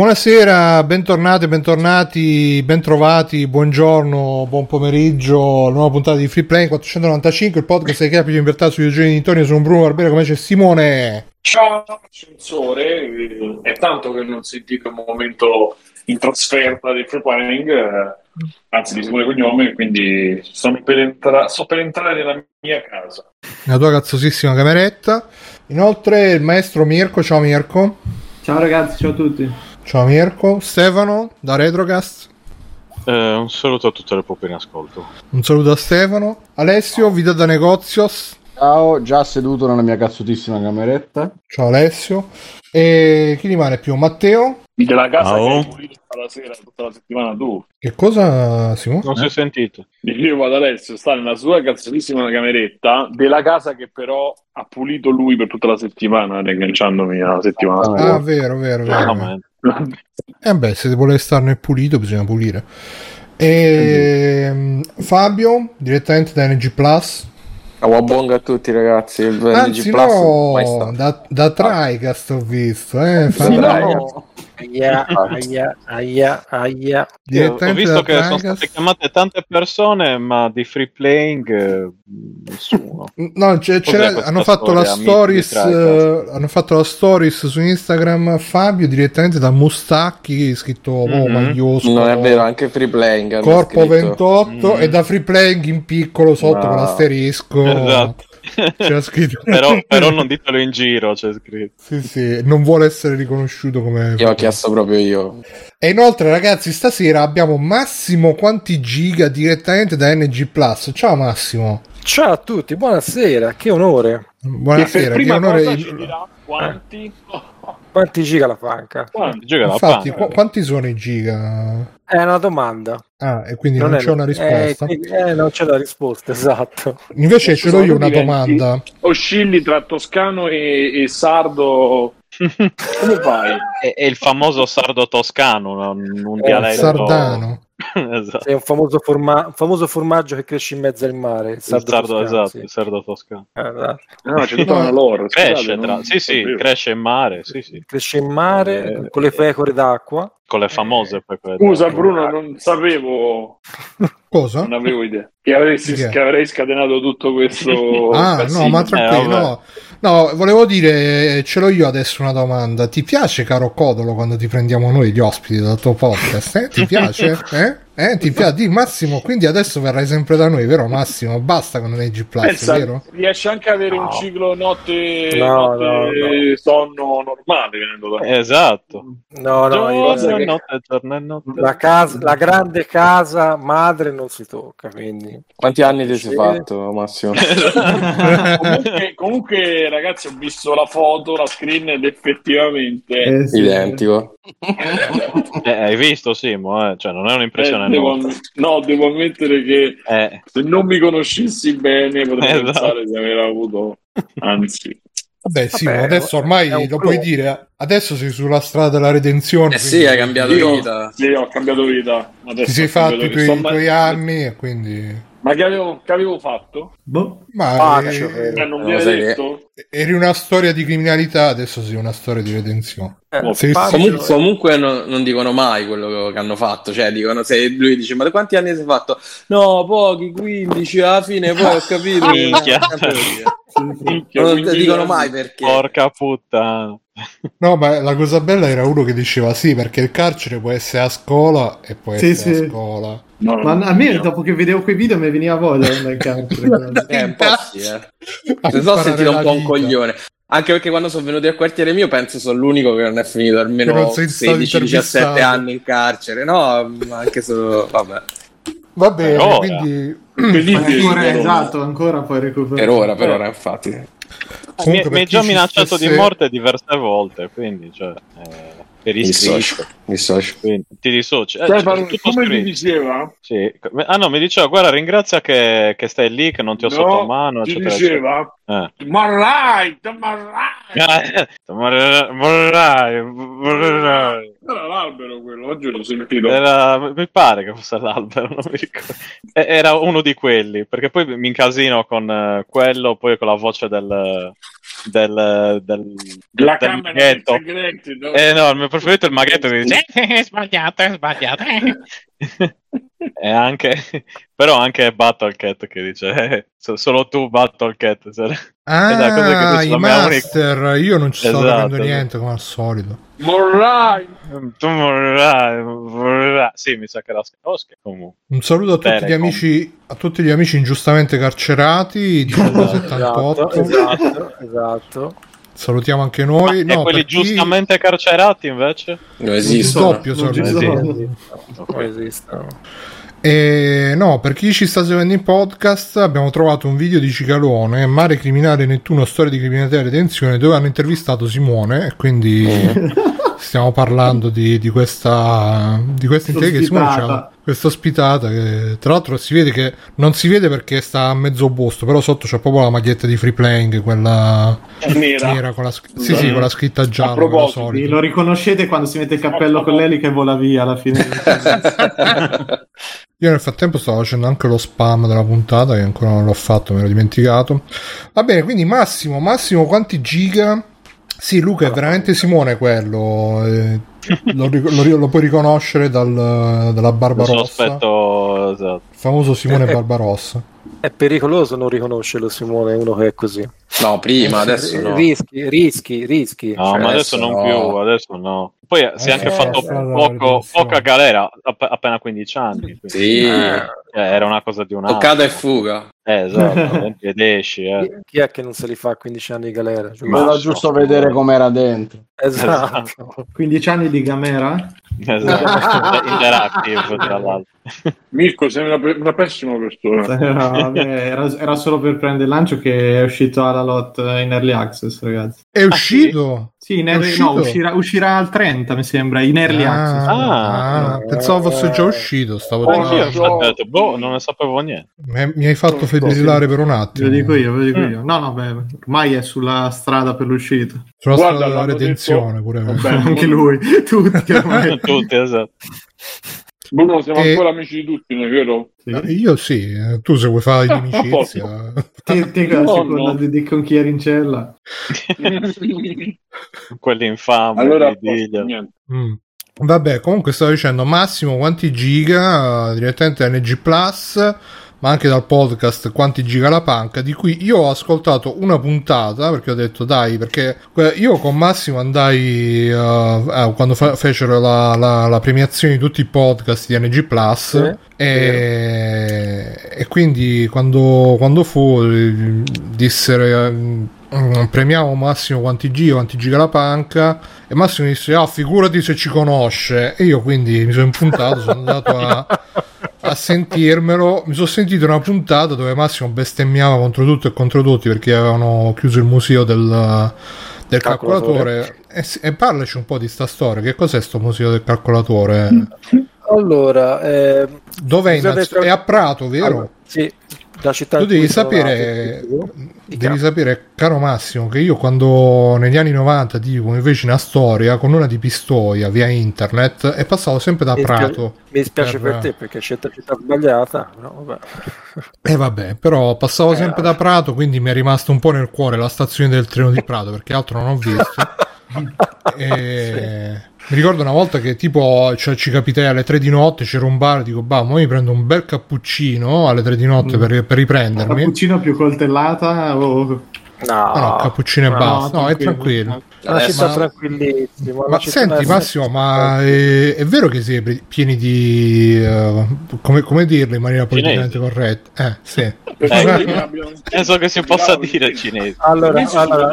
Buonasera, bentornati, bentornati, bentrovati, buongiorno, buon pomeriggio, nuova puntata di Free Play 495, il podcast che più in verità sugli giochi di Antonio, sono Bruno Barbera, come c'è Simone? Ciao, censore, è tanto che non sentite un momento in trasferta di Free Playing, eh, anzi di Simone Cognome, quindi sono per entra- sto per entrare nella mia casa. La tua cazzosissima cameretta. Inoltre il maestro Mirko, ciao Mirko. Ciao ragazzi, ciao a tutti. Ciao Mirko, Stefano da Retrocast. Eh, un saluto a tutte le poppe in ascolto. Un saluto a Stefano. Alessio, vita da negozios. Ciao, già seduto nella mia cazzutissima cameretta. Ciao Alessio. E chi rimane più? Matteo? Della casa Ciao. che la sera, tutta la settimana tu. Che cosa, Simone? Non si è sentito. Io vado adesso, sta nella sua cazzatissima cameretta, della casa che però ha pulito lui per tutta la settimana, riagganciandomi alla settimana. Ah, vero, vero, vero. Veramente. Eh beh, se vuole star nel pulito bisogna pulire. E Fabio, direttamente da NG Plus. Awabonga a tutti ragazzi, il Anzi, NG Plus no, da, da Tricast ho visto. Eh, Sì, Fabio. Aia, aia, aia, aia. Ho Direttamente visto che sono state chiamate tante persone, ma di free playing eh, nessuno. No, c'è- questa hanno fatto la storia, stories. eh, hanno fatto la stories su Instagram. Fabio direttamente da Mustacchi, scritto oh, Mhm. magliosco. Non è vero, anche free playing Corpo scritto. 28 Mm. e da free playing in piccolo sotto No. con l'asterisco. Esatto. C'era scritto. però, però non ditelo in giro, c'è scritto. Sì, sì, non vuole essere riconosciuto come. Io ho chiesto proprio io. E inoltre, ragazzi, stasera abbiamo Massimo quanti giga direttamente da NG Plus. Ciao Massimo. Ciao a tutti, buonasera, che onore. Che Buonasera. Che prima onore. cosa ci dirà quanti? Quanti giga la panca? Quanti? Gioca la Infatti, panca. qu- quanti sono i giga? È una domanda. Ah, e quindi non, è- c'è una risposta. Eh, eh, non c'è la risposta, esatto. Invece ce l'ho io una domanda. Oscilli tra toscano e, e sardo. Come fai? È, è il famoso sardo toscano, un, un Il dialetto. Sardano. esatto. Sei un famoso, forma- un famoso formaggio che cresce in mezzo al mare. Il Il sardo sardo, toscano, esatto, sì. il sardo toscano. Eh, esatto. No, c'è tutta una lore. Cresce, tra... non- sì, sì, cresce in mare, sì, sì. Cresce in mare Eh, con le pecore d'acqua. Con le famose quelle Scusa d'acqua. Bruno, non sapevo, Cosa? non avevo idea. Che avresti, che avrei scatenato tutto questo. Ah, casino. no, ma tranquillo. Eh, no. No, volevo dire, ce l'ho io adesso una domanda. Ti piace, caro Codolo, quando ti prendiamo noi gli ospiti dal tuo podcast? Eh? Ti piace? Eh? Eh? Ti piace? Di Massimo, quindi adesso verrai sempre da noi, vero Massimo? Basta con l'Age Plus, Pensa, vero? riesce anche ad avere un No. ciclo notte, No, notte no, sonno normale venendo da Esatto. No, no, io Giorno e che notte, giorno e notte. la, casa, la grande casa madre non si tocca, quindi... Quanti anni ti sei fatto, Massimo? comunque, comunque, ragazzi, ho visto la foto, la screen ed effettivamente Eh, sì. Identico. Eh, hai visto Simo, eh? cioè non è eh, un'impressione devo, no, devo ammettere che Eh, se non mi conoscessi bene potrei Esatto. pensare di aver avuto, anzi, Vabbè, Simo, Vabbè, adesso ormai lo pro. puoi dire. Adesso sei sulla strada della redenzione. Eh sì, hai cambiato io vita. sì, ho cambiato vita. Adesso Ti sei fatto i tuoi, i tuoi anni e quindi... Ma che avevo, che avevo fatto? Boh. Ma Faccio, eh, eh. Eh, non No, vi avevo che- detto? Eri una storia di criminalità, adesso sei una storia di redenzione. Eh, Sì, faccio- Comunque, comunque non, non dicono mai quello che hanno fatto, cioè dicono se lui dice ma da quanti anni sei fatto? No, pochi, 15, alla fine poi ho capito Minchia. Minchia, non quindi- dicono mai perché. porca puttana. No, ma la cosa bella era uno che diceva sì, perché il carcere può essere a scuola e può Sì, essere sì. a scuola. No, Ma a me no. dopo che vedevo quei video mi veniva voglia di andare in carcere. Eh, un po' sì, eh. A Se so imparare sentito un po' un. Coglione. Anche perché quando sono venuti al quartiere mio penso sono l'unico che non è finito almeno non sei stato 16-17 intervistato. anni in carcere. No, anche solo... Vabbè, Va bene, Per ora. quindi... Bellissimo. ancora, esatto, ancora poi recuperare. per ora, per ora, infatti. Mi, Comunque, mi hai per già minacciato stesse- di morte diverse volte, quindi cioè, eh, per Mi iscritto. dissocio, mi. Quindi ti dissoci. Eh, tutto come scritto. diceva? Sì. Ah no, mi diceva, guarda, ringrazia che, che stai lì, che non ti ho sotto mano, ti eccetera, diceva eccetera. Marrai, marrai. Eh. Vorrai, vorrai, vorrai. Era l'albero quello, oggi l'ho sentito. Era, mi pare che fosse l'albero, non mi ricordo. Era uno di quelli, perché poi mi incasino con eh, quello, poi con la voce del, del, del, La del camera dei maghetto. segreti. no? Eh no, il mio preferito è il maghetto che dice "Eh, è sbagliato, è sbagliato. eh." e anche, però anche Battle Cat che dice eh, so- solo tu Battle Cat. Ah, la dice i la mia unica- master. Io non ci Esatto, capendo esatto. niente, come al solito. Morrai! tu morirai, morirai. Sì, mi sa che era Oscar comunque. Un saluto a tutti, gli Telecom. amici, a tutti gli amici ingiustamente carcerati di Esatto, 78. esatto, esatto. Salutiamo anche noi. e No, quelli chi- giustamente carcerati invece? Non esistono. doppio Non sono. Non esistono. E no, per chi ci sta seguendo in podcast, abbiamo trovato un video di Cicalone, Mare Criminale Nettuno, Storia di criminalità e redenzione, dove hanno intervistato Simone. Quindi stiamo parlando di, di questa di questa inter- che Simone Ospitata. c'ha questa ospitata che tra l'altro si vede che non si vede perché sta a mezzo opposto, però sotto c'è proprio la maglietta di free playing, quella Nera. nera con la, sì, sì, con la scritta gialla, quella proposito, lo riconoscete quando si mette il cappello con l'eli che vola via alla fine. Io nel frattempo stavo facendo anche lo spam della puntata che ancora non l'ho fatto, me l'ho dimenticato. Va bene, quindi Massimo, Massimo quanti giga? Sì, Luca è veramente Simone quello. eh, lo, lo lo puoi riconoscere dal- dalla barba Lo rossa. sospetto, esatto. Il famoso Simone Eh, eh. Barbarossa. È pericoloso non riconoscerlo, Simone, uno che è così. No, prima, adesso no. Rischi, rischi, rischi. No, Cioè, ma adesso adesso non no. più, adesso no. Poi si è anche Eh, fatto poco, poca galera, app- appena 15 anni. quindi, Sì, Eh, eh, era una cosa di un anno. toccata e fuga. Eh, esatto, ed esci. Eh. Chi è che non se li fa 15 anni di galera? era giusto vedere com'era dentro. Esatto. 15 anni di Gamera? Esatto. Interactive, tra l'altro. Mirko, sei una, una pessima persona. Era, vabbè, era, era solo per prendere il lancio che è uscito alla lot in early access, ragazzi. È uscito? Sì, in early- uscito? no, uscirà, uscirà al 30, mi sembra, in early Ah, access. Ah. ah, pensavo fosse già uscito. Stavo Oh, ho detto, boh, non ne sapevo niente. Mi hai fatto febbrillare per un Ve attimo. lo dico io, ve lo dico Mm. io. No, no, beh, ormai è sulla strada per l'uscita. Sulla Guarda, strada della l'hanno redenzione detto- pure. Vabbè. Anche lui, tutti ormai. Tutti, esatto. Bruno, siamo E- ancora amici di tutti, non è vero? Sì. Eh, Io sì, eh, tu se vuoi fare l'amicizia. Te, te No, seconda no. di, di con chi eri in cella. Quelli infami, allora. Mm. Vabbè, comunque stavo dicendo Massimo quanti giga eh, direttamente da NG Plus, ma anche dal podcast quanti giga la panca, di cui io ho ascoltato una puntata perché ho detto dai, perché io con Massimo andai eh, eh, quando fa- fecero la, la- la premiazione di tutti i podcast di NG Plus. Sì. E, e quindi quando, quando fu eh, dissero eh, mm, premiamo Massimo quanti giga quanti giga la panca e Massimo disse ah figurati se ci conosce e io quindi mi sono impuntato sono andato a, a sentirmelo. Mi sono sentito una puntata dove Massimo bestemmiava contro tutto e contro tutti perché avevano chiuso il museo del, del Calcolatore. calcolatore. E, sì, e parlaci un po' di sta storia. Che cos'è sto museo del calcolatore? Allora, eh, dov'è in Museo del Naz- è a Prato vero? allora, sì, la città tu devi sapere, devi sapere, caro Massimo, che io quando negli anni 90 tipo mi feci una storia con una di Pistoia via internet e passavo sempre da Mi Prato. Mi dispiace per- per te perché scelto la città sbagliata. No, vabbè. E vabbè, però passavo Eh, sempre vabbè. da Prato, quindi mi è rimasto un po' nel cuore la stazione del treno di Prato, perché altro non ho visto. E Mi ricordo una volta che tipo cioè, ci capitai alle 3 di notte, c'era un bar, dico, bah, mo mi prendo un bel cappuccino alle 3 di notte Mm. per, per riprendermi. Cappuccino più coltellata o... No, No, no, cappuccino e no, basta. No, è tranquillo. È una città Ma- tranquillissima. Ma senti Massimo, ma è, è vero che siete pieni di... eh, come, come dirlo in maniera politicamente corretta? Eh, sì. Penso che si possa dire cinese. Allora, Cinesi si allora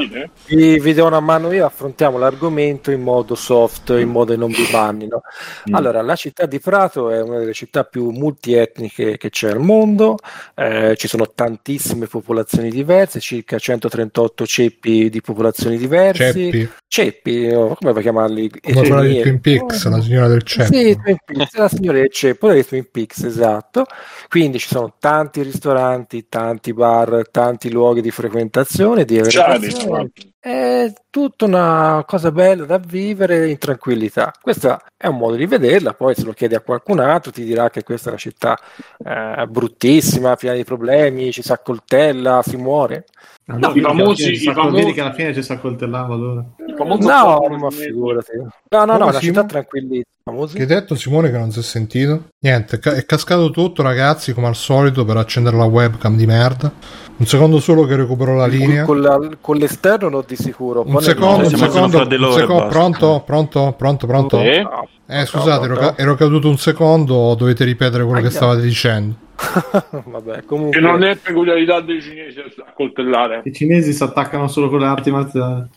vi, vi do una mano io, affrontiamo l'argomento in modo soft, in modo che non vi bannino. Mm. Allora, la città di Prato è una delle città più multietniche che c'è al mondo, eh, ci sono tantissime popolazioni diverse, circa 138 ceppi di popolazioni diverse. Ceppi, Ceppi, o come vuoi chiamarli? come quella di Etnie. Twin Peaks, la signora del ceppo. Sì, Twin Peaks, la signora del ceppo dei Twin Peaks, esatto. Quindi ci sono tanti ristoranti, tanti bar, tanti luoghi di frequentazione, di Già. È tutta una cosa bella da vivere in tranquillità. Questo è un modo di vederla, poi se lo chiedi a qualcun altro ti dirà che questa è una città eh, bruttissima, piena di problemi, ci si accoltella, si muore. Allora, i famosi- vedi che alla fine ci i famosi- vedi che alla fine ci si accoltellava allora. No, ma figurati. No, no, no, Come una città tranquillissima. Famosi? Che hai detto Simone che non si è sentito? Niente, è ca- è cascato tutto ragazzi come al solito per accendere la webcam di merda. Un secondo solo che recupero la linea. Con, la- con l'esterno no, di sicuro. Un secondo, un secondo, un secondo, pronto, pronto, pronto, pronto. No. Eh scusate, ero, ca- ero caduto un secondo, dovete ripetere quello che Aia. stavate dicendo. Vabbè, comunque. Che non è peculiarità dei cinesi a coltellare. I cinesi si attaccano solo con le arti marziali.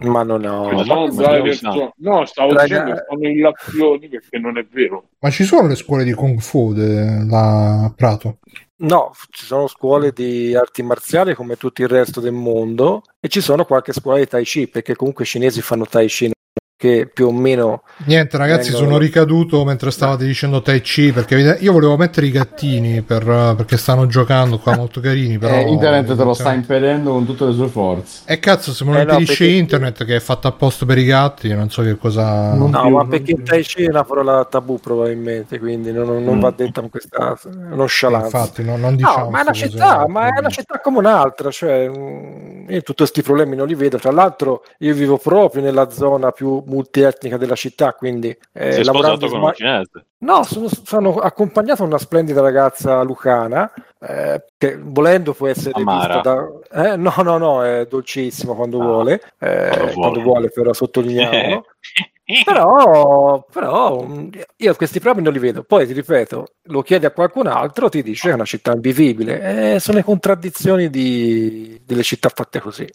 Ma no, no. Ma non no, stavo Raga- dicendo che sono illazioni perché non è vero. Ma ci sono le scuole di Kung Fu de- là a Prato? No, ci sono scuole di arti marziali come tutto il resto del mondo e ci sono qualche scuola di Tai Chi perché comunque i cinesi fanno Tai Chi che più o meno Niente ragazzi, Vengono- sono ricaduto mentre stavate dicendo Tai Chi perché io volevo mettere i gattini per- perché stanno giocando qua molto carini, però... Eh, internet te lo sta impedendo con tutte le sue forze. E cazzo, se me lo Eh no, impedisce perché- internet che è fatto apposta per i gatti, non so che cosa... No, più, ma perché più. Tai Chi è una parola tabù probabilmente, quindi non, non Mm. va detta con questa Eh, nonchalance. infatti, no, non diciamo no, ma è una città, ma è una città come un'altra, cioè mm, io tutti questi problemi non li vedo. Tra l'altro, io vivo proprio nella zona più multietnica della città, quindi eh, Sei lavorando con sma- cinese. No, sono, sono accompagnato da una splendida ragazza lucana eh, che volendo può essere Amara. da... eh, no, no, no, è dolcissima quando Ah, vuole, eh, quando vuole. quando vuole però sottolineiamolo. Però, però mh, io questi problemi non li vedo. Poi ti ripeto, lo chiedi a qualcun altro, ti dice che è una città invivibile. Eh, sono le contraddizioni di- delle città fatte così.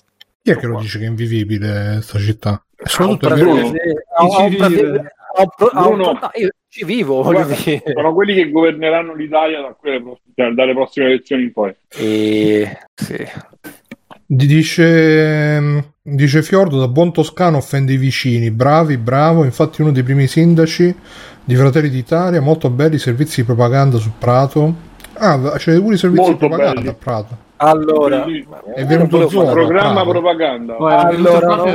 Chi è che lo dice che è invivibile sta città? Soprattutto Ha è un un ci vivo, voglio Guarda, dire. sono quelli che governeranno l'Italia da quelle cioè, dalle prossime elezioni in poi. E... Sì. Di- Dice, dice Fiordo, da buon toscano offende i vicini, bravi, bravo, infatti uno dei primi sindaci di Fratelli d'Italia, molto belli servizi di propaganda su Prato. Ah, c'è pure i servizi Molto di propaganda belli. a Prato. Allora, È venuto fare- Programma propaganda. Poi Allora, no.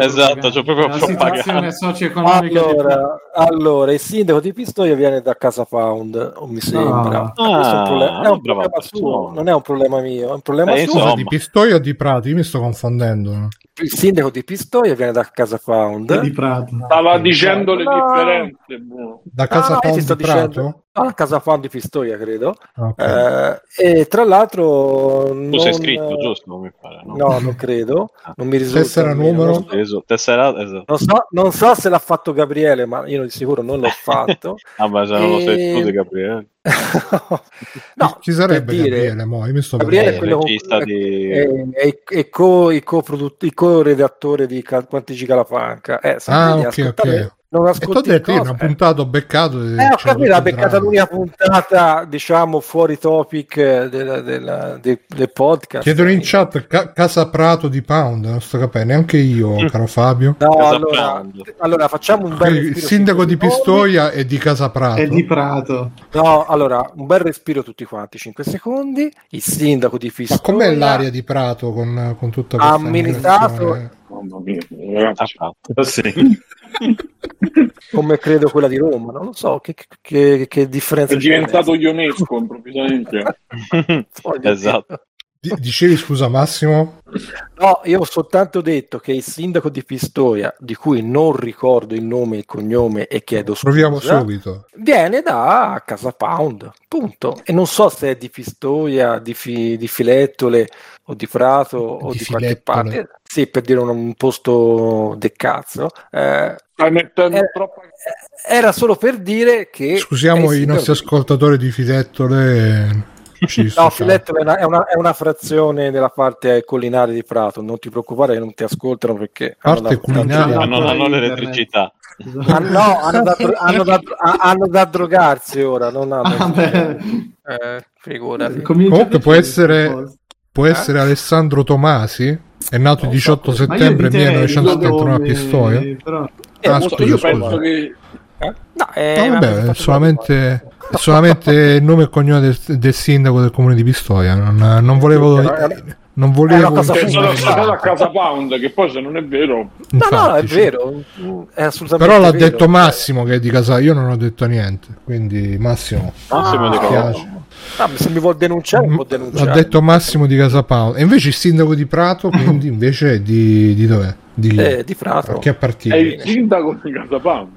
Esatto, c'ho proprio la propaganda. situazione socio-economica di- Allora, allora, il sindaco di Pistoia viene da Casa Pound, o mi sembra. Ah. Questo è un, proble- è un brava problema suo, persona. non è un problema mio, è un problema Eh, suo. di Pistoia o di Prato? Io mi sto confondendo. Il sindaco di Pistoia viene da Casa Pound. di Prato. Stava dicendo le No. differenze. Da casa Pound di Prato? Dicendo a Casa Pound di Pistoia, credo. Ok. Eh, e tra l'altro, Tu non, sei scritto, giusto? Non mi pare, no? No, non credo. Non mi risulta. Tessera numero? Non so- Esatto, tesserato, esatto. Non so, non so se l'ha fatto Gabriele, ma io di sicuro non l'ho fatto. Ah, ma se non lo sei tu di Gabriele. no, Chi sarebbe dire, Gabriele? Mo? Io mi sto Gabriele è Eh, quello regista di- è, è- è co, il co-redattore di Quantici Calafanca. Eh, Ah, ok, ok. Non E ti ho ascolti detto, io cosa, una eh. puntata ho beccato. e Eh, ho capito, ha dramma. l'unica puntata, diciamo, fuori topic eh, della- della- del, del podcast. Chiedono in chat ca- Casa Prato di Pound, non sto capendo, neanche io, caro Fabio. No, allora, allora facciamo un bel Il sindaco di. Pistoia è di Casa Prato. È di Prato. No, allora, un bel respiro tutti quanti, 5 secondi. Il sindaco di Ma Pistoia com'è l'aria di Prato con, con tutta questa Ha militato-? Mamma mia, Ah, ragazzi. ah. Sì. come credo quella di Roma, non lo so che, che, che differenza È c'è. diventato UNESCO improvvisamente. esatto. Di- Dicevi scusa Massimo? No, io ho soltanto detto che il sindaco di Pistoia, di cui non ricordo il nome e il cognome e chiedo scusa, Proviamo subito. viene da Casa Pound, punto. E non so se è di Pistoia, di, Fi- di Filettole o di Prato o Di di qualche parte. Sì, per dire un, un posto de cazzo. Eh, Stai mettendo Eh, era solo per dire che... Scusiamo i nostri di- ascoltatori di Filettole. No. Filetto è una, è, una, è una frazione della parte collinare di Prato, non ti preoccupare che non ti ascoltano perché... hanno Parte da- tanto- Ma non hanno l'elettricità. Ah, no, hanno da, hanno, da, hanno da drogarsi ora, non hanno... Ah. Eh, figurati. Comunque può essere- cosa. Può essere Alessandro Tomasi? È nato il Non so, 18 Ma io settembre di te, 1971 a Pistoia. però- Eh, Ah, molto- scusa, io scusa. penso che Eh? No, è No, vabbè, solamente, solamente il nome e cognome del, del sindaco del comune di Pistoia. Non, non volevo, Sì, però è- non È volevo una cosa È stato infondere. stato a casa Pound, che poi se non è vero... No, no, è Infatti, vero, è assolutamente Però l'ha vero. detto Massimo che è di casa, io non ho detto niente, quindi Massimo Massimo Ah, mi Casa. Ah, se mi vuol denunciare, può L'ha denunciare. detto Massimo di Casa Pound. E invece il sindaco di Prato, quindi invece è di, di dov'è? Di. Eh, di Prato. A che appartiene? È il sindaco di casa Pound.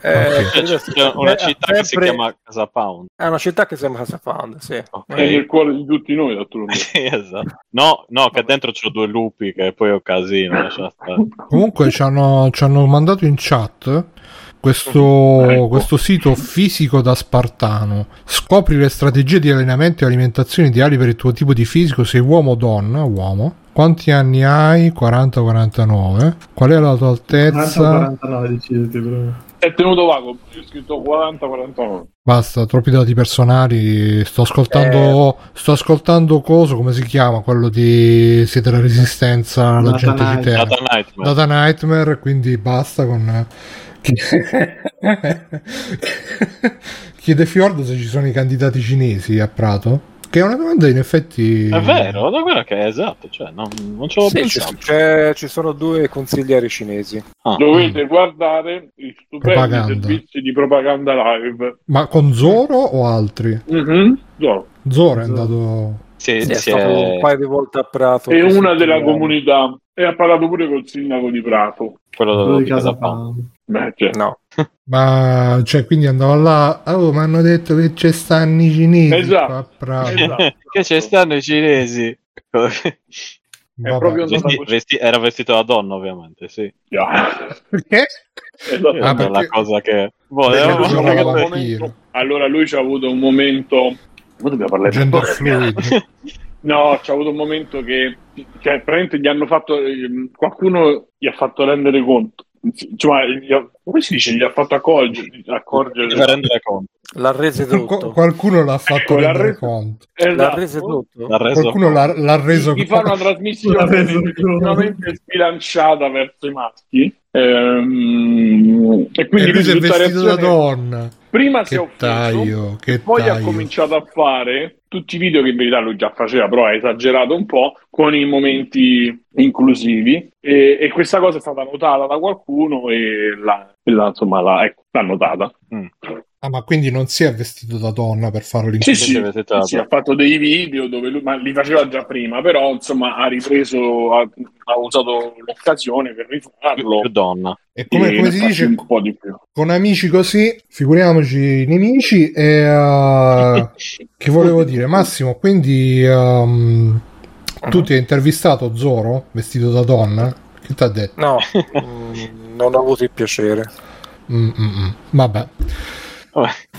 Eh, Ok. credo C'è sia- una eh, città che si chiama Casa Pound. È una città che si chiama Casa Pound, sì. Ok. È nel cuore di tutti noi, d'altronde. Sì, esatto. No, no, che dentro c'ho due lupi che poi ho casino. lascia stare. Comunque ci hanno, ci hanno mandato in chat questo, Ecco. questo sito fisico da Spartano. Scopri le strategie di allenamento e alimentazione ideali per il tuo tipo di fisico. Sei uomo o donna? Uomo. Quanti anni hai? 40-49. Qual è la tua altezza? 49 deciditi proprio. È tenuto vago, c'è scritto 40-49. Basta, troppi dati personali. Sto ascoltando. Sto ascoltando coso, come si chiama? Quello di Siete la resistenza, la gente Night. Data Nightmare. Data Nightmare, quindi basta con. Chiede Fiordo se ci sono i candidati cinesi a Prato. Che è una domanda in effetti. È vero, da guarda che è esatto, cioè, non, non ce l'ho Sì, ci, pensato. c'è- ci sono due consiglieri cinesi. Ah. Dovete guardare i stupendi Propaganda. servizi di propaganda live. Ma con Zoro o altri? Mhm. No. Zoro è Zoro. andato. Sì, Sì, è stato è- un paio di volte a Prato. È questi una della anni. comunità e ha parlato pure col sindaco di Prato. quello di di Casa. Beh, cioè, No, Ma cioè, quindi andava là. Oh, mi hanno detto che ci stanno i cinesi. Esatto. qua. Esatto. che ci stanno i cinesi. Vesti- vesti- era vestito da donna, ovviamente, sì. yeah. Perché? Esatto. Ah, perché- la cosa che... Boh, momento- allora lui ci ha avuto un momento ma dobbiamo parlare di Gender fluid. no c'ha avuto un momento che cioè, praticamente gli hanno fatto ehm, qualcuno gli ha fatto rendere conto cioè, gli ha- come si dice gli ha fatto accorgere, accorgere rendere conto. l'ha rese Qu- tutto. qualcuno l'ha fatto L'ha rendere reso- conto. Esatto. L'ha rese tutto. L'ha reso Qualcuno l'ha, l'ha reso chi fa una trasmissione reso conto. sbilanciata verso i maschi ehm, e quindi e lui si è vestito da donna. prima si è Che offeso taglio, che poi ha taglio. cominciato a fare tutti i video che in verità lui già faceva, però ha esagerato un po' con i momenti inclusivi e, e questa cosa è stata notata da qualcuno e l'ha, e l'ha, insomma, l'ha, ecco, l'ha notata. Ah, ma quindi non si è vestito da donna per fare Sì, l'incontro? sì, si è vestito sì, ha fatto dei video dove lui, ma li faceva già prima, però insomma ha ripreso, ha, ha usato l'occasione per rifarlo. più donna. E come, e come si dice, un po' di più. con amici così, figuriamoci i nemici. E uh, che volevo dire, Massimo, quindi um, tu ti hai intervistato Zoro vestito da donna? Che ti ha detto? No, mm, non ho avuto il piacere. Mm, mm, mm. Vabbè.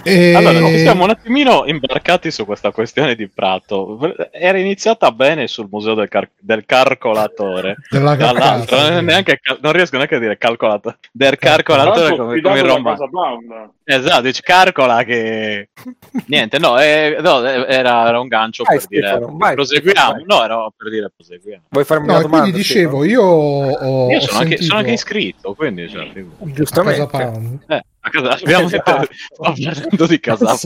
E... Allora, ci siamo un attimino imbarcati su questa questione di Prato. Era iniziata bene sul museo del, car- del calcolatore. della Dall'altro, carcassa, non, sì. neanche cal- non riesco neanche a dire calcolatore. Del calcolatore come, come da romano. Esatto, dice calcola che niente, no, eh, no, eh, era, era un gancio Vai, per dire Stefano, vai, proseguiamo. Stefano, No, era per dire proseguiamo. Vuoi farmi No, una domanda? quindi dicevo, io ho, Io ho sono, anche, sentito sono anche iscritto, quindi cioè, Giustamente. Eh, a casa, abbiamo detto, sto parlando di casa.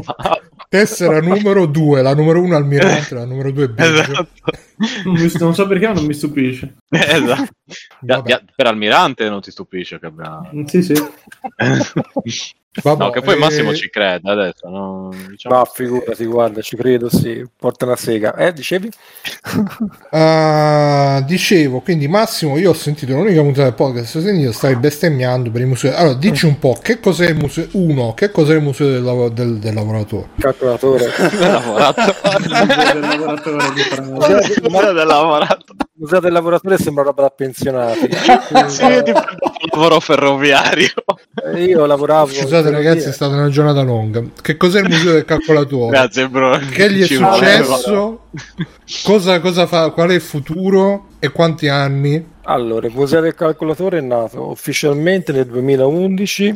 Tessera numero 2, la numero 1 Almirante, la numero 2 Biggio. Esatto. Non, mi- non so perché, ma non mi stupisce. esatto. Ya- Vabbè. ya- per Almirante non ti stupisce che abbia... Sì, sì. Vabbè, no, che poi eh, Massimo ci crede adesso. No? Diciamo... Ma figurati, guarda, ci credo, sì. Porta una sega. Eh, dicevi? Ah, dicevo, quindi Massimo, io ho sentito l'unica puntata del podcast che ho sentito, stavi bestemmiando per i musei. Allora, dici un po', che cos'è il museo? Uno, che cos'è il museo del, lav- del- del lavoratore? Calcolatore. Del lavoratore di Prato. Museo del lavorato. Il museo del lavoratore sembra roba da pensionati. Sì, tipo il lavoro ferroviario. Eh, Io lavoravo. Scusate ragazzi, è stata una giornata lunga. Che cos'è il museo del calcolatore? Grazie, bro. Che gli è Ci successo? Cosa, cosa fa? Qual è il futuro? E quanti anni? Allora, il Museo del Calcolatore è nato ufficialmente nel 2011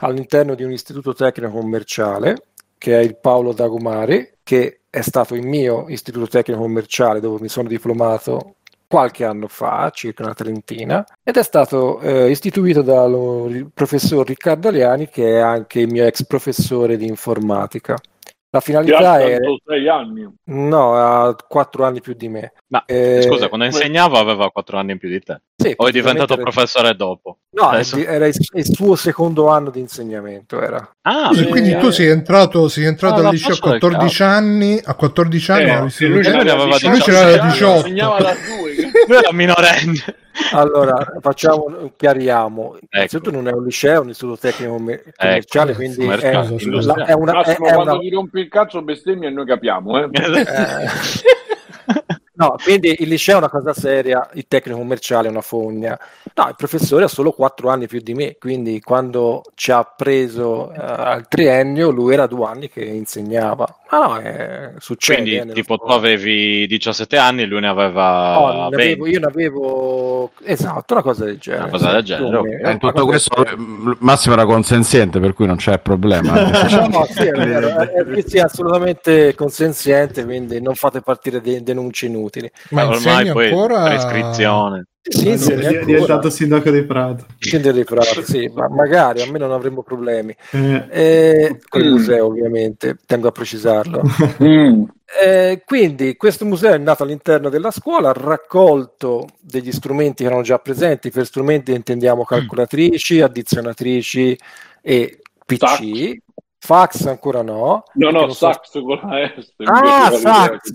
all'interno di un istituto tecnico commerciale che è il Paolo Dagomare, che è stato il mio istituto tecnico commerciale dove mi sono diplomato qualche anno fa, circa una trentina, ed è stato eh, istituito dal professor Riccardo Aliani, che è anche il mio ex professore di informatica. La finalità è... 6 anni. No, ha quattro anni più di me. Ma Eh, scusa, quando insegnava aveva 4 anni in più di te. Sì, O è diventato era- professore dopo? No, Adesso- era il, il suo secondo anno di insegnamento. Era. Ah, beh, quindi tu sei entrato, sei entrato Ah, al liceo a faccia del 14 anni, a 14 anni Eh, lui studiato- ce l'aveva c'aveva lui ce l'aveva 18. Insegnava da due. lui era minorenne. Allora, facciamo, chiariamo. Ecco. Innanzitutto non è un liceo, è un istituto tecnico commer- commerciale, Ecco, quindi è, la- è una, Massimo, è quando una- ti rompi il cazzo bestemmi e noi capiamo. Eh. eh, no, quindi il liceo è una cosa seria, il tecnico commerciale è una fogna. No, il professore ha solo quattro anni più di me, quindi quando ci ha preso eh, al triennio lui era due anni che insegnava. Ma no, eh, succede. Quindi, eh, tipo, tu sport. avevi 17 anni e lui ne aveva No, ne 20. avevo- io ne avevo esatto una cosa del genere. Una cosa del genere, più o ok. meno, Eh, una in tutto questo del eh, Massimo era consenziente, per cui non c'è problema. No, sì, è vero, è, è, sì, assolutamente consenziente, quindi non fate partire dei denunce inutili. Ma ormai insegni poi ancora prescrizione. Sì, di- è diventato sindaco di Prato. Scendere dei prati, sì, ma magari a me non avremmo problemi. Eh, Eh, con il Mm. museo, ovviamente, tengo a precisarlo. Mm. Eh, quindi questo museo è nato all'interno della scuola, ha raccolto degli strumenti che erano già presenti, per strumenti intendiamo calcolatrici, addizionatrici e PC, fax ancora no. No, no, non so- sax con la S. Ah, sax.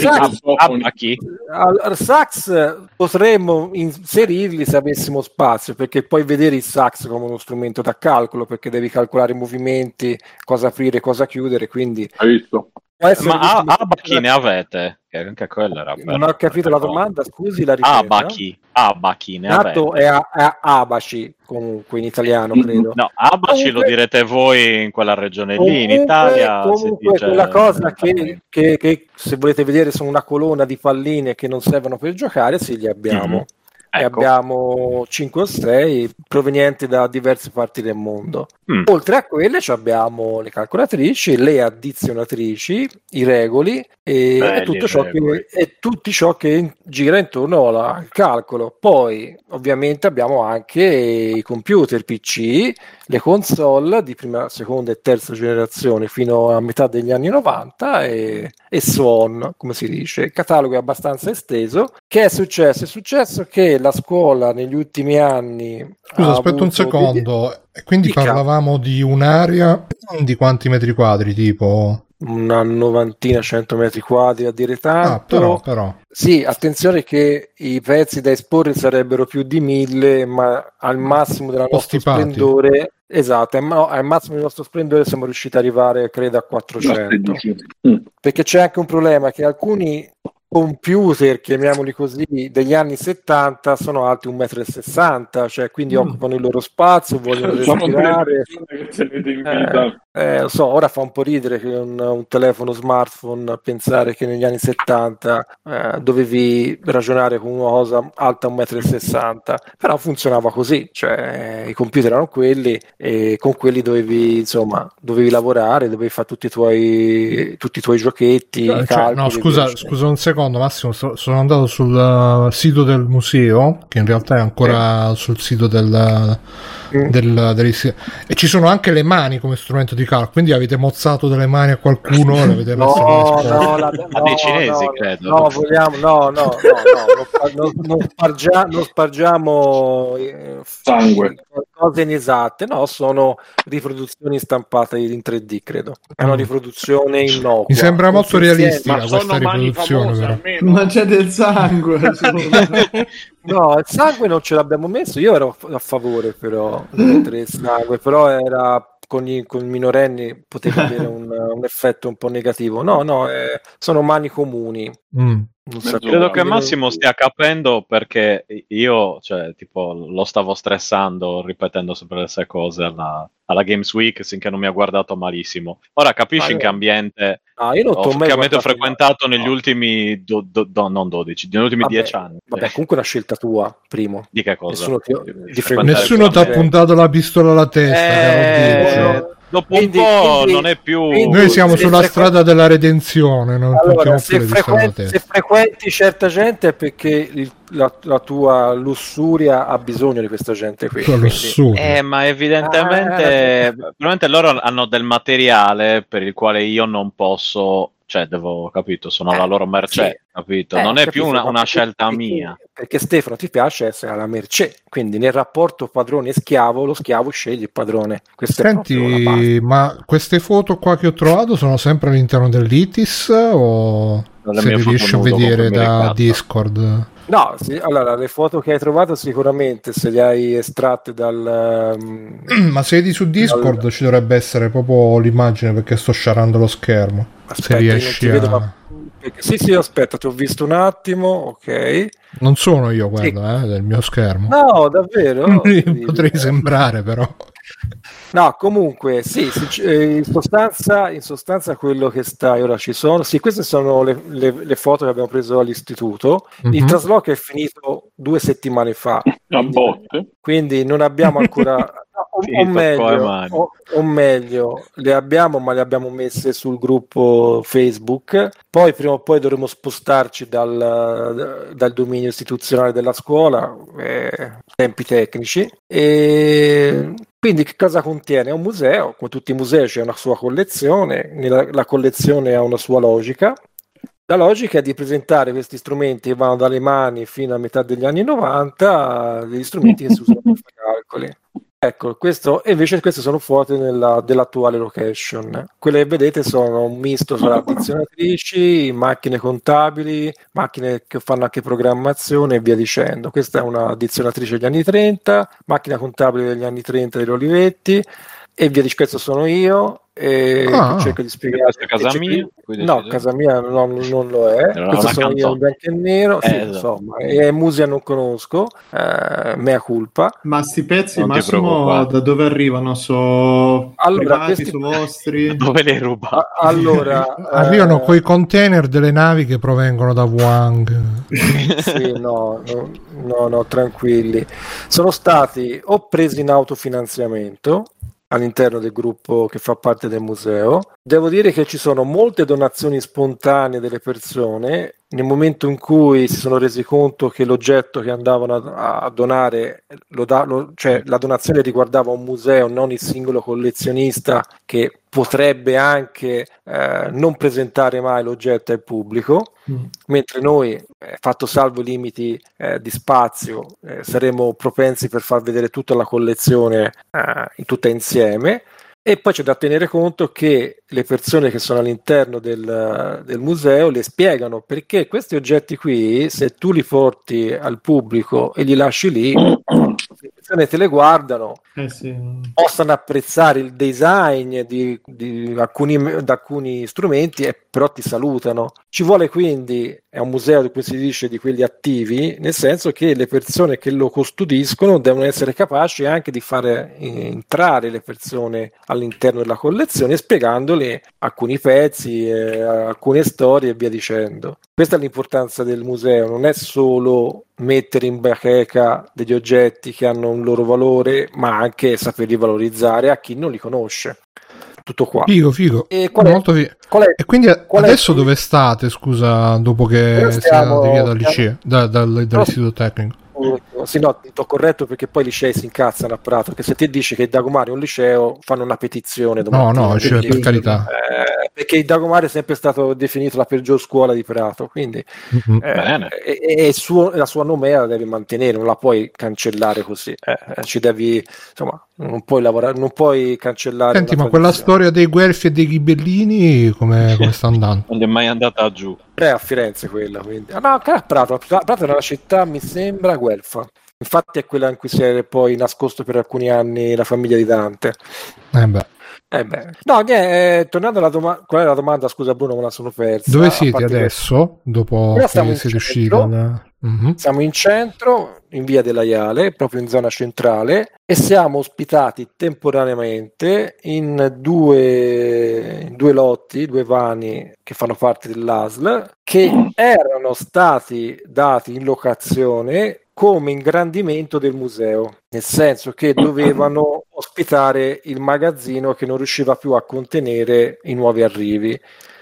Sax. Ah, a chi? Al sax potremmo inserirli se avessimo spazio, perché puoi vedere il sax come uno strumento da calcolo, perché devi calcolare i movimenti, cosa aprire, cosa chiudere, quindi Hai visto? Ma a, abachi ne avete? Che anche quello era Non ho capito la domanda, scusi la ripeta. Abachi. Abachi ne Nato avete? è, a- è abaci, comunque in italiano credo. No, abaci lo Comunque- direte voi in quella regione lì, in Italia comunque dice... quella cosa che, che- che, se volete vedere sono una colonna di palline che non servono per giocare, sì, li abbiamo. Mhm. E Ecco. abbiamo 5 o 6 provenienti da diverse parti del mondo. Mm. Oltre a quelle abbiamo le calcolatrici, le addizionatrici, i regoli e, Belli tutto ciò che, e tutti ciò che gira intorno alla- al calcolo. Poi ovviamente abbiamo anche i computer PC, le console di prima, seconda e terza generazione fino a metà degli anni 90 e, e so on, come si dice. Il catalogo è abbastanza esteso. Che è successo? È successo che la scuola negli ultimi anni... Scusa, aspetta un secondo. E Quindi Dica. parlavamo di un'area di quanti metri quadri, tipo? una novantina, cento metri quadri a dire tanto. Ah, però, però. Sì, attenzione che i pezzi da esporre sarebbero più di mille, ma al massimo della stipati. splendore, esatto, al ma- al massimo del nostro splendore siamo riusciti ad arrivare, credo, a 400. Mm. Perché c'è anche un problema che alcuni computer, chiamiamoli così, degli anni 70 sono alti 1,60 m, cioè quindi Mm. occupano il loro spazio, vogliono respirare. Eh, lo so, ora fa un po' ridere che un, un telefono smartphone pensare che negli anni 70 eh, dovevi ragionare con una cosa alta 1,60 m, però funzionava così, cioè i computer erano quelli e con quelli dovevi, insomma, dovevi lavorare, dovevi fare tutti i tuoi, tutti i tuoi giochetti, Cioè, calcoli, no, scusa, scusa un secondo, Massimo. so- sono andato sul uh, sito del museo, che in realtà è ancora sul sito del, Mm. del- dell'is- e ci sono anche le mani come strumento di calcolo. Quindi avete mozzato delle mani a qualcuno e le avete messe No, no, la- A dei no, cinesi, no, credo. No, vogliamo, no, no, no, no, non, spargia- non spargiamo eh, Sangue. cose inesatte, no, sono riproduzioni stampate in 3D, credo. È una Mm. riproduzione innocua. Mi sembra molto realistica questa riproduzione. famose. Ma c'è del sangue. No, il sangue non ce l'abbiamo messo, io ero a favore però di mettere il sangue, però era con i, con i minorenni poteva avere un, un effetto un po' negativo. No, no, eh, sono mani comuni. Mm. Sapevo- Credo che Massimo stia capendo perché io, cioè, tipo, lo stavo stressando ripetendo sempre le stesse cose alla, alla Games Week finché non mi ha guardato malissimo. Ora capisci Ma in che ambiente No, io non ho, t'ho mai che avete guardato frequentato negli No. ultimi, do- do- do- non 12, negli ultimi Vabbè, 10 anni. Vabbè, comunque è una scelta tua, primo. Di che cosa? Nessuno ti- di frequentare Nessuno ti ha puntato la pistola alla testa, Eh. Dopo Quindi- un po' quindi- non è più... quindi- Noi siamo sulla frequ- strada della redenzione, non Allora, se, alla frequenti, se frequenti certa gente è perché il- la, la tua lussuria ha bisogno di questa gente qui. Eh, ma evidentemente, Ah. probabilmente loro hanno del materiale per il quale io non posso, cioè, devo, capito, sono la loro mercé, sì. capito? Eh, non è capisco, più una, una scelta perché- mia. Perché Stefano ti piace essere alla mercé, quindi nel rapporto padrone e schiavo, lo schiavo sceglie il padrone. Questa. Senti, ma queste foto qua che ho trovato sono sempre all'interno dell'ITIS o se le riesci a vedere da. Discord? No, sì, allora le foto che hai trovato sicuramente se le hai estratte dal... um, Ma se vedi su Discord Allora. ci dovrebbe essere proprio l'immagine perché sto sciarando lo schermo. Aspetta, se riesci ti vedo, a... ma- Sì, sì, aspetta, ti ho visto un attimo, ok. Non sono io quello, eh, del mio schermo. No, davvero? Potrei sembrare però. No, comunque, sì, sì, eh, in, sostanza, in sostanza quello che stai ora ci sono. Sì, queste sono le, le- le foto che abbiamo preso all'istituto. Il Trasloco è finito due settimane fa, botte. quindi non abbiamo ancora. o, o Finito come meglio, o, o meglio, le abbiamo, ma le abbiamo messe sul gruppo Facebook. Poi, prima o poi, dovremo spostarci dal, dal dominio istituzionale della scuola, eh, tempi tecnici. E quindi, che cosa contiene? È un museo, come tutti i musei, c'è una sua collezione. Nella- la collezione ha una sua logica. La logica è di presentare questi strumenti che vanno dalle mani fino a metà degli anni 90, degli strumenti che si usano per fare calcoli. Ecco, questo, invece queste sono foto nella- dell'attuale location. Quelle che vedete sono un misto tra addizionatrici, macchine contabili, macchine che fanno anche programmazione e via dicendo. Questa è una addizionatrice degli anni 30, macchina contabile degli anni 30 degli Olivetti e via di questo sono io e Ah. cerco di spiegare. Questa è casa mia, No, sì. casa mia no, non lo è. Era Questo sono io canzone. in bianco e nero. Sì, Eh, esatto. insomma, e musica non conosco, eh, mea culpa. Ma sti pezzi, Non Massimo, da dove arrivano? So Allora, privati, questi- so vostri? Dove le ruba? Allora, Arrivano eh, coi container delle navi che provengono da Wang. sì, no, no, no, no, tranquilli. Sono stati o presi in autofinanziamento all'interno del gruppo che fa parte del museo. Devo dire che ci sono molte donazioni spontanee delle persone. Nel momento in cui si sono resi conto che l'oggetto che andavano a, a donare, lo da- lo- cioè la donazione riguardava un museo, non il singolo collezionista che potrebbe anche eh, non presentare mai l'oggetto al pubblico, Mm. mentre noi, eh, fatto salvo i limiti eh, di spazio, eh, saremo propensi per far vedere tutta la collezione eh, tutta insieme. E poi c'è da tenere conto che le persone che sono all'interno del, del museo le spiegano perché questi oggetti qui, se tu li porti al pubblico e li lasci lì, le persone te le guardano, Eh sì. possano apprezzare il design di, di alcuni, alcuni strumenti e però ti salutano. Ci vuole quindi, è un museo di cui si dice di quelli attivi, nel senso che le persone che lo custodiscono devono essere capaci anche di fare entrare le persone all'interno della collezione spiegandole alcuni pezzi, eh, alcune storie e via dicendo. Questa è l'importanza del museo, non è solo mettere in bacheca degli oggetti che hanno un loro valore, ma anche saperli valorizzare a chi non li conosce. Tutto qua. Figo, figo. E qual è- Molto fi- Qual è E quindi Qual è- adesso dove state, scusa, dopo che siete andati via dal liceo, da- dal- dall'istituto tecnico? Sì, no, ti ho corretto perché poi i licei si incazzano a Prato. Che se ti dici che Dagomare è un liceo, fanno una petizione. No, no, cioè, per carità. Perché il Dagomare è sempre stato definito la peggior scuola di Prato. Quindi eh, Bene. e, e suo- la sua nomea la devi mantenere, non la puoi cancellare così. Eh, eh, ci devi, insomma, non puoi lavorare, non puoi cancellare. Senti, ma quella tradizione. storia dei guelfi e dei ghibellini come, come sta andando? Non è mai andata giù. È a Firenze quella, quindi. Ah, no, a Prato. Prato è una città, mi sembra, guelfa. Infatti è quella in cui si è poi nascosto per alcuni anni la famiglia di Dante. Eh beh, Eh beh. No, niente, eh, tornando alla domanda, qual è la domanda? Scusa Bruno, me la sono persa. dove siete adesso? Dopo che siete usciti? centro. Mhm. che Siamo in centro, in via della Iale, proprio in zona centrale, e siamo ospitati temporaneamente in due, due lotti, due vani che fanno parte dell'ASL, che erano stati dati in locazione come ingrandimento del museo, nel senso che dovevano ospitare il magazzino che non riusciva più a contenere i nuovi arrivi.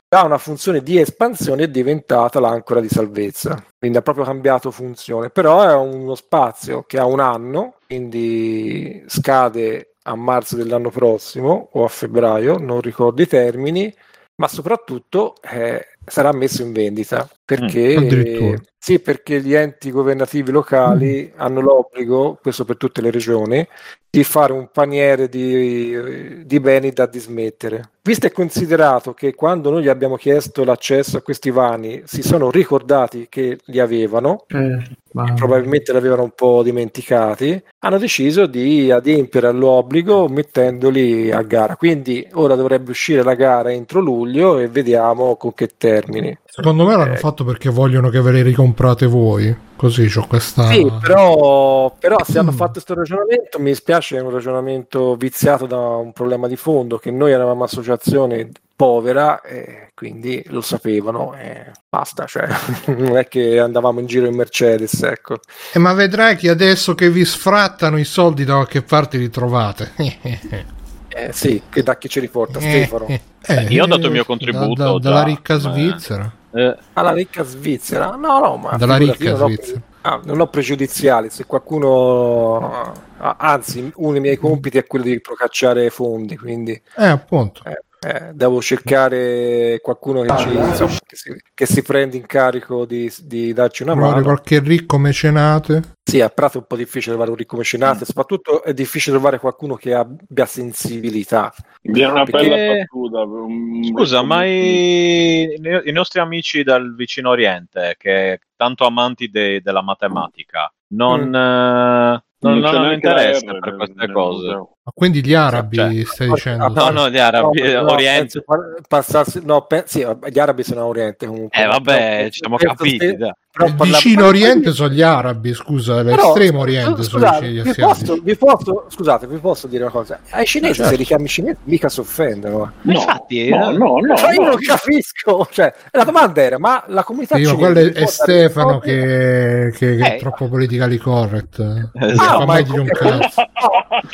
Da una funzione di espansione è diventata l'ancora di salvezza, quindi ha proprio cambiato funzione, però è uno spazio che ha un anno, quindi scade a marzo dell'anno prossimo o a febbraio, non ricordo i termini, ma soprattutto eh, sarà messo in vendita perché, addirittura. sì, perché gli enti governativi locali hanno l'obbligo, questo per tutte le regioni, di fare un paniere di, di beni da dismettere. Visto e considerato che quando noi gli abbiamo chiesto l'accesso a questi vani si sono ricordati che li avevano, Eh, ma- probabilmente li avevano un po' dimenticati, hanno deciso di adempiere all'obbligo mettendoli a gara. Quindi ora dovrebbe uscire la gara entro luglio e vediamo con che termini. Secondo me l'hanno Eh. fatto perché vogliono che ve le ricomprate voi. Così c'ho questa. Sì, però, però se hanno Mm. fatto questo ragionamento, mi spiace, è un ragionamento viziato da un problema di fondo, che noi eravamo associazione povera e quindi lo sapevano e basta, cioè non è che andavamo in giro in Mercedes, ecco. Eh, ma vedrai che adesso che vi sfrattano i soldi da qualche parte li trovate. Eh, sì, che da chi ce li porta, Stefano? Eh, Io ho dato il mio da- contributo da- dalla già, ricca Svizzera. Eh, Alla ricca Svizzera? No, no, ma Dalla ricca io non ho- Svizzera. ah, non ho pregiudiziali, se qualcuno... ah, anzi, uno dei miei compiti è quello di procacciare fondi, quindi... Eh, appunto. Eh, eh, devo cercare qualcuno che, ci, insomma, che, si, che si prende in carico di, di darci una Magari mano. qualche ricco mecenate. Sì, a Prato è un po' difficile trovare un ricco mecenate, soprattutto è difficile trovare qualcuno che abbia sensibilità. Viene una Perché- bella battuta. un- Scusa, ma i, i nostri amici dal vicino Oriente, che tanto amanti de- della matematica, non, Mm. eh, non, Non non R per queste cose. museo. Ma quindi gli arabi Cioè, stai dicendo? ah, No, no, gli arabi, No, no, Oriente. passarsi, no, pe- sì, gli arabi sono a Oriente comunque. Eh vabbè, ci siamo capiti. ste-. Però Il vicino Oriente sono gli arabi, scusa, l'estremo Oriente sono scusate, gli vi asiatici. posso, vi posso- scusate, vi posso dire una cosa? Ai cinesi, certo. se li chiami cinesi, mica si offendono. No, Infatti, no, eh. no, no, Cioè, io no. non capisco. Cioè, la domanda era: ma la comunità cinese quello è, è Stefano che, che- che è Eh. troppo politically correct. Non Esatto. fa Ah, ma mai è- dire un è- cazzo.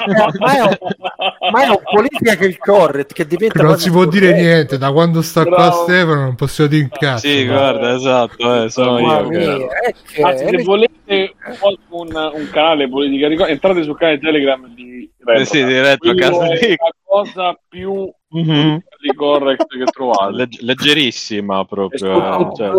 No, ma è un, ma è un political correct che diventa Non si può dire corretto. niente, da quando sta qua Bravo. Stefano non possiamo dire un cazzo. Sì, ma- guarda, esatto, eh, sono Mamma io. Che- mia, è che- Anzi, se volete un, un canale politica ricordo, entrate sul canale Telegram di Eh sì, di Retro è la cosa più Mhm. correct che trovate. Legg- leggerissima proprio. eh, cioè.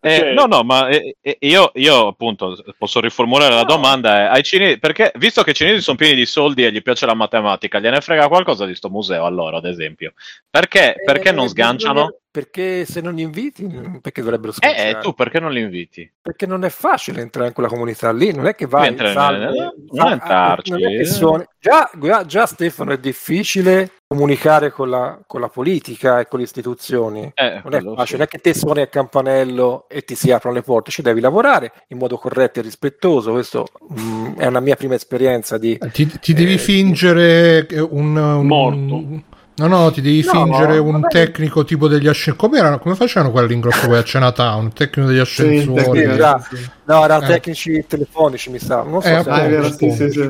Eh, no, no, ma eh, eh, io, io appunto posso riformulare la domanda: è, ai cinesi, perché visto che i cinesi sono pieni di soldi e gli piace la matematica, gliene frega qualcosa di sto museo allora, ad esempio? Perché, perché Eh, non sganciano? Perché se non li inviti, perché dovrebbero Eh, sganciare? eh, tu perché non li inviti? Perché non è facile entrare in quella comunità lì, non è che vai Entra- salve, non fa- entrarci. non è che suoni- già, già- Stefano è difficile comunicare con la, con la politica e con le istituzioni. Eh, Non è facile, sì. non è che te suoni a campanello e ti si aprono le porte, ci devi lavorare in modo corretto e rispettoso. Questo mm, è una mia prima esperienza di Ti, ti devi Eh, fingere un, un- Morto. No, no, ti devi No, fingere un vabbè. tecnico tipo degli ascensori. Come, erano- come facevano quelli all'ingresso poi a Chinatown? Un tecnico degli Sì, ascensori. tecnico, già. No, erano Eh. tecnici telefonici, mi sa. Non so Eh, se Ah, appunto, sì, sì, sì.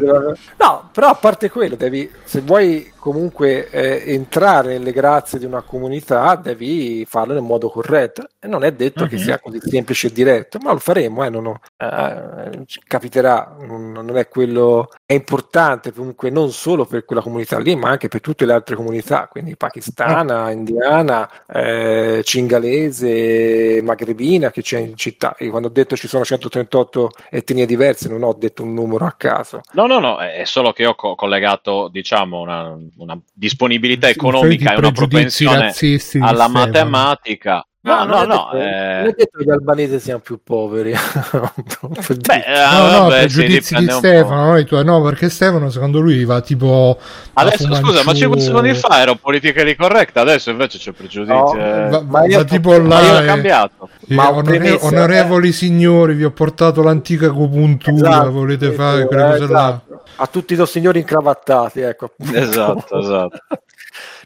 No, però a parte quello, devi, se vuoi comunque eh, entrare nelle grazie di una comunità, devi farlo nel modo corretto. E non è detto che Mhm. sia così semplice e diretto, ma lo faremo, eh, non ho- eh, capiterà. Non, non è quello. È importante comunque non solo per quella comunità lì, ma anche per tutte le altre comunità, quindi pakistana, indiana, eh, cingalese, magrebina che c'è in città. E quando ho detto ci sono 138 etnie diverse, non ho detto un numero a caso. No, no, no, è solo che ho co- collegato, diciamo, una, una disponibilità economica e una propensione alla matematica. No, no, non è no. detto- eh, Non è detto che gli albanesi siano più poveri. Beh, eh, No, no, vabbè, pregiudizi di. Stefano, no, i tuoi- no, perché Stefano secondo lui va tipo Adesso scusa, ma Manchu- 5 secondi fa ero politically correct, adesso invece c'è pregiudizio. No, eh. va, ma io- va tipo ma Ma io là ho cambiato. e Ma onore- premesso, onorevoli signori, vi ho portato l'antica acupuntura, Esatto, volete fare quelle eh, cose là? esatto. A tutti i signori incravattati, ecco. Esatto, esatto.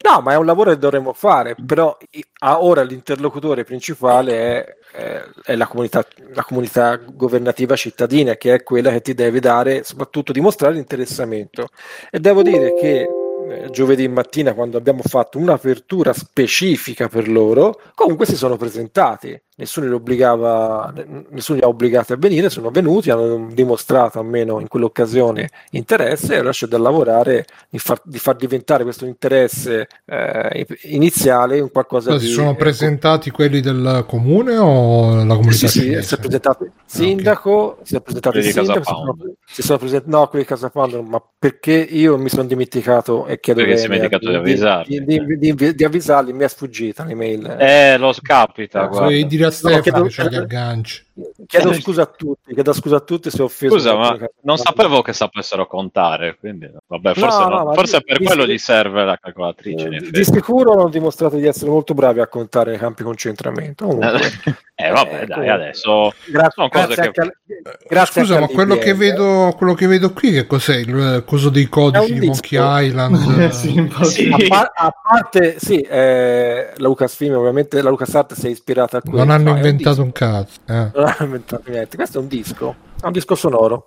No, ma è un lavoro che dovremmo fare, però i- a ora l'interlocutore principale è, è- è la, comunità, la comunità governativa cittadina, che è quella che ti deve dare, soprattutto dimostrare l'interessamento. E devo dire che eh, giovedì mattina, quando abbiamo fatto un'apertura specifica per loro, comunque si sono presentati. Nessuno li, obbligava, nessuno li ha obbligati a venire, sono venuti, hanno dimostrato almeno in quell'occasione interesse e ora c'è da lavorare di far, di far diventare questo interesse eh, iniziale un qualcosa Ma di... si sono presentati quelli del comune o la comunità Sì, sì, si è presentato il sindaco, si è presentato il Quelli sindaco, si sono, si sono presentati, no, quelli di Casa Pound, ma perché io mi sono dimenticato e chiedo Perché si è dimenticato di avvisarli. di, di- di- di avvisarli, mi è sfuggita l'email. Eh, lo scapita, Eh, guarda. Dire a Stefano chiedo- che c'ha gli agganci. Chiedo scusa a tutti, chiedo scusa a tutti se ho offeso. Scusa, ma non sapevo che sapessero contare, quindi vabbè, forse, No, no- no, forse di- per di- quello gli serve la calcolatrice. Eh. Di sicuro hanno dimostrato di essere molto bravi a contare i campi concentramento. Comunque, eh, vabbè, Eh, dai, adesso gra- sono cose grazie che- al- grazie Scusa, anche ma quello che, vedo, quello che vedo qui che cos'è? Il coso dei codici un di. Monkey Island? Eh, sì, un Sì. A, par- a parte, sì, eh, la Lucasfilm ovviamente, la LucasArts si è ispirata a questo. non hanno un inventato disco. un cazzo. eh. Niente. Questo è un disco, è un disco sonoro.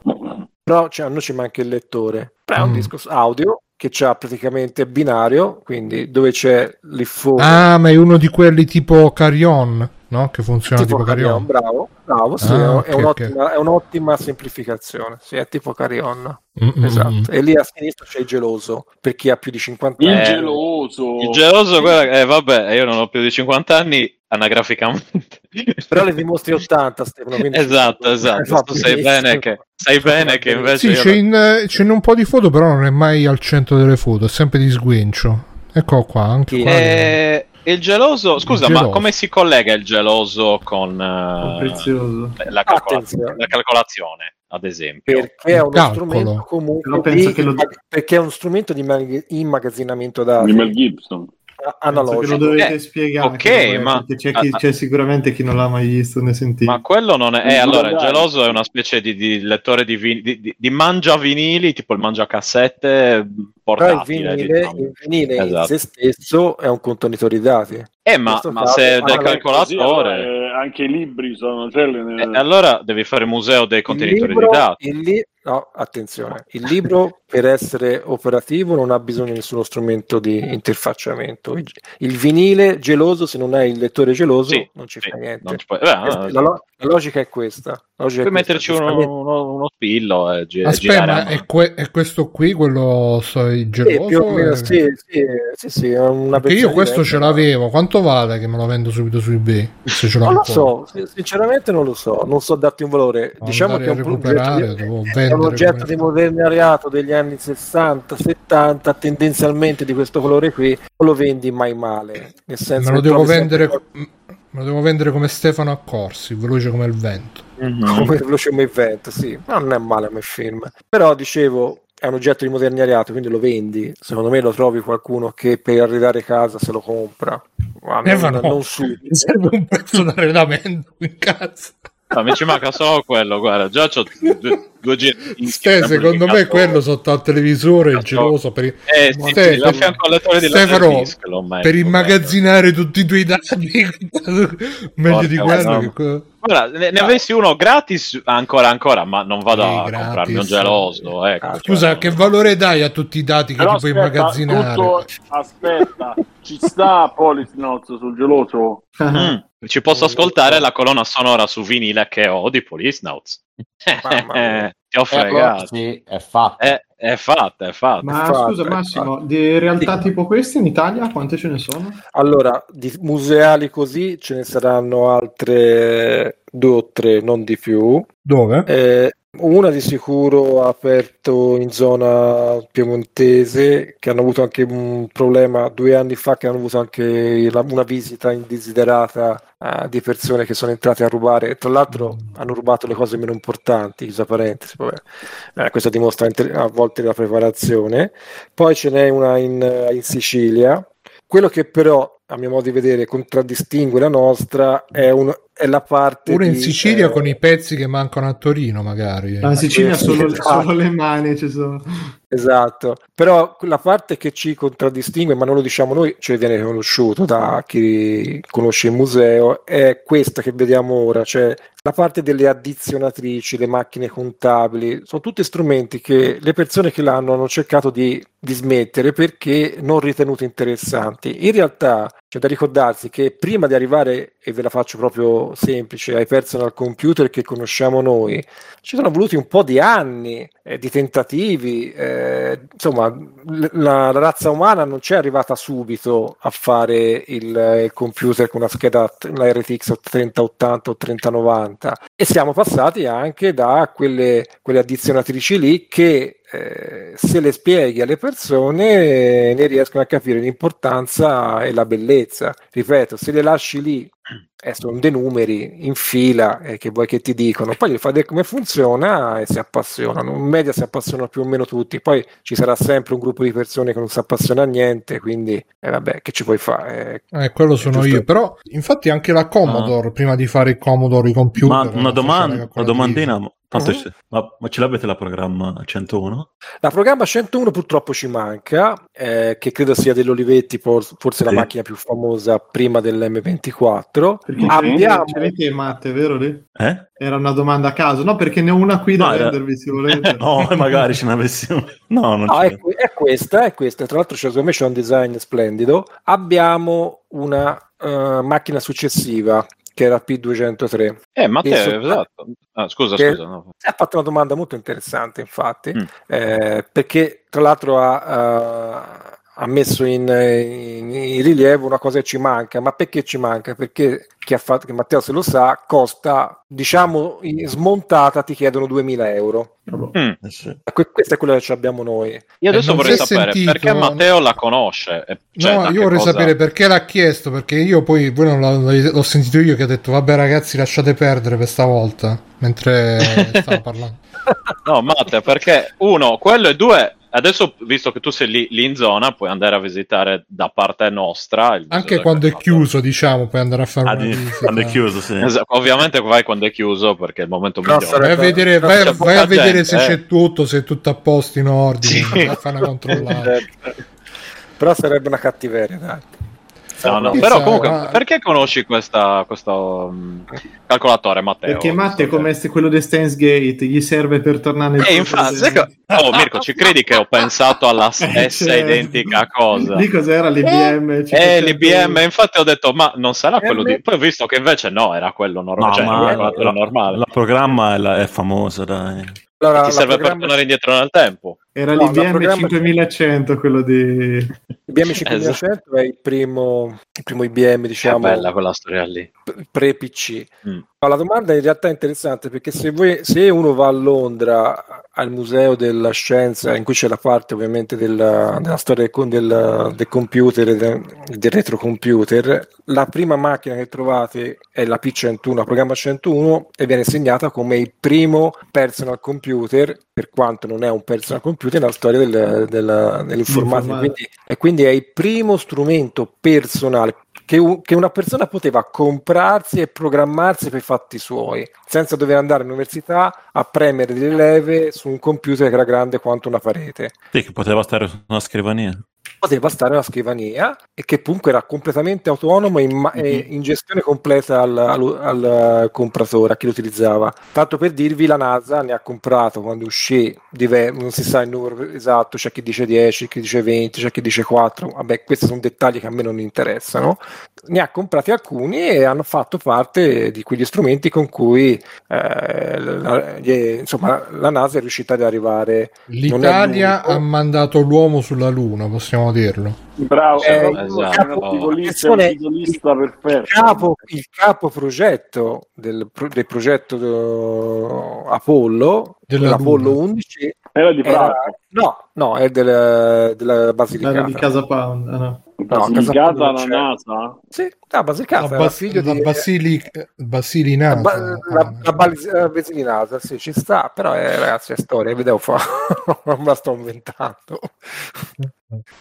Però cioè, a noi ci manca il lettore. Però è un Mm. disco audio che ha praticamente binario, quindi dove c'è l'iPhone. Ah, ma è uno di quelli tipo Carrion, no? Che funziona tipo, tipo Carrion. Carrion, bravo, bravo, sì, Ah, è, ok, è un'ottima, è un'ottima semplificazione, sì, è tipo Carrion, Mm, mm, mm. esatto. E lì a sinistra c'è il geloso, per chi ha più di 50 Il anni. Eh, geloso. il geloso, guarda, eh, vabbè, io non ho più di 50 anni anagraficamente. Però le dimostri 80, Stefano. esatto, esatto. Tu sai bene che, sai bene che invece Sì, io c'è in, c'è in un po' di foto, però non è mai al centro delle foto, è sempre di sguincio. Ecco qua, anche Chi qua. Eh, il geloso, scusa, Il ma geloso. come si collega il geloso con prezioso. la, calcola- Attenzione. la calcolazione, ad esempio? Perché è uno calcolo. strumento comunque di- che lo- perché è uno strumento di immag- immagazzinamento dati Di Mel Gibson. A- Penso che lo analogico. dovete Eh, spiegare. ok, ma- C'è, chi- c'è sicuramente chi non l'ha mai visto né sentito. Ma quello non è. Eh, allora, geloso è una specie di, di lettore di, vin- di, di, di mangia vinili, tipo il mangia cassette Però il portatile. vinile, diciamo. il vinile in Esatto. se stesso è un contenitore di dati. Eh, ma, ma se ah, del vabbè, calcolatore. Allora, eh, anche i libri sono celle eh, allora devi fare museo dei contenitori libro, di dati. il li- no, attenzione, il libro per essere operativo non ha bisogno di nessuno strumento di interfacciamento. Il, il vinile geloso, se non hai il lettore geloso, Sì, non ci sì, fa niente. puoi- beh, no, la, lo- la logica è questa. Logica puoi è questa, metterci uno, giustamente. uno, uno spillo e gi- Aspetta, ma è, que- è questo qui quello so, il Sì, geloso? più o meno, Eh, sì, sì, sì, sì, è una Perché io questo ce l'avevo. Quanto vale che me lo vendo subito su eBay? Se ce l'ho Non lo so, sin- sinceramente non lo so, non so darti un valore. Devo diciamo che è un, a pro- oggetto recuperare, di, devo è un oggetto di modernariato degli anni 60, 70, tendenzialmente di questo colore qui, non lo vendi mai male. Nel senso Me lo devo vendere. sempre Me lo devo vendere come Stefano Accorsi, veloce come il vento. come veloce come evento, sì, ma non è male come film. Però dicevo, è un oggetto di modernariato, quindi lo vendi. Secondo me lo trovi qualcuno che per arredare casa se lo compra. Ma non, Stefano, non subito. mi serve un pezzo d'arredamento in casa. No, mi ci manca solo quello, guarda, già c'ho due, due giri. Ste, secondo me quello sotto al televisore, il geloso per, Eh, sì, Ste- sì, di Stefano, per immagazzinare tutti i tuoi dati. Meglio Porca di quello. miseria. che- Guarda, ne, ne avessi uno gratis ancora ancora, ma non vado Sì, a gratis. comprarmi un geloso. Ecco, Ah, Scusa, cioè, che valore dai a tutti i dati che ti puoi aspetta, immagazzinare? tutto- aspetta, ci sta Polisnots sul geloso? mm, ci posso ascoltare la colonna sonora su vinile che ho di. Mamma mia. Ti ho Eh, allora fregato. sì, è fatto. È, è fatta, è fatta. Ma Fatto, scusa Massimo, di realtà Sì. tipo queste in Italia quante ce ne sono? Allora, di museali così ce ne saranno altre due o tre, non di più. Dove? Eh, una di sicuro ha aperto in zona piemontese, che hanno avuto anche un problema due anni fa, che hanno avuto anche una visita indesiderata eh, di persone che sono entrate a rubare. Tra l'altro hanno rubato le cose meno importanti, chiusa parentesi. Eh, questo dimostra a volte la preparazione. Poi ce n'è una in, in Sicilia. Quello che però, a mio modo di vedere, contraddistingue la nostra è, un- è la parte Pure in di, Sicilia eh, con i pezzi che mancano a Torino, magari. No, in Sicilia solo, Esatto. solo le mani ci sono. Esatto, però la parte che ci contraddistingue, ma non lo diciamo noi, ci viene conosciuto da chi conosce il museo, è questa che vediamo ora, cioè la parte delle addizionatrici, le macchine contabili, sono tutti strumenti che le persone che l'hanno hanno cercato di, di smettere perché non ritenuti interessanti. In realtà c'è da ricordarsi che prima di arrivare, e ve la faccio proprio semplice, ai personal computer che conosciamo noi, ci sono voluti un po' di anni eh, di tentativi, eh, insomma, l- la, razza umana non c'è arrivata subito a fare il, il computer con una scheda, la RTX 3080 o 3090 e siamo passati anche da quelle, quelle addizionatrici lì che eh, se le spieghi alle persone eh, ne riescono a capire l'importanza e la bellezza. Ripeto, se le lasci lì eh, sono dei numeri in fila eh, che vuoi che ti dicono, poi gli fai vedere come funziona e si appassionano. In media si appassionano più o meno tutti, poi ci sarà sempre un gruppo di persone che non si appassiona a niente, quindi eh, vabbè, che ci puoi fare? Eh, Eh, quello sono giusto. io, però infatti anche la Commodore, prima di fare il Commodore i computer, Ma una, domanda, una domandina, tanto ci- ma, ma ce l'avete la programma 101? La programma 101 purtroppo ci manca, eh, che credo sia dell'Olivetti, por- forse la Sì. macchina più famosa prima dell'M24. Perché Abbiamo... ce l'avete matte, vero lì? Eh? Era una domanda a caso, no? Perché ne ho una qui da No, era- vendervi se volete. no, magari ce n'avessimo. No, non No, c'è. è, è questa, è questa. Tra l'altro, c'è, secondo me c'è un design splendido. Abbiamo una eh, macchina successiva che era P203. Eh, Matteo, Adesso- esatto. Ah, scusa, Che- scusa. no. Ha fatto una domanda molto interessante, infatti, Mm. eh, perché tra l'altro ha, ha- ha messo in, in- in rilievo una cosa che ci manca. Ma perché ci manca? Perché chi ha fatto, che Matteo se lo sa, costa, diciamo, smontata ti chiedono 2000 euro. Mm. Eh sì. Que- questa è quella che abbiamo noi. Io adesso vorrei sapere sentito- perché Matteo la conosce. e- cioè, no, io vorrei cosa- sapere perché l'ha chiesto, perché io poi voi non l'ho, l'ho sentito io che ho detto vabbè ragazzi lasciate perdere per stavolta, mentre stavo parlando. No, Matteo, perché uno, quello e due, adesso visto che tu sei lì, lì in zona, puoi andare a visitare da parte nostra. Anche quando è chiuso, diciamo, puoi andare a fare Ah, una di- visita. quando è chiuso, sì. Esatto, ovviamente vai quando è chiuso perché è il momento Però migliore. Vai a vedere, vai, vai a vedere gente, se eh. c'è tutto, se è tutto a posto in ordine, Sì. fare una controllata. Però sarebbe una cattiveria, dai. No, no, Pizza, però comunque, ma- perché conosci questa, questo um, calcolatore, Matteo? Perché Matte come se quello di Steins Gate, gli serve per tornare nel E infatti, co- oh Mirko, ci credi che ho pensato alla stessa certo. identica cosa? Lì cos'era l'IBM? Eh, l'IBM, infatti ho detto, ma non sarà quello di... IBM? Poi ho visto che invece no, era quello normale, No, cioè, ma era un la, calcolatore normale. la programma è, la- è famosa, dai. Allora, Ti serve per programma- tornare indietro nel tempo. Era No, l'IBM programma- 5100, quello di... IBM 5100 è il primo, il primo IBM, diciamo, bella quella storia lì. pre-PC. Mm. No, la domanda in realtà è interessante perché se, voi- se uno va a Londra al museo della scienza, in cui c'è la parte ovviamente della, della storia del, con- del- del computer, e del, del retrocomputer, la prima macchina che trovate è la P101, la programma 101, e viene segnata come il primo personal computer, per quanto non è un personal computer, nella storia del- della- dell'informatica. L'informatica. Quindi, e quindi è il primo strumento personale che, u- che una persona poteva comprarsi e programmarsi per i fatti suoi, senza dover andare all'università a premere delle leve su un computer che era grande quanto una parete. Sì, che poteva stare su una scrivania. Poteva stare alla scrivania e che comunque era completamente autonomo e in, ma- e in gestione completa al, al- al compratore, a chi lo utilizzava. Tanto per dirvi, la NASA ne ha comprato quando uscì, diver- non si sa il numero esatto, c'è chi dice 10, chi dice 20, c'è chi dice 4, vabbè questi sono dettagli che a me non interessano. Ne ha comprati alcuni e hanno fatto parte di quegli strumenti con cui eh, la, gli- insomma, la NASA è riuscita ad arrivare. L'Italia ha mandato l'uomo sulla Luna, possiamo dirlo. Bravo, Eh, è esatto. il perfetto. capo, il capo progetto del, del progetto eh, Apollo, Della l'Apollo Luna. 11, Era di era, Prato. no, no, è del- della Era Basilicata. di Casa Pound. ah, no. No, a casa Basilicata tua non la c'è. NASA? Sì, ah, Basilicata La, era Bas- figlio la di... Basili- La, Basilinata. ba- la, la Basi- la Basilinata, sì, ci sta, però eh, ragazzi è storia, vedevo fa, non la sto inventando.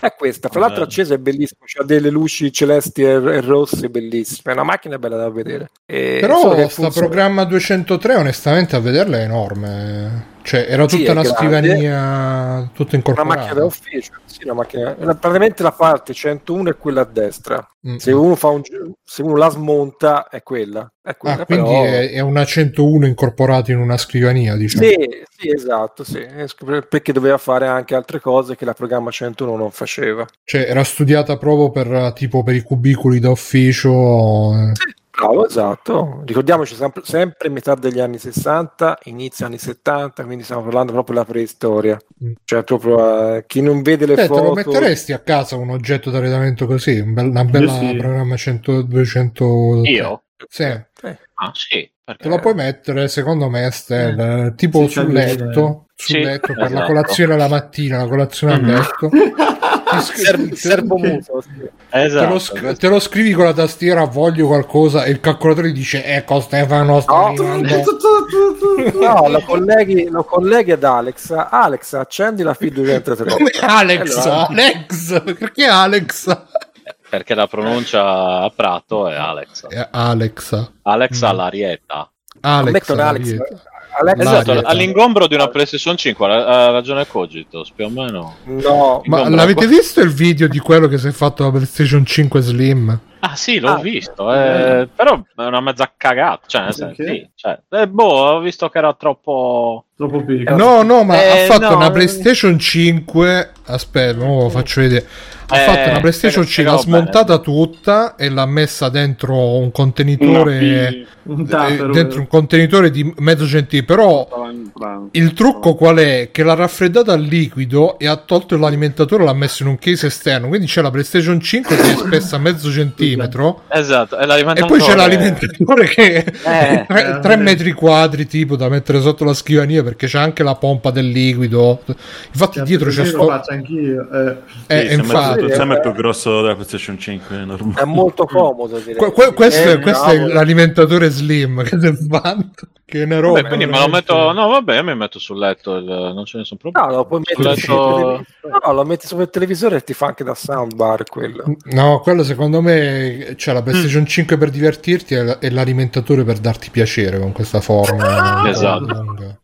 È questa, fra l'altro accesa è bellissima, c'ha delle luci celesti e, e rosse bellissime, è una macchina bella da vedere. E Però funziona- programma 203 onestamente a vederla è enorme. Cioè era Sì, tutta è una grande. scrivania tutta una macchina da ufficio, sì, una macchina, la- praticamente la parte 101 è quella a destra. Mm. Se uno, fa un, se uno la smonta è quella. È quella Ah, quindi però- è, è una 101 incorporata in una scrivania, diciamo. Sì, sì, esatto, sì. Eh, perché doveva fare anche altre cose che la programma 101 non faceva. Cioè era studiata proprio per tipo per i cubicoli da ufficio. eh. Bravo, esatto. Ricordiamoci sempre, sempre metà degli anni 60, inizio anni 70, quindi stiamo parlando proprio della preistoria. Mm. Cioè, proprio eh, chi non vede le Te, te foto. lo metteresti a casa un oggetto d'arredamento così? Un bel- una bella sì. programma 100, 200. Io? Sì. Eh, Ah, sì. Perché... Te lo puoi mettere, secondo me, Stel, eh, tipo Sì, sul letto, sul Sì, letto per la esatto. colazione la mattina, la colazione a Mhm. letto. Scri- Servo, te- servo muso, sì. Te Esatto. lo, scri- te lo scrivi con la tastiera, voglio qualcosa, e il calcolatore dice: Ecco, Stefano, sta No. No, lo colleghi, lo colleghi ad Alexa. Alexa, accendi la feed 203. Come Alex? Allora- Alex? Perché Alex? Perché la pronuncia a Prato è Alex. È Alexa. Alex Mm. all'Arietta. Alex. Alex. Alexa Esatto, all'ingombro di una PlayStation 5 ha ragione Cogitos, più o meno. No, Ma l'avete visto il video di quello che si è fatto la PlayStation 5 Slim? Ah sì, l'ho Ah. visto, eh, però è una mezza cagata, cioè, nel senso, sì, cioè, eh, boh, ho visto che era troppo... Troppo piccolo. No, no, ma Eh, ha fatto no, una non- PlayStation 5. Aspetta, lo faccio vedere. Ha Eh, fatto una PlayStation spiega- 5, l'ha smontata tutta e l'ha messa dentro un contenitore. Un eh, dentro un contenitore di mezzo centimetro. Però il trucco qual è? Che l'ha raffreddato al liquido e ha tolto l'alimentatore e l'ha messo in un case esterno. Quindi c'è la PlayStation 5 che è spessa mezzo centimetro. Esatto, e E poi c'è l'alimentatore che Eh, 3 metri quadri tipo da mettere sotto la scrivania perché c'è anche la pompa del liquido. Infatti Cazzo, dietro c'è sto... lo faccio anch'io. Eh. Eh, Sì, infatti. tutto- sembra più grosso della PlayStation 5 normale. è molto comodo. direi. Que- que- questo, Eh, è, questo è l'alimentatore slim che è fatto. Che è una roba. Vabbè, quindi me lo metto... No, vabbè, io mi metto sul letto, il- non ce ne sono No, lo puoi mettere sul letto- televisore. No, lo metti sul televisore e ti fa anche da soundbar quello. No, quello secondo me c'è la PlayStation 5 per divertirti e l'alimentatore per darti piacere con questa forma. Esatto. lunga.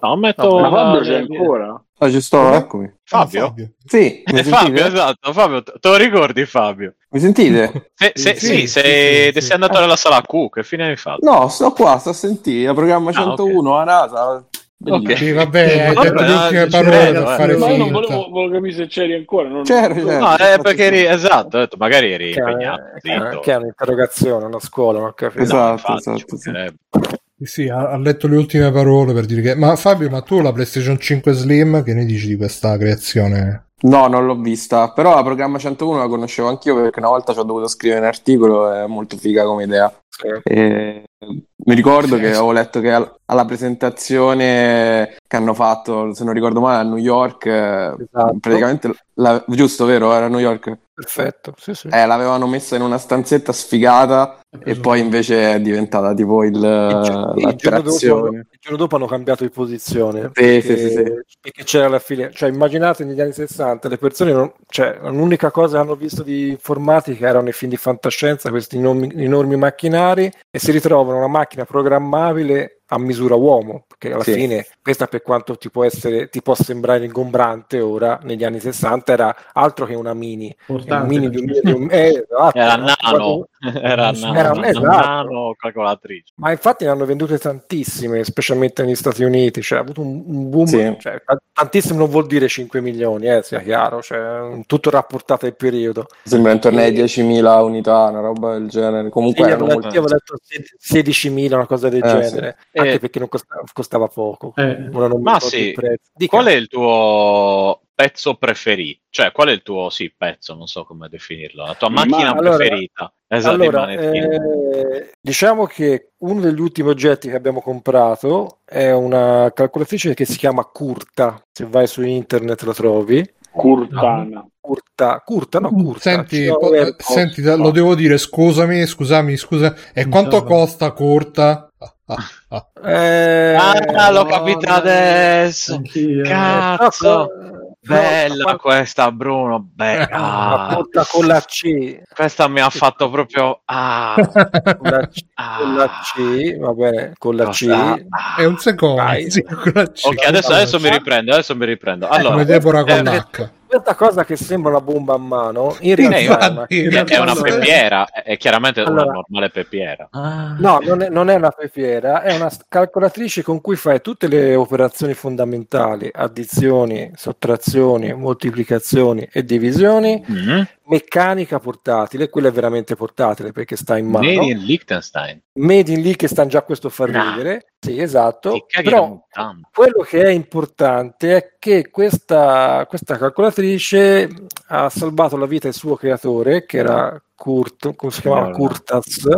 No, metto... Ma Fabio la- c'è ancora? Ah, ci sto, eccomi. Fabio? Ah, Sì, mi Eh, Fabio, esatto, Fabio, te lo ricordi Fabio? Mi sentite? Se, se- Sì, sì, sì, sei, sì, sì. sei andato nella sala Q, che fine hai fatto? No, sto qua, sto a sentire. La programma 101, a NASA. Bellissimo. Sì, vabbè, hai Vabbè, detto le ultime eh, parole per credo, fare eh. Ma io non volevo, volevo capire se c'eri ancora. Non... C'ero, c'ero. No, è perché eri, esatto, ho detto, magari eri Che, impegnato. che- zitto. che è un'interrogazione, una scuola, non ho capito. Esatto, No, infatti, esatto, ci sì. Sì, Sì, ha, ha letto le ultime parole per dire che... Ma Fabio, ma tu la PlayStation 5 Slim, che ne dici di questa creazione? No, non l'ho vista, però la programma 101 la conoscevo anch'io perché una volta ci ho dovuto scrivere un articolo, è molto figa come idea. Sì. E mi ricordo che avevo letto che al- alla presentazione che hanno fatto, se non ricordo male, a New York, eh, Esatto. praticamente, la- giusto, vero? Era a New York? Perfetto, sì, sì. Eh, l'avevano messa in una stanzetta sfigata e poi invece è diventata tipo il, Il giorno- il giorno dopo, il giorno dopo hanno cambiato di posizione Sì, perché, sì, sì, sì. perché c'era la fine, cioè immaginate negli anni 60 le persone, non, cioè l'unica cosa che hanno visto di informatica erano i film di fantascienza, questi enormi, enormi macchinari e si ritrovano una macchina programmabile a misura uomo, perché alla Sì. fine questa per quanto ti può essere ti può sembrare ingombrante ora negli anni 60 era altro che una mini, un Importante. mini di un, di un- eh, esatto, Era era nano, era Era- nano, esatto. nano calcolatrice. Ma infatti ne hanno vendute tantissime, specialmente negli Stati Uniti, cioè ha avuto un, un boom, Sì. cioè, ta- tantissimo non vuol dire 5 milioni, eh, sia chiaro, cioè, tutto rapportato al periodo. Sembra intorno ai 10.000 unità, una roba del genere. Sì, Comunque erano molto... letto, io avevo letto 16.000, una cosa del Eh, genere, anche Eh. perché non costava, costava poco. Eh, Ma sì. Qual è il tuo pezzo preferito? Cioè, qual è il tuo, sì, pezzo, non so come definirlo, la tua Ma- macchina allora- preferita? Esatto, Allora, eh, diciamo che uno degli ultimi oggetti che abbiamo comprato è una calcolatrice che si chiama Curta, se vai su internet la trovi. Curtana. Curta, curta, no, curta. Senti, po- eh, senti, lo devo dire, scusami, scusami, scusa. E quanto Insomma. costa corta? Ah, ah, ah. Eh, Ah, l'ho no, capita no, adesso. Cazzo. no, Bella no, questa, Bruno. Bella. La Ah, con la C, questa mi ha fatto proprio. Ah, con la C, ah. con la C, va bene, con la C. Cosa? Ah. È un secondo. Sì, con la C. Ok, adesso, adesso mi riprendo. Adesso mi riprendo. Allora, Come Deborah con eh, l'H. Questa cosa che sembra una bomba a mano, in eh, realtà è una... è, una pepiera. È chiaramente una Allora- normale pepiera. No, non è, non è una pepiera, è una calcolatrice con cui fai tutte le operazioni fondamentali, addizioni, sottrazioni, moltiplicazioni e divisioni, Mhm. meccanica portatile, quella è veramente portatile perché sta in mano. Made in Liechtenstein. Made in sta già questo fa Ah. ridere, sì esatto, però quello che è importante è che questa, questa calcolatrice ha salvato la vita del suo creatore che era Kurt, come si chiamava? Kurtaz,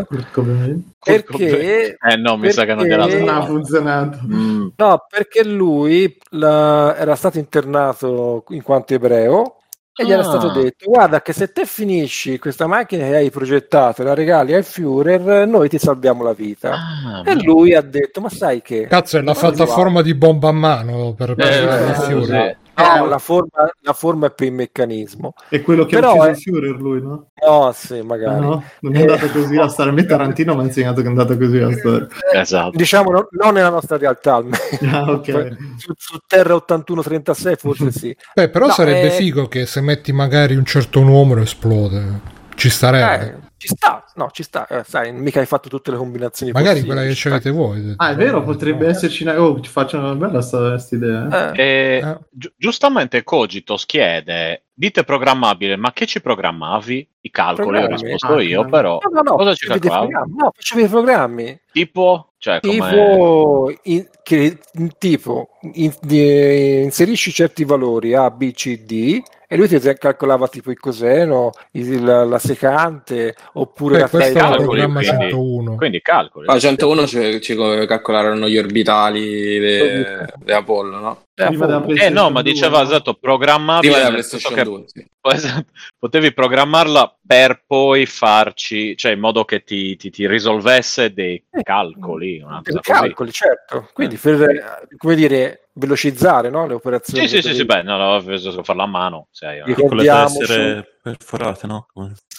perché Eh no, mi sa che non gliela perché- Non ha funzionato. Mm. No, perché lui la- era stato internato in quanto ebreo e gli era Ah. stato detto: Guarda, che se te finisci questa macchina che hai progettato la regali al Führer, noi ti salviamo la vita. Ah, E lui ha detto: Ma sai che Cazzo, è la fatta a Guarda, forma di bomba a mano per per Eh, il eh, fiore. No, Eh, la, forma, la forma è per il meccanismo. È quello che Però ha è- ucciso Führer lui, no? No, sì, magari. no? Non è Eh. andata così la storia. A me Tarantino mi ha insegnato che è andata così la storia. Esatto. Diciamo no- non nella nostra realtà, almeno. Ah, ok. su, su Terra 8136 forse sì. Beh, però No, sarebbe eh, figo che se metti magari un certo numero esplode. Ci starebbe. Eh, ci sta, no, ci sta. eh, sai, mica hai fatto tutte le combinazioni magari possibili, quella che ci avete voi. Ah, è vero, potrebbe esserci una... Oh, ci faccio una bella sta, sta idea. eh. Eh, E Eh. gi- giustamente Cogitos chiede: dite programmabile, ma che ci programmavi? I calcoli, ho Programmi? risposto Ah, io, no. però. No, no, no, Cosa ci calcolavi? programmi. No, facevi dei programmi. Tipo, cioè, Tipo, in- che, tipo in- di- inserisci certi valori A, B, C, D e lui ti calcolava tipo il coseno, il- la, la secante oppure Beh, la questo è il calcoli, programma quindi- 101. quindi calcoli. Ah, 101 ci, ci calcolarono gli orbitali de- di Apollo, no? Prima della Eh no, ma 2, diceva no? esatto, programmabile Prima della PlayStation che 2. sì. Esatto. Potevi programmarla per poi farci, cioè in modo che ti, ti- ti risolvesse dei calcoli. Una Per cosa così. calcoli, certo. Quindi Eh. per, eh, come dire, velocizzare no, le operazioni. Sì, sì, sì, sì, beh, no, no, farla a mano. Se hai una- Dico- Con le da Ricordiamoci- essere perforate, no?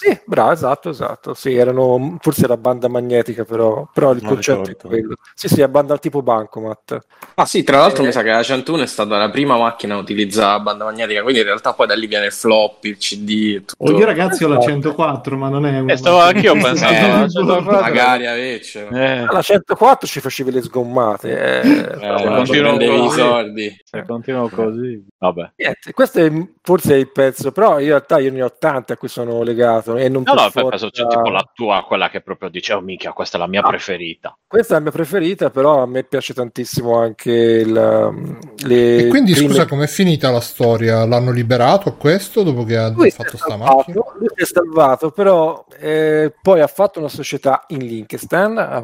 Sì, bravo, esatto, esatto. Sì, erano, forse era banda magnetica, però, però il Non concetto ricordo. è quello. Sì, sì, è banda tipo Bancomat. Ah sì, tra l'altro Eh. mi sa che la 101 è stata la prima macchina a utilizzare la banda magnetica, quindi in realtà poi da lì viene il floppy, il CD, e tutto. Oh, io ragazzi ho la Esatto. 104, ma non è una... Eh, stavo anch'io macchina- pensando, la 104. Magari avercelo. Eh, Alla 104 ci facevi le sgommate. eh, Eh, non continuo prendevi i così. soldi. se continuo così, vabbè. Niente, questo è forse il pezzo, però in realtà io ne ho tante a cui sono legato. E non No, per no, forza- penso c'è tipo la tua, quella che proprio dice, oh minchia, questa è la mia Ah. preferita. Questa è la mia preferita, però a me piace tantissimo anche il, le E quindi prime- scusa, com'è finita la storia? L'hanno liberato questo dopo che ha lui fatto sta macchina? salvato, lui si è salvato, però eh, poi ha fatto una società in Liechtenstein a,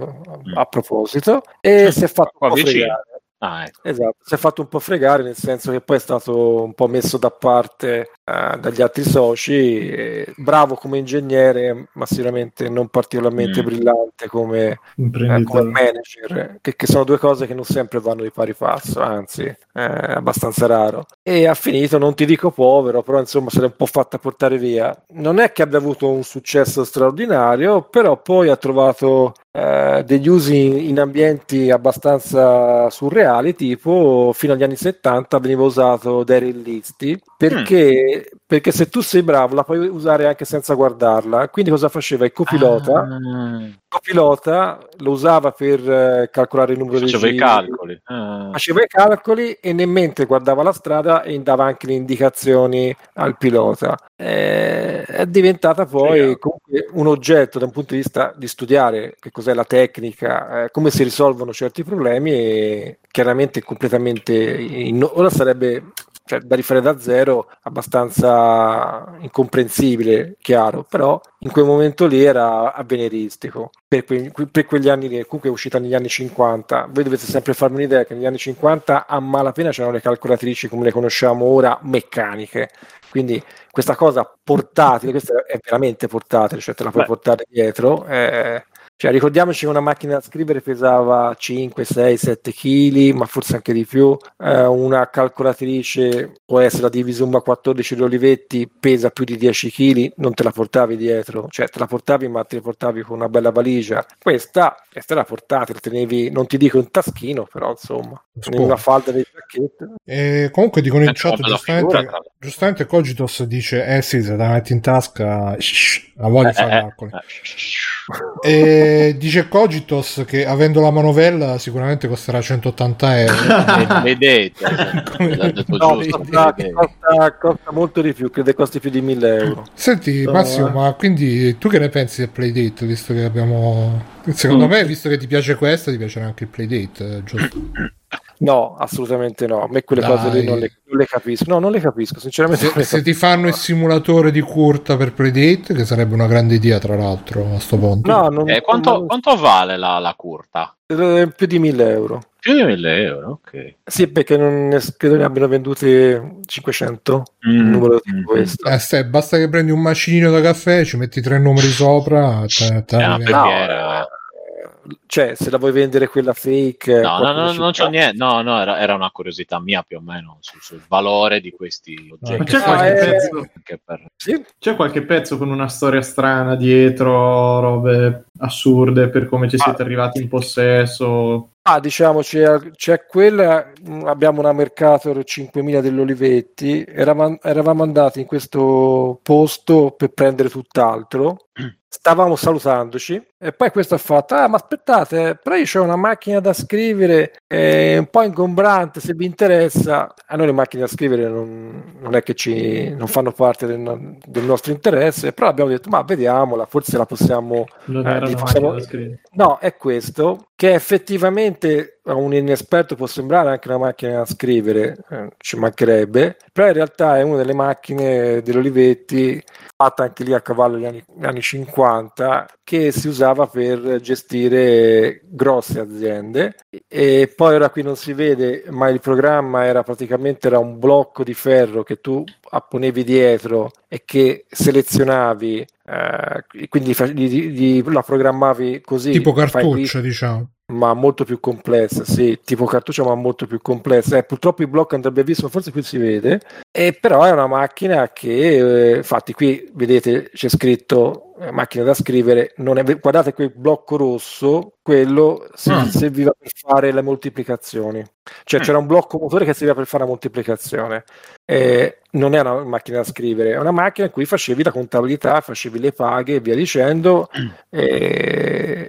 a proposito e si è fatto un po' fregare. Ah, ecco. Esatto, si è fatto un po' fregare nel senso che poi è stato un po' messo da parte eh, dagli altri soci, bravo come ingegnere, ma sicuramente non particolarmente Mm. brillante come, eh, come manager, che, che sono due cose che non sempre vanno di pari passo, anzi è abbastanza raro. E ha finito, non ti dico povero, però insomma se l'è un po' fatta portare via. Non è che abbia avuto un successo straordinario, però poi ha trovato eh, degli usi in, ambienti abbastanza surreali, tipo fino agli anni 70 veniva usato Daryl Listi, perché, perché se tu sei bravo la puoi usare anche senza guardarla. Quindi cosa faceva? Il copilota Ah, copilota lo usava per eh, calcolare il numero faceva dei i giri, calcoli. Ah. faceva i calcoli e nel mentre guardava la strada e dava anche le indicazioni al pilota. Eh, è diventata poi Figa. comunque un oggetto da un punto di vista di studiare che cos'è la tecnica, eh, come si risolvono certi problemi e chiaramente completamente in- ora sarebbe cioè, da rifare da zero, abbastanza incomprensibile, chiaro, però in quel momento lì era avveniristico. Per, que- per quegli anni lì, comunque è uscita negli anni 50. Voi dovete sempre farmi un'idea che negli anni 50 a malapena c'erano le calcolatrici come le conosciamo ora, meccaniche. Quindi questa cosa portatile, questa è veramente portatile, cioè te la puoi Beh. portare dietro. eh, cioè, ricordiamoci che una macchina da scrivere pesava 5, 6, 7 kg, ma forse anche di più. Eh, una calcolatrice può essere la Divisum 14 di Olivetti, pesa più di 10 kg, non te la portavi dietro, cioè te la portavi, ma te la portavi con una bella valigia. Questa, questa la portata, la tenevi, non ti dico in taschino, però insomma, in una falda del giacchetto. E comunque dicono in Anche chat giustamente, figura, giustamente Cogitos dice eh sì se la metti in tasca shh, la voglio Eh, fare eh, calcoli eh. E dice Cogitos che avendo la manovella sicuramente costerà 180 euro Vedete, No, costa, costa- costa molto di più, credo costi più di 1000 euro. senti No, Massimo eh. ma quindi tu che ne pensi del Playdate visto che abbiamo secondo Mm. me visto che ti piace questa ti piacerà anche il Playdate eh, giusto? No, assolutamente no. A me quelle Dai. cose lì non le, non le capisco. No, non le capisco, sinceramente. se, se ti fanno il simulatore di curta per Playdate che sarebbe una grande idea tra l'altro a sto punto No, non, Eh, quanto, non- quanto vale la, la curta? eh, più di 1000 euro. Più di 1000 euro, ok. Sì, perché non ne, credo ne abbiano vendute 500. Un Mm, numero mm, tipo questo. Eh, stai, basta che prendi un macinino da caffè, ci metti tre numeri sopra. una te- per- No, Perché- eh, cioè, se la vuoi vendere quella fake, No, no, no, non c'ho fa. niente. No, no, era, era una curiosità mia più o meno su- sul valore di questi oggetti. Ma c'è qualche, eh, pezzo, per- Sì, c'è qualche pezzo con una storia strana dietro, robe assurde per come ci siete arrivati in possesso. Ah, diciamo c'è, c'è quella, mh, abbiamo una Mercator 5000 dell'Olivetti, eravamo, eravamo andati in questo posto per prendere tutt'altro, stavamo salutandoci e poi questo ha fatto, ah ma aspettate, però io ho una macchina da scrivere eh, un po' ingombrante, se vi interessa, a noi le macchine da scrivere non, non è che ci, non fanno parte del, del nostro interesse, però abbiamo detto, ma vediamola, forse la possiamo Non Eh, era una possiamo- da scrivere. No, è questo, che effettivamente a un inesperto può sembrare anche una macchina da scrivere, eh, ci mancherebbe, però in realtà è una delle macchine dell'Olivetti, fatta anche lì a cavallo degli anni, anni 50, che si usava per gestire grosse aziende. E poi ora qui non si vede, ma il programma era praticamente era un blocco di ferro che tu apponevi dietro e che selezionavi, eh, quindi fa- gli- gli- la programmavi così. tipo cartuccia, diciamo. Ma molto più complessa, sì, tipo cartuccia ma molto più complessa. Eh, purtroppo il blocco andrebbe visto, forse qui si vede, e però è una macchina che, eh, infatti qui vedete c'è scritto eh, macchina da scrivere, non è, guardate quel blocco rosso, quello Ah. serviva per fare le moltiplicazioni, cioè Mm. c'era un blocco motore che serviva per fare la moltiplicazione. Eh, non è una macchina da scrivere, è una macchina in cui facevi la contabilità, facevi le paghe e via dicendo,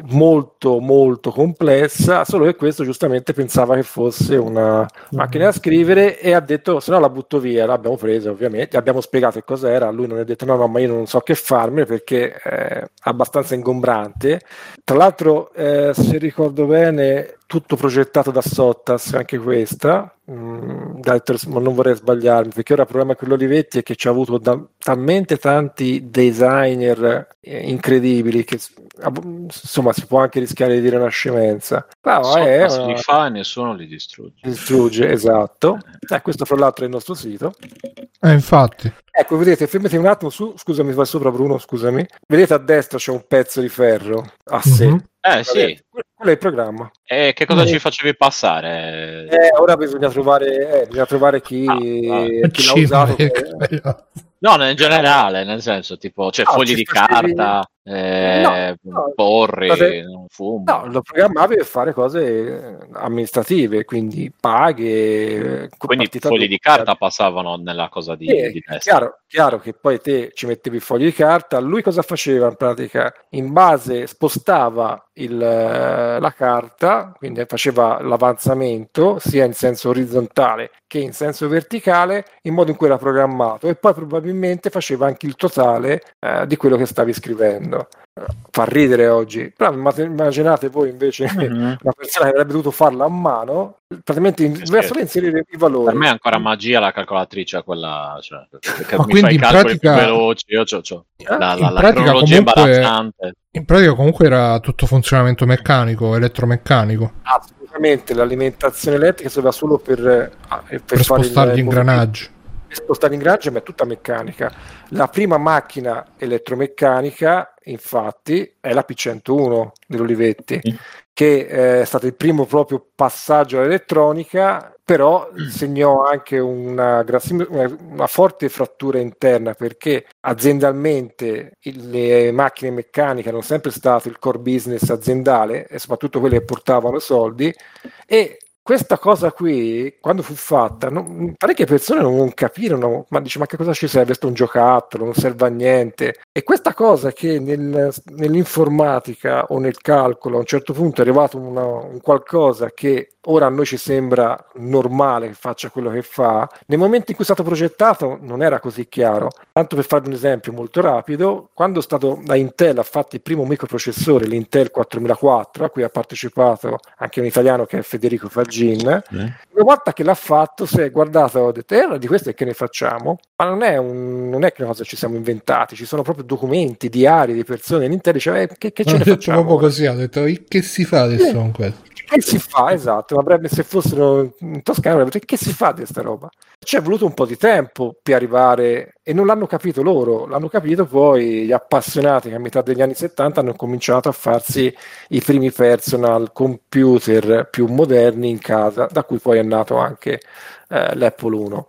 molto molto complessa, solo che questo giustamente pensava che fosse una macchina da scrivere e ha detto se no la butto via, l'abbiamo presa ovviamente, abbiamo spiegato che cos'era, lui non ha detto no no ma io non so che farmene perché è abbastanza ingombrante, tra l'altro eh, se ricordo bene tutto progettato da Sottas, anche questa, mm, ma non vorrei sbagliarmi, perché ora il problema con l'Olivetti è che ci ha avuto da- talmente tanti designer eh, incredibili che ab- insomma si può anche rischiare di dire una scemenza. Però è Sotto una- li fa e nessuno li distrugge. distrugge, esatto. Eh, questo fra l'altro è il nostro sito. Eh, infatti. Ecco, vedete, fermati un attimo su, scusami, vai sopra Bruno, scusami. Vedete a destra c'è un pezzo di ferro a sé. Mhm. Eh sì, quello è il programma. e che cosa Eh. ci facevi passare? Eh, ora bisogna trovare, eh, bisogna trovare chi, Ah, chi l'ha Ci usato. per- No, in generale, nel senso, tipo, cioè No, fogli ci di facevi- carta, eh, No, no, porri, fate- fumo. No, lo programmavi per fare cose eh, amministrative, quindi paghe. eh, Quindi partita fogli di carta passavano nella cosa di, è di destra. chiaro, chiaro che poi te ci mettevi il foglio di carta, lui cosa faceva in pratica? In base spostava il, eh, la carta, quindi faceva l'avanzamento sia in senso orizzontale che in senso verticale, in modo in cui era programmato e poi probabilmente faceva anche il totale eh, di quello che stavi scrivendo. Fa ridere oggi. Però immaginate voi invece Mhm. una persona che avrebbe dovuto farla a mano, praticamente in, Sì, doveva sì. solo inserire i valori. Per me è ancora magia la calcolatrice, quella cioè, che Ma mi quindi fa i in calcoli pratica- più veloci. Io c'ho, c'ho la, la, in la pratica cronologia comunque- imbarazzante. In pratica comunque era tutto funzionamento meccanico, elettromeccanico, Assolutamente l'alimentazione elettrica serve solo per, eh, per, per fare spostare gli ingranaggi. Spostare l'ingranaggi, ma è tutta meccanica. La prima macchina elettromeccanica, infatti, è la P101 dell'Olivetti, che eh, è stato il primo proprio passaggio all'elettronica, però segnò anche una, una- forte frattura interna perché aziendalmente le macchine meccaniche hanno sempre stato il core business aziendale e soprattutto quelle che portavano soldi e questa cosa qui, quando fu fatta, non, parecchie persone non, capirono, ma dice ma che cosa ci serve? È un giocattolo, non serve a niente. E questa cosa che nel- nell'informatica o nel calcolo a un certo punto è arrivato una- un qualcosa che ora a noi ci sembra normale che faccia quello che fa, nel momento in cui è stato progettato non era così chiaro. Tanto per fare un esempio molto rapido, quando è stato la Intel ha fatto il primo microprocessore, l'Intel 4004, a cui ha partecipato anche un italiano che è Federico Faggin, Eh? una volta che l'ha fatto si è guardato e ha detto, eh, di questo che ne facciamo? Ma non è, un, non è che una cosa ci siamo inventati, ci sono proprio documenti, diari di persone, l'Intel diceva, eh, che, che ce ne facciamo? proprio così, ha detto "E che si fa adesso con questo? Che si fa, esatto, avrebbe, se fossero in Toscana avrebbero detto che si fa di questa roba? Ci è voluto un po' di tempo per arrivare e non l'hanno capito loro, l'hanno capito poi gli appassionati che a metà degli anni 70 hanno cominciato a farsi i primi personal computer più moderni in casa, da cui poi è nato anche eh, l'Apple 1.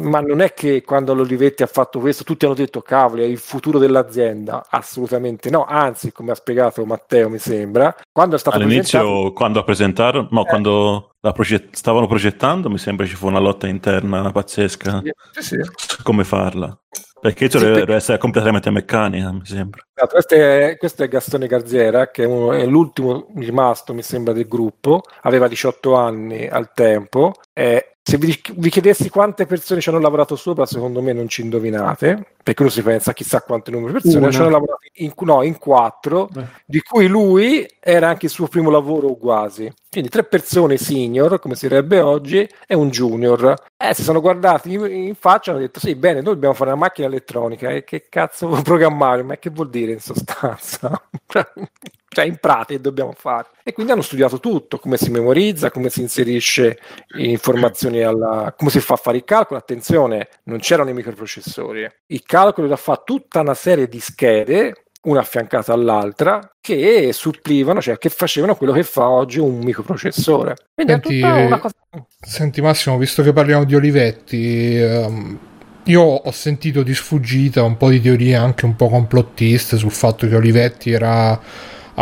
Ma non è che quando l'Olivetti ha fatto questo tutti hanno detto cavolo, è il futuro dell'azienda, assolutamente no, anzi come ha spiegato Matteo mi sembra, quando è stato All'inizio, presentato- quando la presentarono, no, Eh. quando proget- stavano progettando, mi sembra ci fu una lotta interna pazzesca Sì, sì. su come farla. Perché Sì, deve perché- essere completamente meccanica, mi sembra. Esatto, questo, è, questo è Gastone Garzera, che è, uno- è l'ultimo rimasto, mi sembra, del gruppo. Aveva 18 anni al tempo. Eh, se vi, vi chiedessi quante persone ci hanno lavorato sopra, secondo me non ci indovinate, perché uno si pensa chissà quante numero di persone. Una. Ci hanno lavorato in, no, in quattro, Beh. di cui lui era anche il suo primo lavoro quasi. Quindi tre persone senior, come si direbbe oggi, e un junior. Eh, si sono guardati in, faccia e hanno detto: Sì, bene, noi dobbiamo fare una macchina elettronica. E che cazzo vuoi programmare? Ma che vuol dire in sostanza? cioè, in pratica dobbiamo fare. E quindi hanno studiato tutto: come si memorizza, come si inserisce informazioni alla. come si fa a fare il calcolo. Attenzione, non c'erano i microprocessori. Il calcolo era fatto tutta una serie di schede una affiancata all'altra, che supplivano, cioè che facevano quello che fa oggi un microprocessore. Quindi Senti, è tutta una cosa. Senti Massimo, visto che parliamo di Olivetti, ehm, io ho sentito di sfuggita un po' di teorie anche un po' complottiste sul fatto che Olivetti era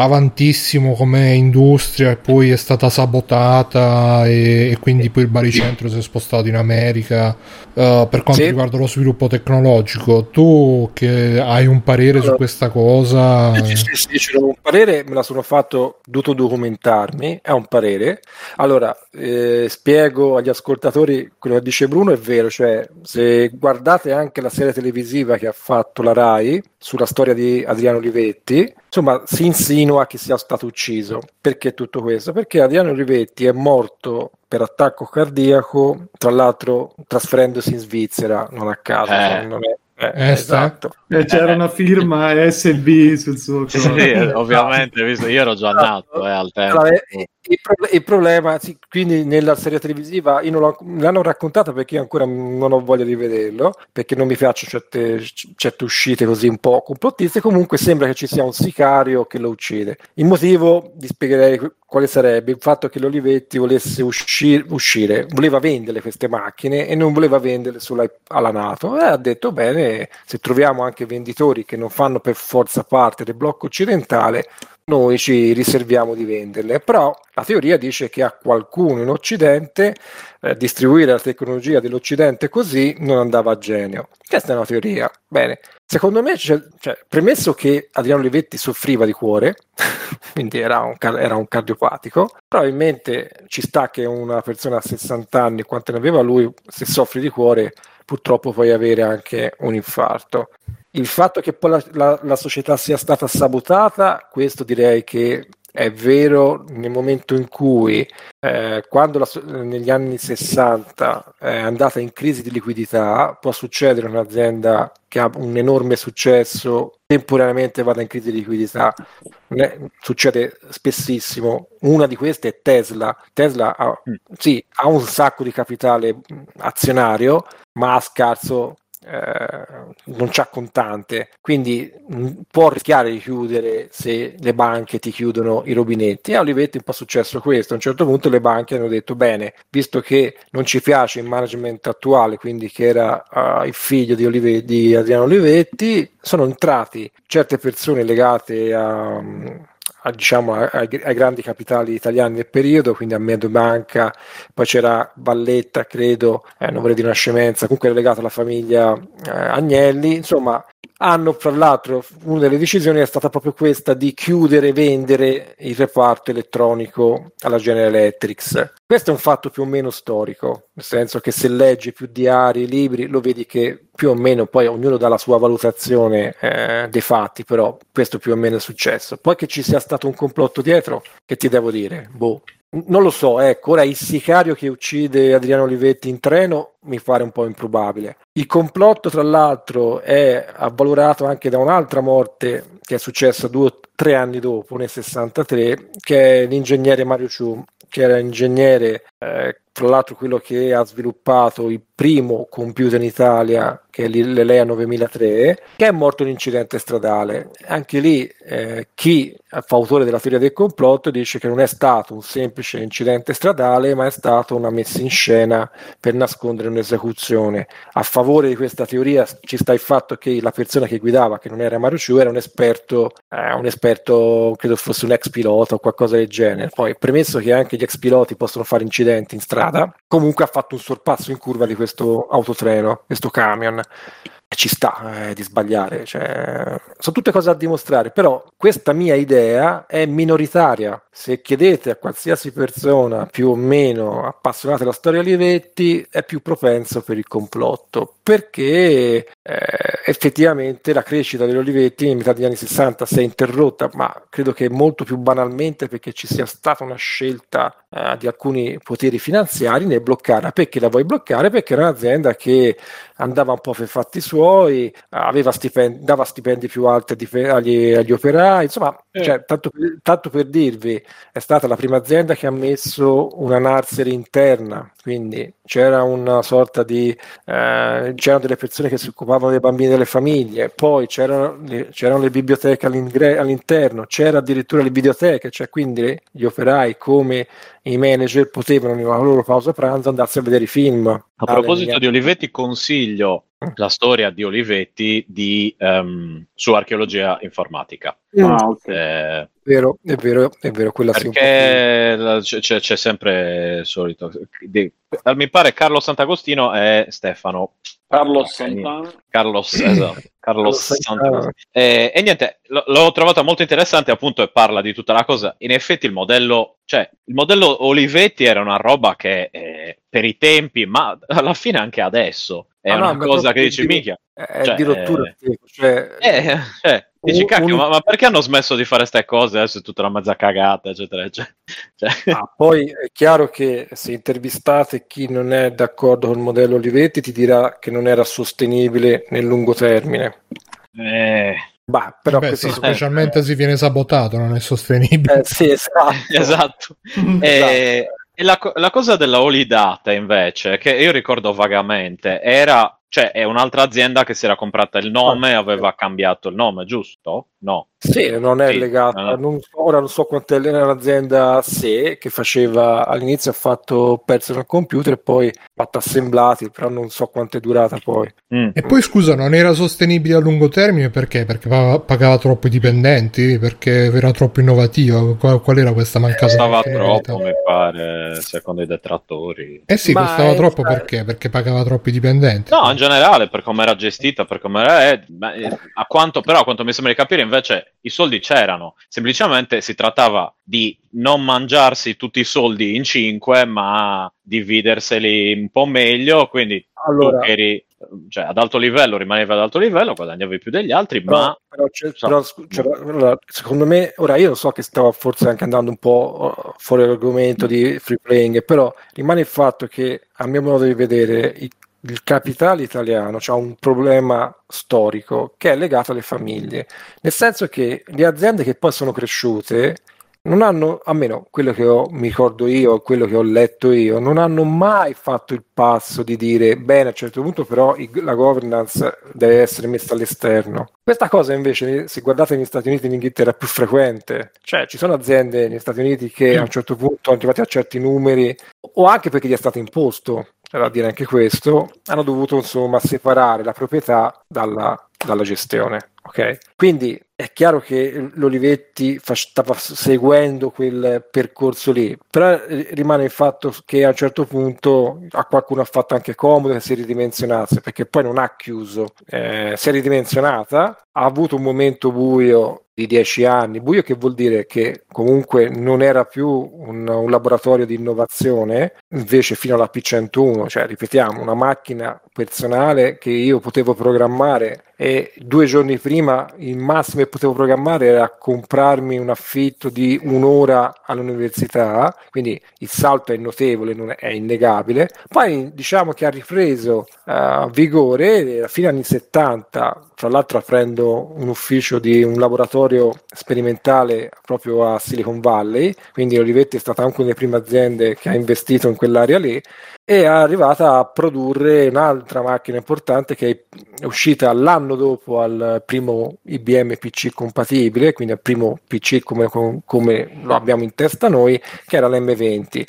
avantissimo come industria e poi è stata sabotata e, e quindi poi il baricentro si è spostato in America eh, per quanto Sì. riguarda lo sviluppo tecnologico. Tu che hai un parere su Allora, questa cosa? Sì, sì, sì, ce l'ho un parere, me la sono fatto, dovuto documentarmi, è un parere. Allora, eh, spiego agli ascoltatori quello che dice Bruno, è vero, cioè se guardate anche la serie televisiva che ha fatto la RAI sulla storia di Adriano Olivetti, insomma si insinua che sia stato ucciso. Perché tutto questo? Perché Adriano Olivetti è morto per attacco cardiaco, tra l'altro trasferendosi in Svizzera, non a caso, Eh. non è- eh, esatto. Eh, c'era una firma SB sul suo Sì, corpo. eh, ovviamente, visto, io ero già nato eh, al tempo. Allora, il, pro- il problema, sì, quindi nella serie televisiva io non l'ho, me l'hanno raccontata perché io ancora non ho voglia di vederlo, perché non mi piacciono certe, certe uscite così un po' complottiste. Comunque sembra che ci sia un sicario che lo uccide. Il motivo vi spiegherei quale sarebbe il fatto che l'Olivetti volesse uscire, uscire voleva vendere queste macchine e non voleva venderle solo ai- alla Nato. E ha detto: Bene, se troviamo anche venditori che non fanno per forza parte del blocco occidentale, noi ci riserviamo di venderle. Però la teoria dice che a qualcuno in Occidente eh, distribuire la tecnologia dell'Occidente così non andava a genio. Questa è una teoria. Bene, secondo me, cioè, premesso che Adriano Olivetti soffriva di cuore, quindi era un, era un cardiopatico, probabilmente ci sta che una persona a 60 anni, quante ne aveva lui, se soffre di cuore, purtroppo puoi avere anche un infarto. il fatto che poi la, la- la società sia stata sabotata, questo direi che è vero nel momento in cui, eh, quando la negli anni 60 è andata in crisi di liquidità, può succedere un'azienda che ha un enorme successo, temporaneamente vada in crisi di liquidità. È- succede spessissimo. Una di queste è Tesla. Tesla ha, sì, ha un sacco di capitale mh, azionario, ma ha scarso eh, non c'ha contante, quindi mh, può rischiare di chiudere se le banche ti chiudono i rubinetti. A Olivetti è un po' successo questo. A un certo punto le banche hanno detto: bene, visto che non ci piace il management attuale, quindi che era eh, il figlio di, Olive- di Adriano Olivetti, sono entrati certe persone legate a. a, diciamo, ai, ai grandi capitali italiani del periodo, quindi a Mediobanca, poi c'era Valletta, credo, eh, non vorrei dire una scemenza, comunque legato alla famiglia eh, Agnelli, insomma hanno fra l'altro una delle decisioni è stata proprio questa di chiudere e vendere il reparto elettronico alla General Electric. Questo è un fatto più o meno storico, nel senso che se leggi più diari, libri, lo vedi che più o meno poi ognuno dà la sua valutazione eh, dei fatti, però questo più o meno è successo. Poi che ci sia stato un complotto dietro, che ti devo dire? Boh. Non lo so, ecco, ora il sicario che uccide Adriano Olivetti in treno mi pare un po' improbabile. Il complotto, tra l'altro, è avvalorato anche da un'altra morte che è successa due o tre anni dopo, nel 63, che è l'ingegnere Mario Ciu, che era ingegnere, eh, tra l'altro quello che ha sviluppato il primo computer in Italia, che è l'Elea 9003, che è morto in incidente stradale. Anche lì eh, chi fa autore della teoria del complotto dice che non è stato un semplice incidente stradale, ma è stata una messa in scena per nascondere un'esecuzione. A favore di questa teoria ci sta il fatto che la persona che guidava, che non era Mario Ciu, era un esperto, eh, un esperto, credo fosse un ex pilota o qualcosa del genere. Poi, premesso che anche gli ex piloti possono fare incidenti in strada, comunque ha fatto un sorpasso in curva di questo autotreno, questo camion. Ci sta eh, di sbagliare, cioè, sono tutte cose da dimostrare, però questa mia idea è minoritaria. Se chiedete a qualsiasi persona più o meno appassionata della storia Olivetti, è più propenso per il complotto, perché eh, effettivamente la crescita degli Olivetti in metà degli anni 60 si è interrotta, ma credo che molto più banalmente perché ci sia stata una scelta eh, di alcuni poteri finanziari nel bloccarla. Perché la vuoi bloccare? Perché era un'azienda che andava un po' per fatti suoi, aveva stipendi, dava stipendi più alti agli, agli operai, insomma, Eh. cioè, tanto, per, tanto per dirvi, è stata la prima azienda che ha messo una nursery interna, quindi c'era una sorta di eh, c'erano delle persone che si occupavano dei bambini delle famiglie, poi c'erano le, c'erano le biblioteche all'ingre- all'interno, c'era addirittura le videoteche, cioè quindi gli operai come i manager potevano nella loro pausa pranzo andarsi a vedere i film. A proposito di Olivetti, consiglio la storia di Olivetti di, ehm, su archeologia informatica. Mm, Ah. Eh, vero, è vero, è vero, quella perché la- c'è, c'è- sempre il solito. di- mi pare Carlo Sant'Agostino e Stefano. Carlo. Santana. Carlos, esatto, Carlos. Sant'Agostino. Eh, e niente, l- l'ho trovata molto interessante appunto e parla di tutta la cosa. In effetti il modello, cioè il modello Olivetti era una roba che eh, per i tempi, ma alla fine anche adesso, è Ah, no, una ma cosa che dici di- minchia. è cioè, di rottura, eh, cioè, Eh, cioè, dici Un- cacchio, un- ma, ma perché hanno smesso di fare queste cose? Adesso è tutta una mezza cagata, eccetera, eccetera. Cioè, Ah, poi è chiaro che se intervistate chi non è d'accordo col modello Olivetti ti dirà che non era sostenibile nel lungo termine. eh, Bah, però Beh, sì, specialmente se viene sabotato, non è sostenibile. Eh, sì, esatto. esatto. E, e la, la cosa della Holy Data, invece, che io ricordo vagamente, era, cioè, è un'altra azienda che si era comprata il nome e aveva cambiato il nome, giusto? No. Sì, non è Sì, legata, eh. non so- ora non so quanto è era un'azienda a sé che faceva all'inizio ha fatto personal computer e poi ha fatto assemblati, però non so quanto è durata poi. Mm. E poi scusa, non era sostenibile a lungo termine perché? Perché pa- pagava troppo i dipendenti? Perché era troppo innovativa? Qual, qual era questa mancata Costava troppo, mi pare, secondo i detrattori. Eh sì, Ma costava troppo perché? Perché pagava troppi dipendenti. No, in generale, per come era gestita, per come era, eh, eh, a quanto, però, a quanto mi sembra di capire, invece i soldi c'erano. Semplicemente si trattava di non mangiarsi tutti i soldi in cinque, ma dividerseli un po' meglio. Quindi Allora, eri cioè ad alto livello rimanevi ad alto livello, guadagnavi più degli altri, Però, ma però c'è- so, però, c'è- allora, secondo me, ora io so che stavo forse anche andando un po' uh, fuori l'argomento di free playing, però rimane il fatto che a mio modo di vedere i- il capitale italiano ha un problema storico che è legato alle famiglie, nel senso che le aziende che poi sono cresciute non hanno, almeno quello che ho, mi ricordo io, quello che ho letto io, non hanno mai fatto il passo di dire bene, a un certo punto però la governance deve essere messa all'esterno. Questa cosa invece, se guardate negli Stati Uniti e in Inghilterra, è più frequente. Cioè, ci sono aziende negli Stati Uniti che a un certo punto sono arrivati a certi numeri, o anche perché gli è stato imposto, c'è da dire anche questo, hanno dovuto insomma separare la proprietà dalla, dalla gestione. ok? Quindi è chiaro che l'Olivetti fa- stava seguendo quel percorso lì, però rimane il fatto che a un certo punto a qualcuno ha fatto anche comodo che si ridimensionasse, perché poi non ha chiuso, eh, si è ridimensionata, ha avuto un momento buio di dieci anni, buio che vuol dire che comunque non era più un, un laboratorio di innovazione, invece fino alla P101, cioè ripetiamo, una macchina personale che io potevo programmare e due giorni prima il massimo che potevo programmare era comprarmi un affitto di un'ora all'università, quindi il salto è notevole, non è, innegabile. Poi diciamo che ha ripreso eh, vigore a fine anni 70, tra l'altro aprendo un ufficio di un laboratorio sperimentale proprio a Silicon Valley, quindi Olivetti è stata anche una delle prime aziende che ha investito in quell'area lì e è arrivata a produrre un'altra macchina importante che è uscita l'anno dopo al primo IBM PC compatibile, quindi al primo PC come, come lo abbiamo in testa noi, che era l'M20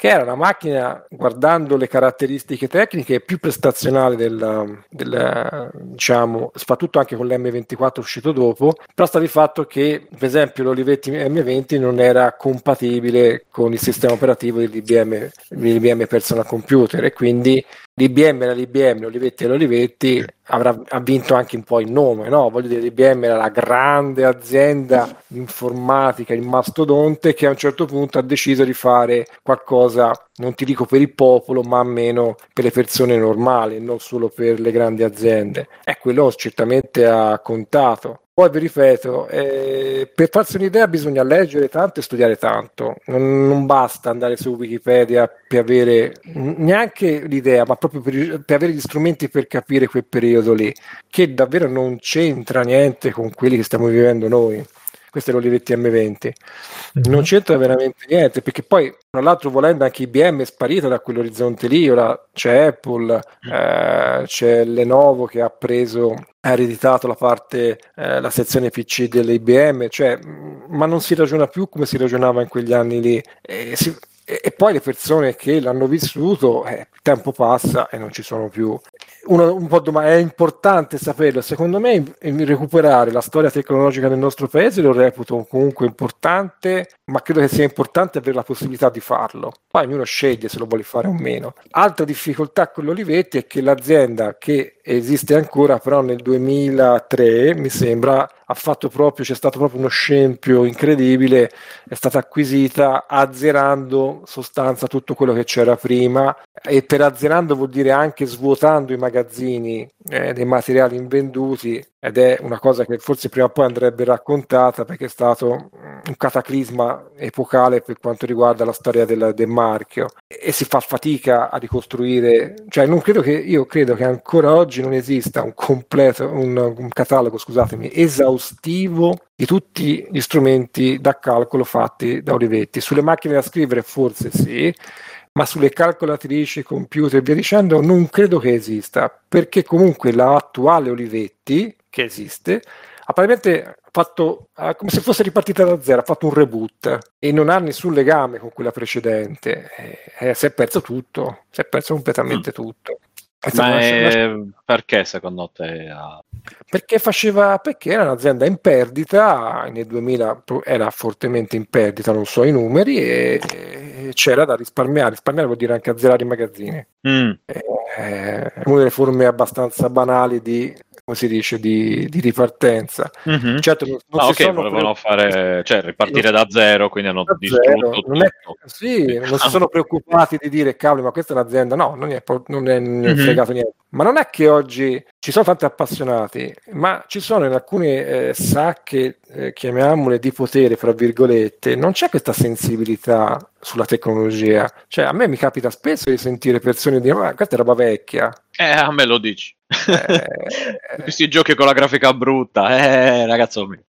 che era una macchina, guardando le caratteristiche tecniche, più prestazionale del, del diciamo, soprattutto anche con l'M24 uscito dopo, però sta di fatto che, per esempio, l'Olivetti M20 non era compatibile con il sistema operativo dell'IBM, dell'IBM Personal Computer e quindi l'IBM era l'IBM, l'Olivetti era l'Olivetti, avrà, vinto anche un po' il nome, no? Voglio dire, l'IBM era la grande azienda informatica, il mastodonte, che a un certo punto ha deciso di fare qualcosa, non ti dico per il popolo, ma almeno per le persone normali, non solo per le grandi aziende. E quello certamente ha contato. Poi vi ripeto, eh, per farsi un'idea bisogna leggere tanto e studiare tanto, non, non basta andare su Wikipedia per avere neanche l'idea, ma proprio per, per, avere gli strumenti per capire quel periodo lì, che davvero non c'entra niente con quelli che stiamo vivendo noi. Questo è l'Olivetti M20, non c'entra veramente niente, perché poi tra l'altro volendo anche IBM è sparita da quell'orizzonte lì, ora c'è Apple, eh, c'è Lenovo che ha preso ha ereditato la parte, eh, la sezione PC dell'IBM, cioè, ma non si ragiona più come si ragionava in quegli anni lì. E, si, e, e poi le persone che l'hanno vissuto, eh, il tempo passa e non ci sono più. Uno, un po' domani, è importante saperlo. Secondo me, recuperare la storia tecnologica del nostro paese lo reputo comunque importante, ma credo che sia importante avere la possibilità di farlo. Poi ognuno sceglie se lo vuole fare o meno. Altra difficoltà con l'Olivetti è che l'azienda che esiste ancora, però nel 2003 mi sembra ha fatto proprio, c'è stato proprio uno scempio incredibile, è stata acquisita azzerando sostanza tutto quello che c'era prima e per azzerando vuol dire anche svuotando i magazzini eh, dei materiali invenduti ed è una cosa che forse prima o poi andrebbe raccontata perché è stato un cataclisma epocale per quanto riguarda la storia del, del marchio e si fa fatica a ricostruire, cioè non credo che io credo che ancora oggi non esista un completo un, un catalogo, scusatemi, esaustivo di tutti gli strumenti da calcolo fatti da Olivetti. Sulle macchine da scrivere forse sì, ma sulle calcolatrici, computer e via dicendo non credo che esista, perché comunque l'attuale Olivetti, che esiste, ha probabilmente fatto come se fosse ripartita da zero, ha fatto un reboot e non ha nessun legame con quella precedente. Eh, eh, si è perso tutto, si è perso completamente mm. tutto. Ma è... perché secondo te? Perché faceva perché era un'azienda in perdita nel 2000 era fortemente in perdita, non so i numeri e c'era da risparmiare. Risparmiare vuol dire anche azzerare i magazzini. Mm. È una delle forme abbastanza banali di come si dice, di, di ripartenza. Mhm. Certo, non, non Ah, ok, sono volevano fare, cioè ripartire da zero, quindi hanno distrutto. Non, è- sì, non si sono preoccupati di dire cavolo, ma questa è un'azienda. No, non è, non è, non è Mhm. fregato niente. Ma non è che oggi ci sono tanti appassionati, ma ci sono in alcune eh, sacche, eh, chiamiamole di potere, fra virgolette, non c'è questa sensibilità sulla tecnologia. Cioè, a me mi capita spesso di sentire persone dire: Ma questa è roba vecchia. Eh, a me lo dici. Eh, Questi giochi con la grafica brutta, eh, ragazzo mio.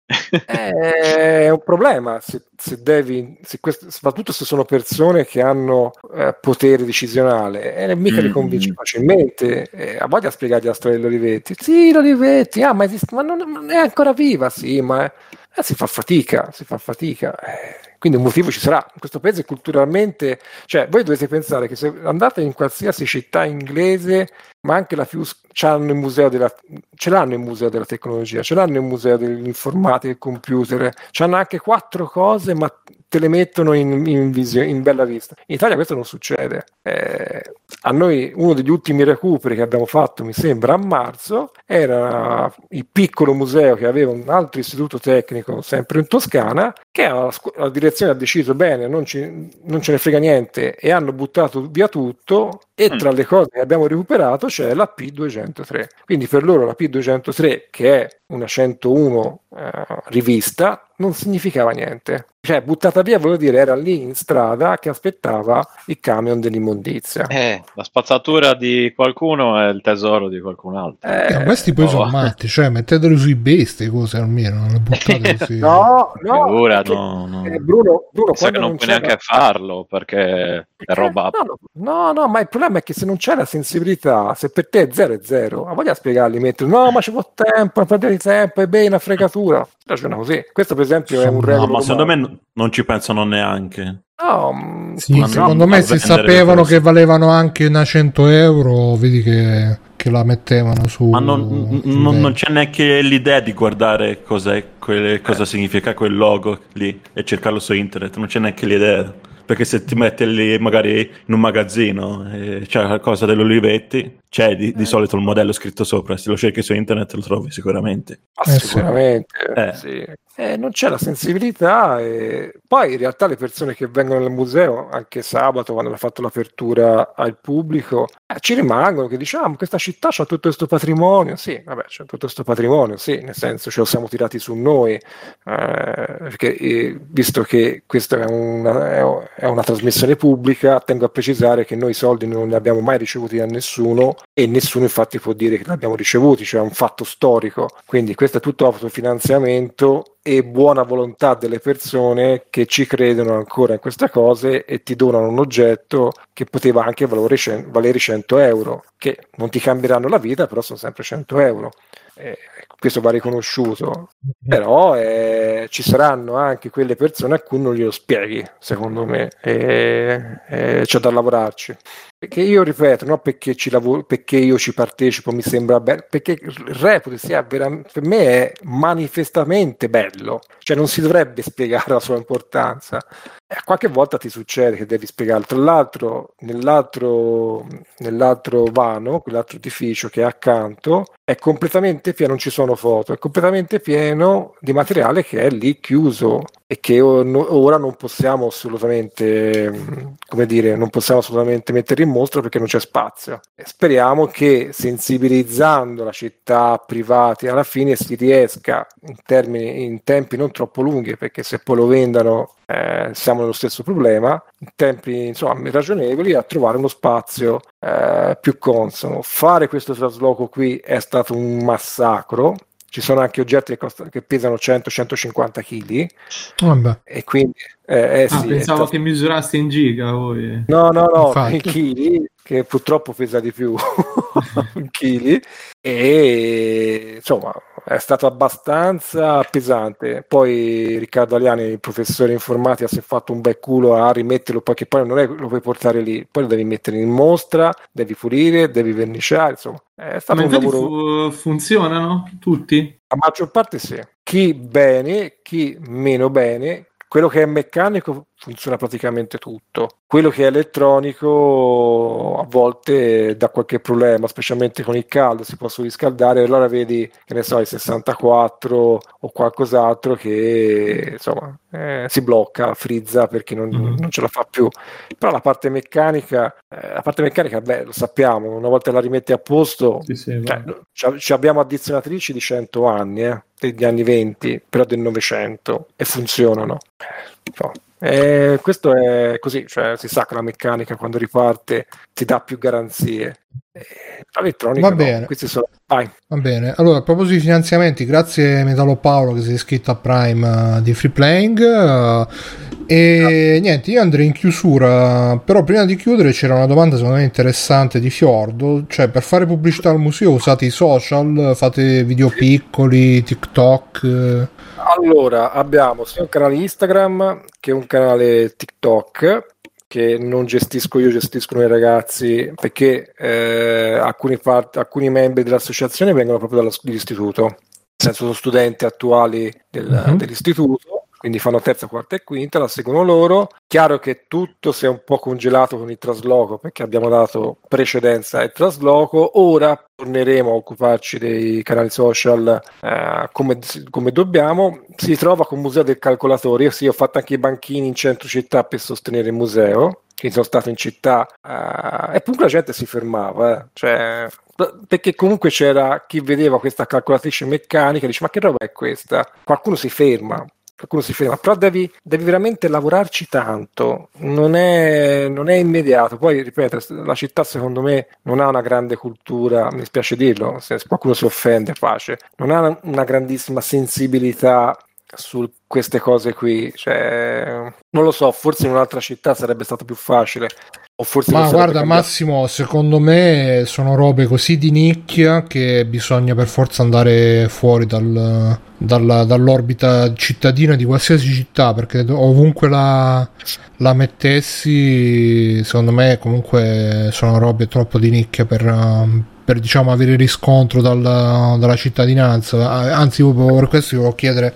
È un problema se, se devi, se quest- soprattutto se sono persone che hanno eh, potere decisionale, e mica li Mm. convinci facilmente. Eh, a voglia spiegargli la storia dell'Olivetti. Sì, l'Olivetti, ah, ma, esiste, ma non, non è ancora viva, sì, ma eh, si fa fatica, si fa fatica. Eh, quindi un motivo ci sarà. Questo paese culturalmente, cioè voi dovete pensare che se andate in qualsiasi città inglese, ma anche la più c'hanno il museo della, ce l'hanno il museo della tecnologia, ce l'hanno il museo dell'informatica, del computer, c'hanno anche quattro cose, ma te le mettono in, in, visio- in bella vista. In Italia questo non succede. Eh, a noi uno degli ultimi recuperi che abbiamo fatto, mi sembra, a marzo, era il piccolo museo che aveva un altro istituto tecnico, sempre in Toscana, che la, la direzione ha deciso bene, non, ci- non ce ne frega niente, e hanno buttato via tutto. E Mm. tra le cose che abbiamo recuperato c'è la P203. Quindi per loro la P203, che è una 101 eh, rivista, non significava niente. Cioè, buttata via vuol dire era lì in strada che aspettava il camion dell'immondizia. Eh, la spazzatura di qualcuno è il tesoro di qualcun altro. Eh, Eh, questi poi oh. sono matti, cioè mettetelo sui beste cose almeno, non le buttate così. no, no, Figurati. perché, No, no. eh, Bruno, Bruno quando non non puoi neanche farlo perché è roba. No, no, no, ma il problema è che se non c'è la sensibilità, se per te è zero è zero, a voglia spiegarli, mettere no, ma ci vuole tempo, non perdere tempo, è bene una fregatura. Ragiona così. Questo, per esempio, è un No, regola. No, ma secondo me n- non ci pensano neanche. No, mm, Sì, Ma secondo no, me se sapevano che valevano anche una 100 euro, vedi che, che la mettevano su. Ma non, non- non c'è neanche l'idea di guardare cos'è quelle- cosa significa quel logo lì e cercarlo su internet, non c'è neanche l'idea. Perché se ti metti lì magari in un magazzino e c'è qualcosa dell'Olivetti, c'è di, di solito il modello scritto sopra, se lo cerchi su internet lo trovi sicuramente. Ah, Eh, sì. sicuramente, Eh. sì. Eh, non c'è la sensibilità e poi in realtà le persone che vengono nel museo anche sabato quando hanno fatto l'apertura al pubblico eh, ci rimangono che diciamo questa città c'ha tutto questo patrimonio sì vabbè c'è tutto questo patrimonio sì nel senso ce lo siamo tirati su noi eh, perché eh, visto che questa è una, è- è una trasmissione pubblica tengo a precisare che noi i soldi non li abbiamo mai ricevuti da nessuno e nessuno infatti può dire che li abbiamo ricevuti cioè è un fatto storico quindi questo è tutto autofinanziamento e buona volontà delle persone che ci credono ancora in queste cose e ti donano un oggetto che poteva anche valore valere 100 euro, che non ti cambieranno la vita, però sono sempre 100 euro. Eh, questo va riconosciuuto, però eh, ci saranno anche quelle persone a cui non glielo spieghi, secondo me, e, e c'è da lavorarci. Perché io ripeto, non perché, ci lavoro, perché io ci partecipo, mi sembra bello, perché reputo sia veramente, per me è manifestamente bello, cioè non si dovrebbe spiegare la sua importanza. Qualche volta ti succede che devi spiegarlo. Tra l'altro, nell'altro, nell'altro vano, quell'altro edificio che è accanto, è completamente pieno, non ci sono foto, è completamente pieno di materiale che è lì chiuso e che ora non possiamo assolutamente, come dire, non possiamo assolutamente mettere in mostra perché non c'è spazio. Speriamo che sensibilizzando la città privati alla fine si riesca in, termini, in tempi non troppo lunghi, perché se poi lo vendano eh, siamo nello stesso problema, in tempi insomma ragionevoli a trovare uno spazio eh, più consono. Fare questo trasloco qui è stato un massacro. Ci sono anche oggetti che, costa- che pesano 100-150 kg Vabbè. e quindi eh, eh Ah, sì, pensavo stato- che misuraste in giga voi. No, no, no, Infatti. in chili, che purtroppo pesa di più in chili, e insomma è stato abbastanza pesante. Poi Riccardo Aliani, il professore informatica, si è fatto un bel culo a rimetterlo, perché poi non è lo puoi portare lì, poi lo devi mettere in mostra, devi pulire, devi verniciare, insomma. È stato Ma un lavoro... fu- funzionano tutti? La maggior parte sì. Chi bene, chi meno bene, quello che è meccanico funziona praticamente tutto. Quello che è elettronico a volte dà qualche problema, specialmente con il caldo, si possono riscaldare, allora vedi, che ne so, il 64 o qualcos'altro che insomma eh, si blocca, frizza perché non, Mhm. non ce la fa più. Però la parte meccanica, eh, la parte meccanica, beh, lo sappiamo, una volta la rimetti a posto, Sì, sì, cioè, ci abbiamo addizionatrici di 100 anni, eh, degli anni 20, però del 900 e funzionano. So. Eh, questo è così, cioè si sa che la meccanica quando riparte ti dà più garanzie. Eh, l'elettronica Va no. bene. Questi sono... Vai. Va bene, allora a proposito di finanziamenti, grazie Metallo Paolo che si è iscritto a Prime eh, di Free Playing. eh, e niente, io andrei in chiusura, però prima di chiudere c'era una domanda secondo me interessante di Fiordo, cioè per fare pubblicità al museo usate i social, fate video piccoli, TikTok. Allora, abbiamo sia un canale Instagram che un canale TikTok che non gestisco io, gestiscono i ragazzi perché eh, alcuni, part- alcuni membri dell'associazione vengono proprio dall'istituto, nel senso sono studenti attuali del- Mhm. dell'istituto, quindi fanno terza, quarta e quinta, la seguono loro. Chiaro che tutto si è un po' congelato con il trasloco perché abbiamo dato precedenza al trasloco, ora torneremo a occuparci dei canali social eh, come, come dobbiamo. Si trova con il Museo del Calcolatore. Io sì, ho fatto anche i banchini in centro città per sostenere il museo. Quindi sono stato in città eh, e comunque la gente si fermava, eh. cioè, perché comunque c'era chi vedeva questa calcolatrice meccanica e dice: Ma che roba è questa? Qualcuno si ferma. Qualcuno si ferma, però devi, devi veramente lavorarci tanto, non è, non è immediato. Poi, ripeto, la città secondo me non ha una grande cultura, mi spiace dirlo, se qualcuno si offende, pace, non ha una grandissima sensibilità su queste cose qui. Cioè, non lo so, forse in un'altra città sarebbe stato più facile. Ma guarda. Massimo, secondo me sono robe così di nicchia che bisogna per forza andare fuori dal- dalla- dall'orbita cittadina di qualsiasi città, perché ovunque la, la mettessi, secondo me comunque sono robe troppo di nicchia per, per, diciamo avere riscontro dal- dalla cittadinanza. Anzi, proprio per questo io volevo chiedere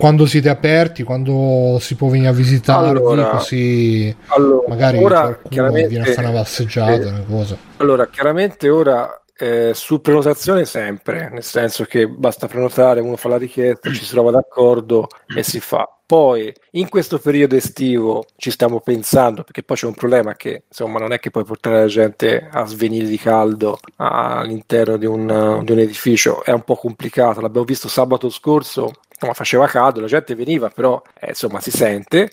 quando siete aperti, quando si può venire a visitarvi, Allora, così Allora, magari ora, viene a fare una passeggiata, eh, una cosa. Allora, chiaramente ora eh, su prenotazione sempre, nel senso che basta prenotare, uno fa la richiesta, ci si trova d'accordo e si fa. Poi in questo periodo estivo ci stiamo pensando, perché poi c'è un problema che insomma non è che puoi portare la gente a svenire di caldo all'interno di un, di un edificio, è un po' complicato. L'abbiamo visto sabato scorso, insomma, faceva caldo, la gente veniva, però eh, insomma si sente.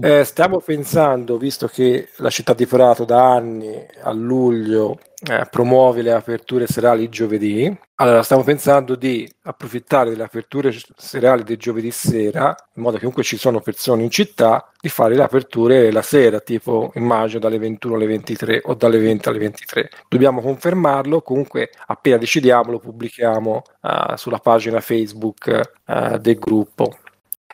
Eh, stiamo pensando, visto che la città di Prato da anni a luglio eh, promuove le aperture serali giovedì, allora stiamo pensando di approfittare delle aperture serali del giovedì sera, in modo che comunque ci sono persone in città, di fare le aperture la sera, tipo immagino dalle 21 alle 23 o dalle 20 alle 23. Dobbiamo confermarlo, comunque appena decidiamo lo pubblichiamo eh, sulla pagina Facebook eh, del gruppo.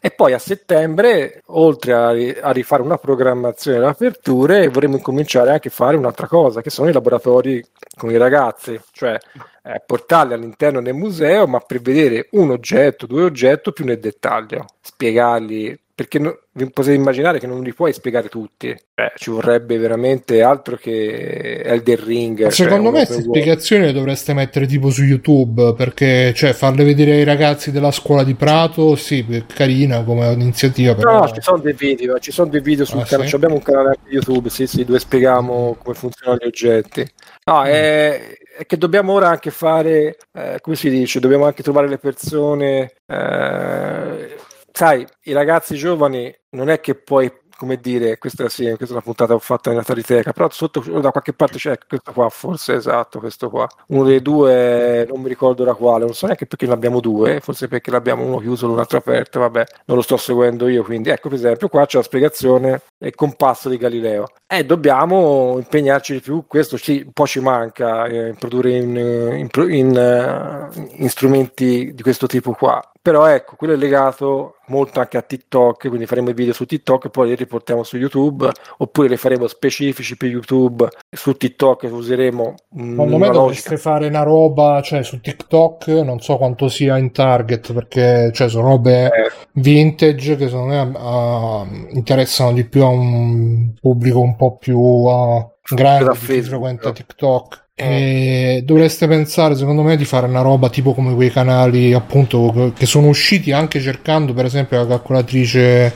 E poi a settembre, oltre a, a rifare una programmazione delle aperture, vorremmo incominciare anche a fare un'altra cosa, che sono i laboratori con i ragazzi, cioè eh, portarli all'interno del museo, ma per vedere un oggetto, due oggetti più nel dettaglio, spiegarli, perché no- vi potete immaginare che non li puoi spiegare tutti, Cioè, ci vorrebbe veramente altro che Elder Ring. Cioè Secondo un me queste spiegazioni le dovreste mettere tipo su YouTube perché cioè farle vedere ai ragazzi della scuola di Prato, sì, è carina come iniziativa, però No, ci sono dei video, ci sono dei video sul Ah, canale, sì? abbiamo un canale YouTube, sì, sì, dove spieghiamo come funzionano gli oggetti. No, è, è che dobbiamo ora anche fare, eh, come si dice, dobbiamo anche trovare le persone, eh, sai, i ragazzi giovani non è che puoi, come dire, questa sì, questa è una puntata fatto nella Tariteca, però sotto da qualche parte c'è questo qua, forse esatto, questo qua. Uno dei due, non mi ricordo da quale, non so neanche perché ne abbiamo due, forse perché l'abbiamo uno chiuso e l'altro aperto, vabbè, non lo sto seguendo io, quindi ecco per esempio qua c'è la spiegazione del compasso di Galileo. E dobbiamo impegnarci di più, questo ci, un po' ci manca, eh, produrre in, in in, eh, in strumenti di questo tipo qua. Però ecco, quello è legato molto anche a TikTok, quindi faremo i video su TikTok e poi li riportiamo su YouTube, oppure li faremo specifici per YouTube su TikTok useremo Secondo me dovreste fare una roba, cioè su TikTok non so quanto sia in target perché cioè, sono robe Eh. vintage che secondo me ah, interessano di più a un pubblico un po' più ah, grande Facebook. frequenta TikTok. E dovreste pensare, secondo me, di fare una roba tipo come quei canali appunto che sono usciti anche cercando, per esempio, la calcolatrice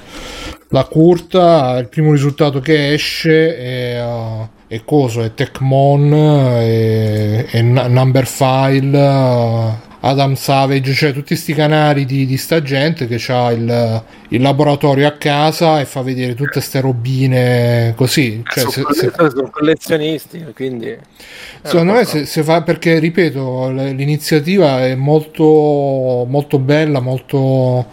la curta. Il primo risultato che esce è, uh, è coso, è Tecmon, è, è N- Number File, uh, Adam Savage, cioè tutti questi canali di, di sta gente che ha il, il laboratorio a casa e fa vedere tutte ste robine così. Cioè, se- sono, se- sono collezionisti, quindi eh, Secondo me se, se fa perché ripeto l'iniziativa è molto molto bella, molto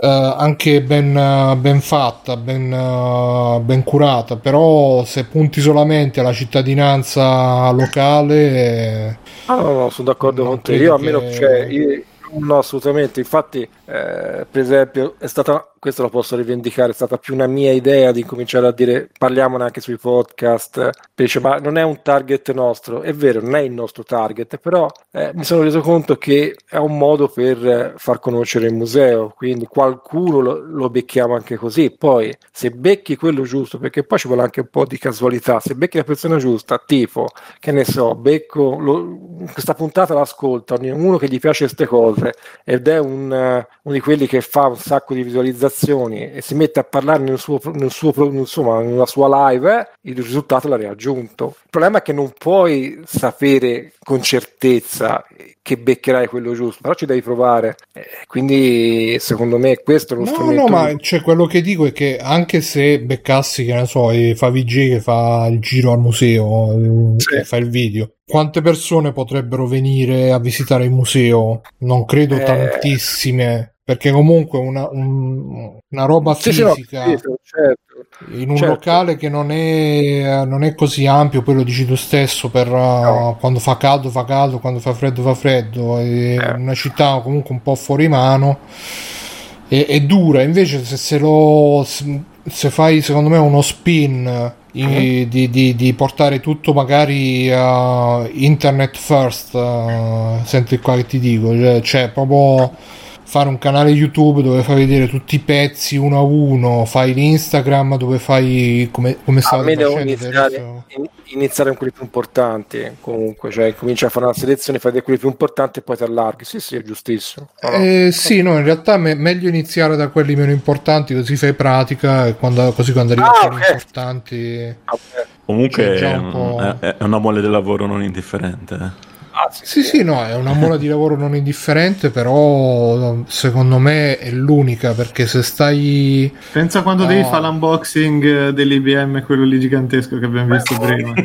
eh, anche ben, eh, ben fatta, ben, eh, ben curata, però se punti solamente alla cittadinanza locale Ah, no, no, sono d'accordo con te. Io almeno, che- cioè, io- no, assolutamente. Infatti, eh, per esempio, è stata, questo lo posso rivendicare, è stata più una mia idea di cominciare a dire parliamone anche sui podcast. Dice, ma non è un target nostro. È vero, non è il nostro target, però eh, mi sono reso conto che è un modo per far conoscere il museo. Quindi qualcuno lo, lo becchiamo anche così. Poi, se becchi quello giusto, perché poi ci vuole anche un po' di casualità, se becchi la persona giusta, tipo che ne so, becco lo- questa puntata l'ascolta uno che gli piace queste cose ed è un, uno di quelli che fa un sacco di visualizzazioni e si mette a parlare nel suo, nel suo, insomma, nella sua live, il risultato l'ha raggiunto. Il problema è che non puoi sapere con certezza che beccherai quello giusto, però ci devi provare. Eh, quindi, secondo me, questo è uno No, strumento. no, ma cioè, quello che dico è che anche se beccassi, che ne so, fa VG che fa il giro al museo, Sì. fa il video, quante persone potrebbero venire a visitare il museo? Non credo Eh. tantissime, perché comunque una, un- una roba Sì, sì, no, fisica sì, certo. in un certo. locale che non è, non è così ampio, poi lo dici tu stesso, per uh, quando fa caldo fa caldo, quando fa freddo fa freddo, è Eh. una città comunque un po' fuori mano, è, è dura, invece se, se lo se fai secondo me uno spin i- di, di- di portare tutto magari a internet first, uh, senti qua che ti dico, cioè, cioè proprio fare un canale YouTube dove fai vedere tutti i pezzi uno a uno, fai l'Instagram dove fai come, come me devo facendo iniziare, iniziare con quelli più importanti, comunque, cioè comincia a fare una selezione, fai quelli più importanti e poi ti allarghi. Sì, sì, è giustissimo. No, no. Eh, sì, no, in realtà è meglio iniziare da quelli meno importanti così fai pratica e quando, così quando arrivi Ah, a quelli ok. importanti... Vabbè. Comunque C'è già è, un è- è una mole del lavoro non indifferente. Ah, sì, Sì, sì, no, è una mola di lavoro non indifferente, però secondo me è l'unica perché se stai... Pensa quando No. devi fare l'unboxing dell'IBM, quello lì gigantesco che abbiamo visto prima.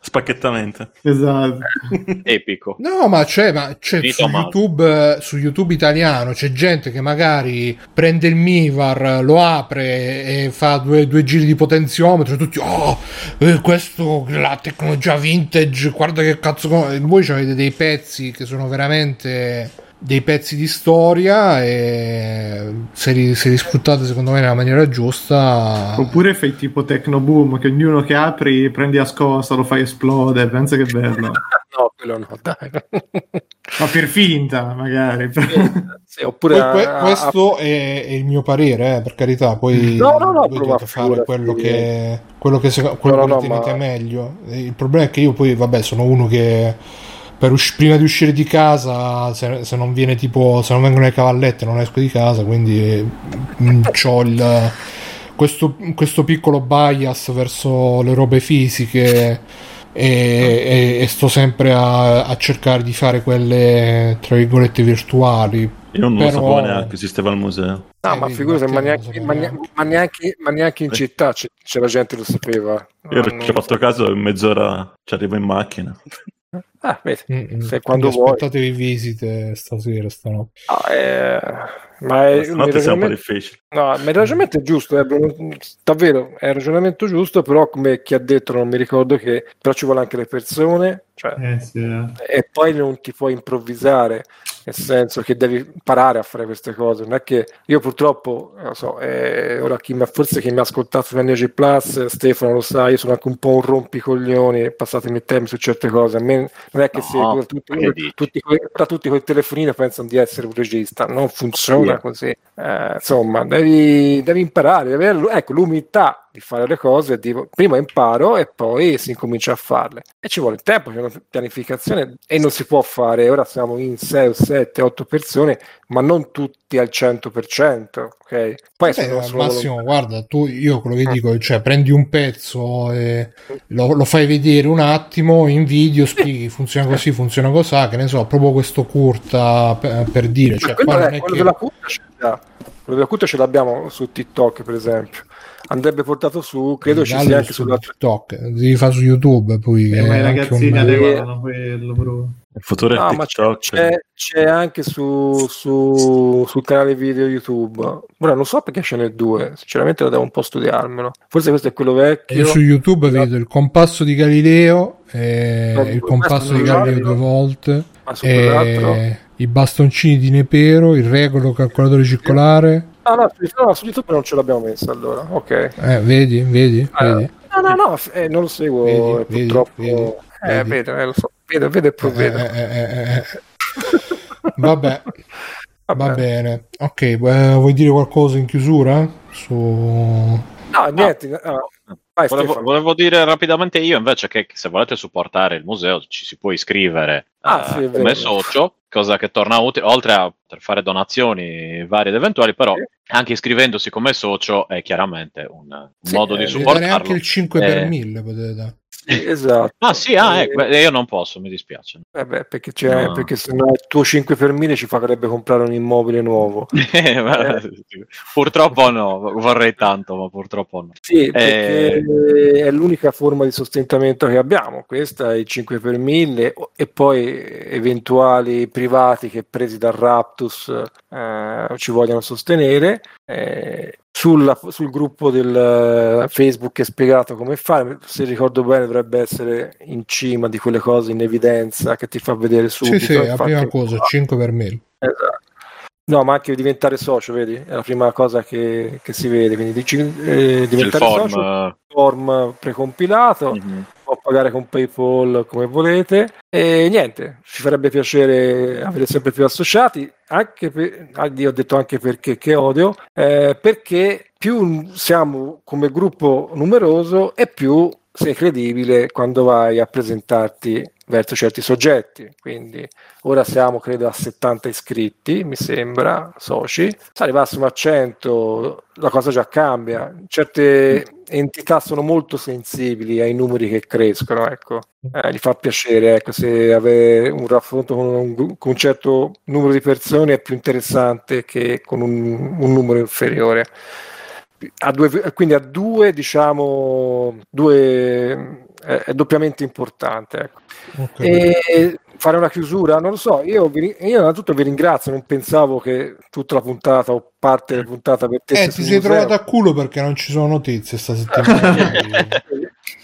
Spacchettamente. esatto. Epico. No, ma c'è, ma c'è su. YouTube, su YouTube italiano c'è gente che magari prende il Mivar, lo apre e fa due, due giri di potenziometro. e Tutti, oh, eh, questo, la tecnologia vintage, guarda che cazzo. Co-". E Voi avete dei pezzi che sono veramente dei pezzi di storia e se li, se li sfruttate secondo me nella maniera giusta Oppure fai tipo Tecnoboom, che ognuno che apri prendi a scossa, lo fai esplodere. Pensa che bello. No, quello no, dai. Ma per finta, magari. Sì, oppure Poi a- que- a- questo è, è il mio parere, eh, per carità. Poi No, no, no, dovete fare quello che, quello che, se- quello No, no, che no, ritenete ma- meglio. Il problema è che io poi, vabbè, sono uno che per usci- prima di uscire di casa, se, se non viene tipo, se non vengono le cavallette, non esco di casa, quindi ho il. Questo, questo piccolo bias verso le robe fisiche e, e- e sto sempre a, a cercare di fare quelle tra virgolette virtuali Io non Però- sapevo neanche che esisteva il museo. No, Eh, ma figurati, ma lo ma, ma neanche- ma neanche in città c- c'era gente che lo sapeva. Io ci ho fatto caso in mezz'ora ci arrivo in macchina. Ah, vedi, Mm-mm. se quando Quindi vuoi. aspettatevi visite stasera, stanotte. Ah, eh, ma è, un po' ragionamento, difficile. no, ma il ragionamento è giusto, eh, Bruno, davvero, è il ragionamento giusto, però come chi ha detto, non mi ricordo che, però ci vuole anche le persone, Cioè, Eh, sì, eh. e poi non ti puoi improvvisare, nel senso che devi imparare a fare queste cose. Non è che io purtroppo, non lo so, eh, ora chi mi- forse chi mi ha ascoltato su NG Plus, Stefano lo sa, io sono anche un po' un rompicoglioni, passatemi il termine su certe cose. A me non è che se No, tutti, tutti, coi- ora tutti col telefonino pensano di essere un regista, non funziona Sì. così. Eh, insomma, devi, devi imparare, devi avere ecco, l'umiltà di fare le cose, di- prima imparo e poi si incomincia a farle. E ci vuole tempo, c'è una pianificazione e non si può fare, ora siamo in 6, 7, 8 persone, ma non tutti al 100%, ok? Poi Beh, sono solo- massimo, guarda, tu, io quello che Mm. dico, cioè prendi un pezzo e lo, lo fai vedere un attimo in video, spieghi funziona così, funziona così, che ne so, proprio questo curta per, per dire, cioè, quello, è- quello che- della curta ce l'abbiamo su TikTok, per esempio. Andrebbe portato su, credo ci sia anche su sull'altro. TikTok, devi fare su YouTube poi. Eh, ma è i ragazzini un- adeguano quello, bro. Il futuro No, è ma c'è, TikTok. c'è- c'è anche su, su- sul canale video YouTube. Ora non so perché ce n'è due, sinceramente lo devo un po' studiarmelo. Forse questo è quello vecchio. Io su YouTube Esatto. vedo il compasso di Galileo, e No, il compasso di Galileo due volte, Ma su quell'altro? e i bastoncini di Nepero, il regolo calcolatore circolare. Ah, no, no, su YouTube non ce l'abbiamo messa allora. Ok. Eh, vedi, vedi, Allora, vedi. no, no, no, eh, non lo seguo. Vedi, eh, vedi, purtroppo. vedi, eh, vedi. vedo, eh, lo so. Vedo, vedo e Eh, provvedo. eh, eh, eh, eh. Vabbè, va Vabbè. bene. Ok, vuoi dire qualcosa in chiusura? Su... No, niente. no. Vai, Volevo, volevo dire rapidamente io invece che se volete supportare il museo ci si può iscrivere Ah, eh, sì, come socio, cosa che torna utile, oltre a fare donazioni varie ed eventuali, però anche iscrivendosi come socio è chiaramente un, un Sì, modo eh, di Potete supportarlo. anche il 5 per Eh, 1000 potete dare. Esatto. Ah sì, ah, Eh, ecco, io non posso, mi dispiace. Eh beh, perché, c'è, No. perché se no il tuo 5 per 1000 ci farebbe comprare un immobile nuovo. Eh, ma- Purtroppo no, vorrei tanto, ma purtroppo no. Sì, perché Eh. è l'unica forma di sostentamento che abbiamo. Questa è il 5 per 1000 e poi eventuali privati che presi dal Raptus eh, ci vogliono sostenere. Eh, sulla- sul gruppo del eh, Facebook è spiegato come fare. Se ricordo bene, dovrebbe essere in cima di quelle cose in evidenza che ti fa vedere subito. Sì, sì, la prima cosa, 5 per 1000. Esatto. No, ma anche diventare socio, vedi? È la prima cosa che, che si vede. Quindi dici, eh, diventare form. socio, form precompilato, mhm. può pagare con PayPal come volete. E niente, ci farebbe piacere avere sempre più associati. Anche per, ah, io ho detto anche perché che odio, eh, perché più siamo come gruppo numeroso e più sei credibile quando vai a presentarti verso certi soggetti. Quindi ora siamo credo a 70 iscritti, mi sembra, soci. Se arrivassimo a 100 la cosa già cambia. Certe entità sono molto sensibili ai numeri che crescono, ecco. Eh, gli fa piacere, ecco, se avere un raffronto con un, con un certo numero di persone è più interessante che con un, un numero inferiore. A due, quindi a due, diciamo, due è, è doppiamente importante. Ecco. Ok. E fare una chiusura, non lo so, io, vi, io innanzitutto vi ringrazio, non pensavo che tutta la puntata o parte della puntata per te Eh, ti sei trovato a culo perché non ci sono notizie sta settimana.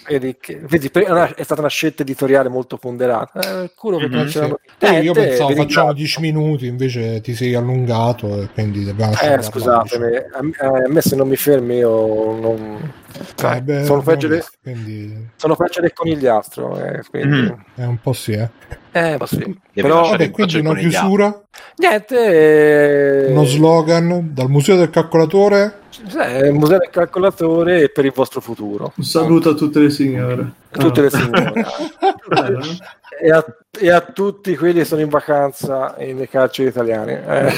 Che- vedi, è stata una scelta editoriale molto ponderata. Eh, culo Mhm, non c'erano Poi io pensavo facciamo ringrazio. 10 minuti, invece ti sei allungato e quindi dobbiamo Eh, scusatemi, a, me- a me se non mi fermi io non... diciamo. Eh, beh, sono, peggio abbiamo de- quindi sono peggio del conigliastro, eh, quindi... Mhm. è un po' sì, eh. Eh, ma sì. Devi Però, Vabbè, quindi una chiusura, niente... eh, uno slogan dal Museo del Calcolatore. eh, il museo del calcolatore per il vostro futuro. Un saluto a tutte le signore. Tutte Ah. le signore. E, a, e a tutti quelli che sono in vacanza nei carceri italiani. Eh,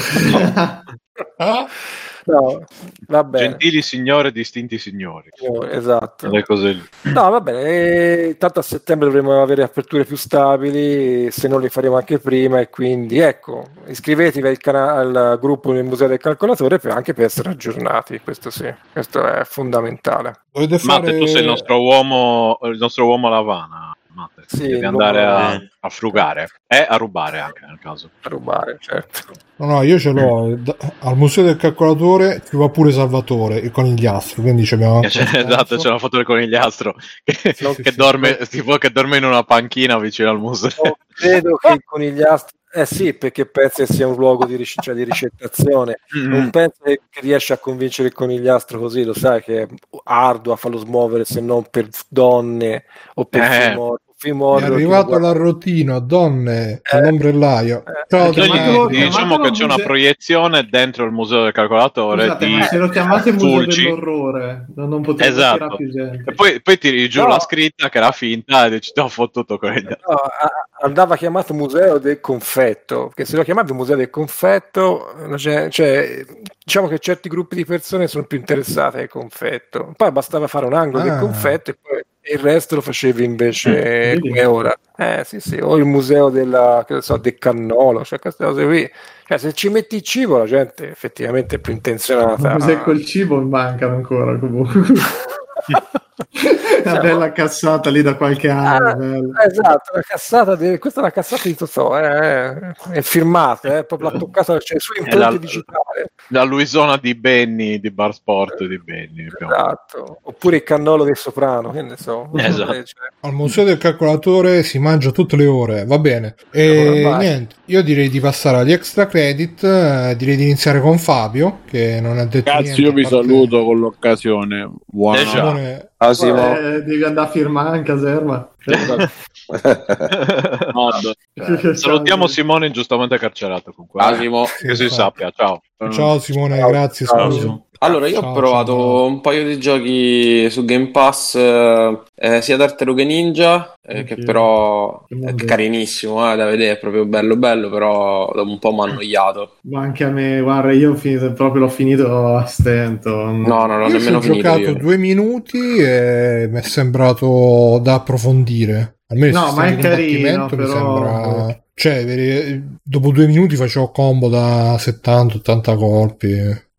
Ah, no, va bene. Gentili signore, distinti signori. Esatto. Le cose lì. No, va bene. eh, tanto a settembre dovremo avere aperture più stabili, se non le faremo anche prima. E quindi ecco, iscrivetevi al, cana- al gruppo del Museo del Calcolatore per, anche per essere aggiornati. Questo sì, questo è fondamentale. Matte, fare... tu sei il nostro uomo, il nostro uomo a Lavana. Sì, devi il andare a, a frugare e a rubare anche nel caso. A rubare, certo. No, no, io ce l'ho. Da- Al museo del calcolatore ci va pure Salvatore il conigliastro. Quindi ci abbiamo anche C'è, un esatto, c'è una foto del conigliastro che, Sì, sì, che sì. dorme, tipo che dorme in una panchina vicino al museo. Non credo che il conigliastro... Eh sì, perché penso che sia un luogo di, ric- cioè di ricettazione. Mm. Non penso che che riesce a convincere il conigliastro così, lo sai che è arduo a farlo smuovere se non per donne o per Eh. Fimor- È arrivato che l'arrotino, donne, Eh. all'ombrellaio. Eh. Gli diciamo chiamatelo che c'è una museo- proiezione dentro il museo del calcolatore Scusate, di ma se lo chiamate museo Fulci. dell'orrore, non, non potete Esatto. più gente. E poi, poi tiri giù No. la scritta che era finta e dici ti ho fottuto il No, andava chiamato museo del confetto perché se lo chiamavi museo del confetto gen- cioè, diciamo che certi gruppi di persone sono più interessate al confetto poi bastava fare un angolo Ah. del confetto e poi il resto lo facevi invece vedi? come ora eh sì sì o il museo della che so, del cannolo cioè queste cose qui cioè, se ci metti il cibo la gente effettivamente è più intenzionata Cos'è quel cibo mi mancano ancora comunque. Una bella cassata lì da qualche anno. Ah, esatto, la cassata di- questa è la cassata di Totò, eh, è firmata, eh, proprio l'ha toccata cioè, su la- impronte digitale. la Luisona di Benny di Bar Sport di Benny. Esatto. Oppure il cannolo del soprano, che ne so. Esatto. Eh, cioè, Al museo del calcolatore si mangia tutte le ore, va bene. E Allora, niente, io direi di passare agli extra credit, eh, direi di iniziare con Fabio, che non ha detto Cazzo, niente. io vi parte- saluto con l'occasione. Buona Eh Simone- Ah, sì, mo- Eh, devi andare a firmare in caserma. notte. salutiamo Simone ingiustamente carcerato comunque Ah, eh. Simo. Sì, che si sappia ciao Ciao Simone, Ciao. grazie. Ciao, scusa. Simo. Allora, io Ciao, ho provato ciao. un paio di giochi su Game Pass, eh, eh, sia Tartarughe Ninja, eh, che Anch'io. però Che è carinissimo eh, da vedere, è proprio bello bello, però dopo un po' mi ha annoiato. Ma anche a me, guarda, io ho finito, proprio l'ho finito a stento. No, non l'ho Io ho nemmeno finito giocato io. due minuti e mi è sembrato da approfondire. Almeno No, ma è carino, però- sembra... Cioè, dopo due minuti facevo combo da 70-80 colpi.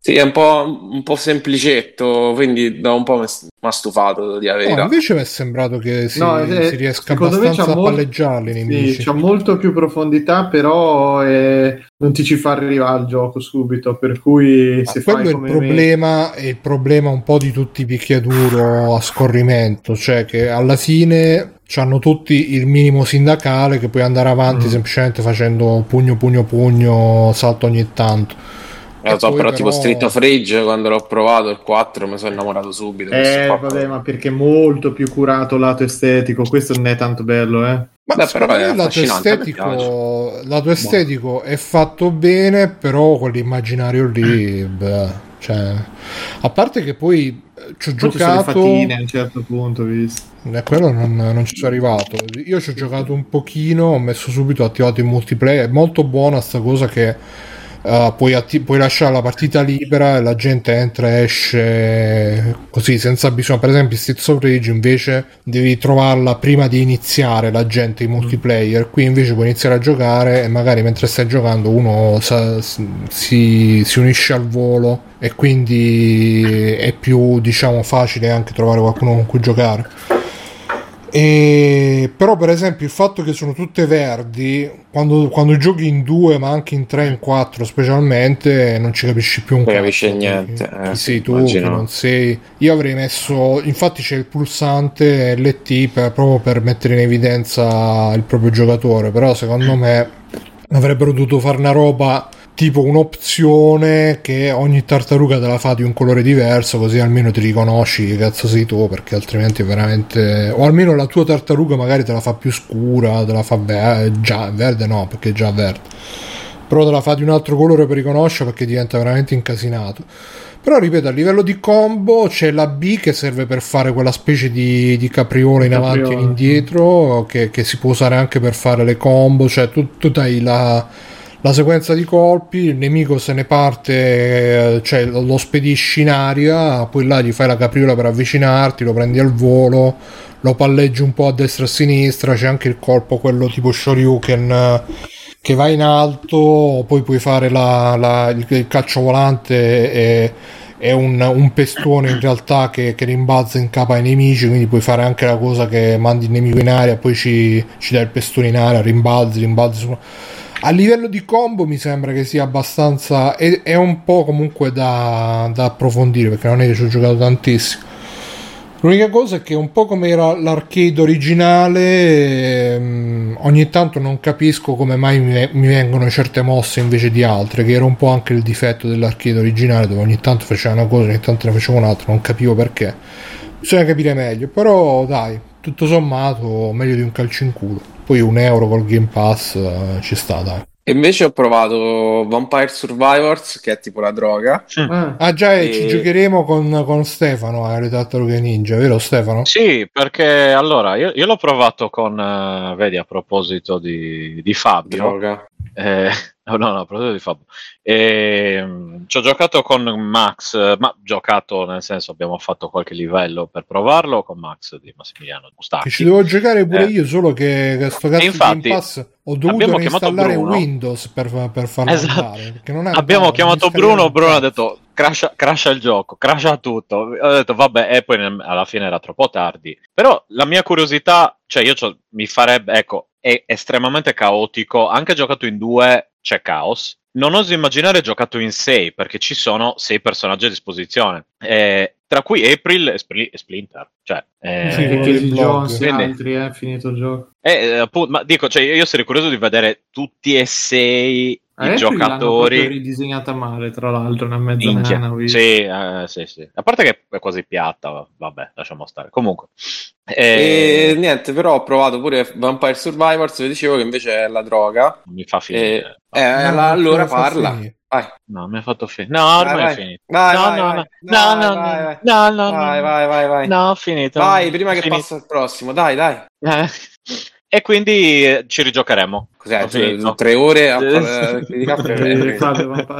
Sì, è un po', un po' semplicetto, quindi da un po' mi ha stufato di No, avere. invece mi è sembrato che si, No, eh, si riesca me abbastanza a mol- palleggiarli Sì, c'ha molto più profondità, però eh, non ti ci fa arrivare il gioco subito. Per cui Ma se quello fai è il problema, è il problema un po' di tutti i picchiaduro a scorrimento, cioè che alla fine hanno tutti il minimo sindacale che puoi andare avanti Mm. semplicemente facendo pugno pugno pugno salto ogni tanto. Eh, lo so, poi però, tipo però- Street of Rage, quando l'ho provato il 4, mi sono innamorato subito. Eh, vabbè, ma perché è molto più curato lato estetico. Questo non è tanto bello, eh. Ma Beh, però è lato estetico, lato estetico è fatto bene, però quell'immaginario lì, beh, cioè, a parte che poi eh, ci ho Poi giocato, fatine a un certo punto, visto. Eh, quello non, non ci sono arrivato. Io ci ho giocato un pochino, ho messo subito attivato il multiplayer. È molto buona sta cosa che eh, puoi, atti- puoi lasciare la partita libera e la gente entra e esce così senza bisogno. Per esempio, Streets of Rage invece devi trovarla prima di iniziare la gente in multiplayer. Qui invece puoi iniziare a giocare e magari mentre stai giocando uno sa- si, si unisce al volo e quindi è più diciamo facile anche trovare qualcuno con cui giocare. E, però per esempio il fatto che sono tutte verdi quando, quando giochi in due ma anche in tre in quattro specialmente non ci capisci più un Non capisci niente, chi eh, sei tu immagino. chi non sei io avrei messo infatti c'è il pulsante LT per- proprio per mettere in evidenza il proprio giocatore però secondo me avrebbero dovuto fare una roba tipo un'opzione che ogni tartaruga te la fa di un colore diverso così almeno ti riconosci che cazzo sei tu perché altrimenti è veramente o almeno la tua tartaruga magari te la fa più scura te la fa ve- già verde no perché è già verde però te la fa di un altro colore per riconoscere perché diventa veramente incasinato però ripeto a livello di combo c'è la B che serve per fare quella specie di, di capriola in avanti e in Capriola. indietro che, che si può usare anche per fare le combo cioè tu, tu hai la, la sequenza di colpi il nemico se ne parte eh, cioè lo spedisci in aria poi là gli fai la capriola per avvicinarti lo prendi al volo lo palleggi un po' a destra e a sinistra c'è anche il colpo quello tipo Shoryuken eh, che va in alto, poi puoi fare la- la- il, il calcio volante e, è un, un pestone in realtà che, che rimbalza in capo ai nemici, quindi puoi fare anche la cosa che mandi il nemico in aria, poi ci, ci dai il pestone in aria, rimbalzi, rimbalzi su... A livello di combo mi sembra che sia abbastanza... è, è un po' comunque da, da approfondire perché non è che ci ho giocato tantissimo. L'unica cosa è che un po' come era l'arcade originale, ehm, ogni tanto non capisco come mai mi, vengono certe mosse invece di altre, che era un po' anche il difetto dell'arcade originale, dove ogni tanto faceva una cosa, ogni tanto ne faceva un'altra, non capivo perché. Bisogna capire meglio, però dai, tutto sommato meglio di un calcio in culo. Poi un euro col Game Pass eh, ci sta, dai. E invece ho provato Vampire Survivors, che è tipo la droga. Ah, Ah già, e E- ci giocheremo con, con Stefano a Red Tartarughe Ninja, vero Stefano? Sì, perché allora io, io l'ho provato con, eh, vedi, a proposito di, di Fabio. Droga. Eh, no, no, proposito di Fabio. Ehm, ci ho giocato con Max, ma giocato nel senso abbiamo fatto qualche livello per provarlo con Max di Massimiliano Che Mustacchi. ci devo giocare pure Eh. io, solo che, che sto cazzo E infatti, di Game ho dovuto installare. Windows per, per farlo Esatto. andare. non è- Abbiamo no, chiamato Bruno, Bruno ha detto crasha, crasha il gioco, crasha tutto. Ho detto vabbè, e poi alla fine era troppo tardi. Però la mia curiosità, cioè io mi farebbe, ecco, è estremamente caotico. Anche giocato in due c'è caos. Non oso immaginare giocato in sei, perché ci sono sei personaggi a disposizione. Eh, tra cui April e, e Splinter. Cioè, eh, sì, blog. Jones e altri, eh, finito il gioco. eh, appunto, ma dico, cioè, io sarei curioso di vedere tutti e sei i l'hanno proprio giocatori. ridisegnata male, tra l'altro, una mezza Minchia. nana. Sì, eh, sì, sì. A parte che è quasi piatta, vabbè, lasciamo stare. Comunque, E eh, niente, però ho provato pure Vampire Survivors, vi dicevo che invece è la droga. mi fa finire. E, eh, No, allora parla. No, mi ha fatto finire. No, ormai Vai, è vai. finito. vai, no, vai, no, vai. no, Vai, no, no, vai, vai. no, no, no, vai, no. vai, vai, vai. No, ho finito. Vai, prima che Finito. passa il prossimo, dai, dai. Eh. E quindi eh, ci rigiocheremo. Cos'è? Finito. Tre ore a? Eh,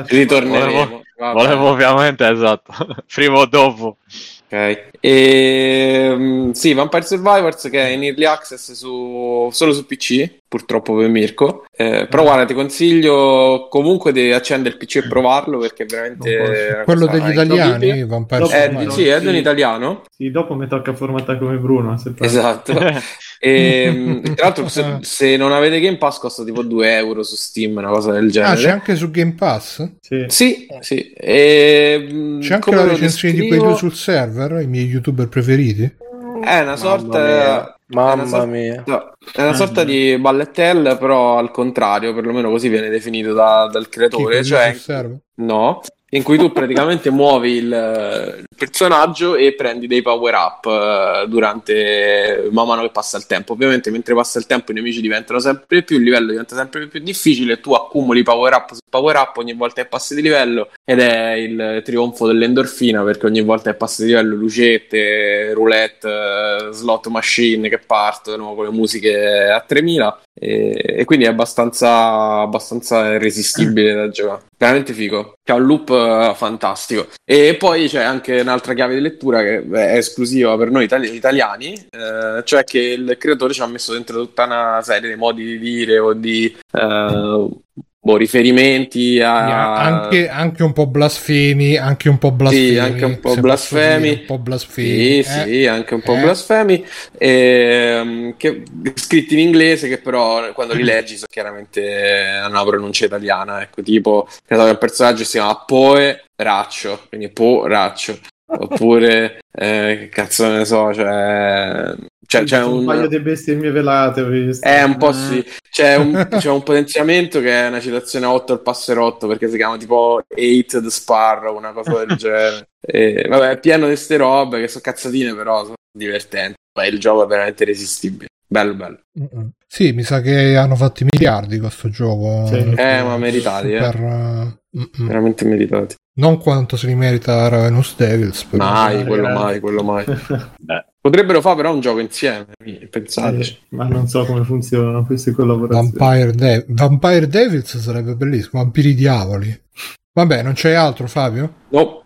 Ritorneremo. Volevo ovviamente, esatto, prima o dopo. Ok. E, mm, sì, Vampire Survivors che è in early access su, solo su PC, purtroppo per Mirko. Eh, però guarda, ti consiglio comunque di accendere il PC e provarlo perché è veramente Quello degli italiani, Vampire Dopo- Eh, Survivor. sì, è di un italiano. Sì, dopo mi tocca formattare come Bruno. se. Esatto. E, mm, tra l'altro, se, se non avete Game Pass, costa tipo 2 euro su Steam, una cosa del Ah, genere. c'è anche su Game Pass? Sì. Sì, sì. E, mm, C'è anche la recensione di descrivo, quelli sul server, i miei youtuber preferiti? È una sorta. è Mamma una sorta- mia. no, è una sorta di ballettel, però al contrario, perlomeno così viene definito da- dal Chi, creatore. quelli Cioè, no, in cui tu praticamente muovi il, il personaggio e prendi dei power up eh, durante man mano che passa il tempo. Ovviamente, mentre passa il tempo, i nemici diventano sempre più, il livello diventa sempre più difficile. Tu accumuli power up su power up ogni volta che passi di livello, ed è il trionfo dell'endorfina perché ogni volta che passi di livello, lucette, roulette, slot machine che partono con le musiche a 3000. E, e quindi è abbastanza, abbastanza irresistibile da giocare. Veramente figo. C'è un loop eh, fantastico. E poi c'è anche un'altra chiave di lettura che è esclusiva per noi itali- italiani, eh, cioè che il creatore ci ha messo dentro tutta una serie di modi di dire o di eh, boh, riferimenti a... Anche, anche un po' blasfemi, anche un po' blasfemi. Sì, anche un po' blasfemi. dire, Un po' blasfemi. Sì, eh. sì, anche un po' Eh. blasfemi, ehm, che- scritti in inglese che però quando li leggi so chiaramente hanno una pronuncia italiana, ecco, tipo il personaggio si chiama Poe Raccio, quindi Po Raccio, oppure eh, che cazzo ne so, cioè, cioè c'è un... un... paio di bestemmie velate. ho visto. È un po' sì, c'è un, c'è un potenziamento che è una citazione a 8 al passerotto perché si chiama tipo 8 the Sparrow, una cosa del genere. E, vabbè, è pieno di queste robe che sono cazzatine, però sono divertenti. Beh, il gioco è veramente irresistibile. Bello, bello. Mm-mm. Sì, mi sa che hanno fatto i miliardi con questo gioco. Sì. Eh, ma meritati, eh. Super, uh, mm-mm. Veramente meritati. Non quanto se li merita Ravenous Devils. Però. Mai, dai, quello mai, quello mai. Beh, Potrebbero fare però un gioco insieme, pensate. Eh, ma non so come funzionano queste collaborazioni. Vampire, De- Vampire Devils sarebbe bellissimo. Vampiri diavoli. Vabbè, non c'è altro, Fabio? No.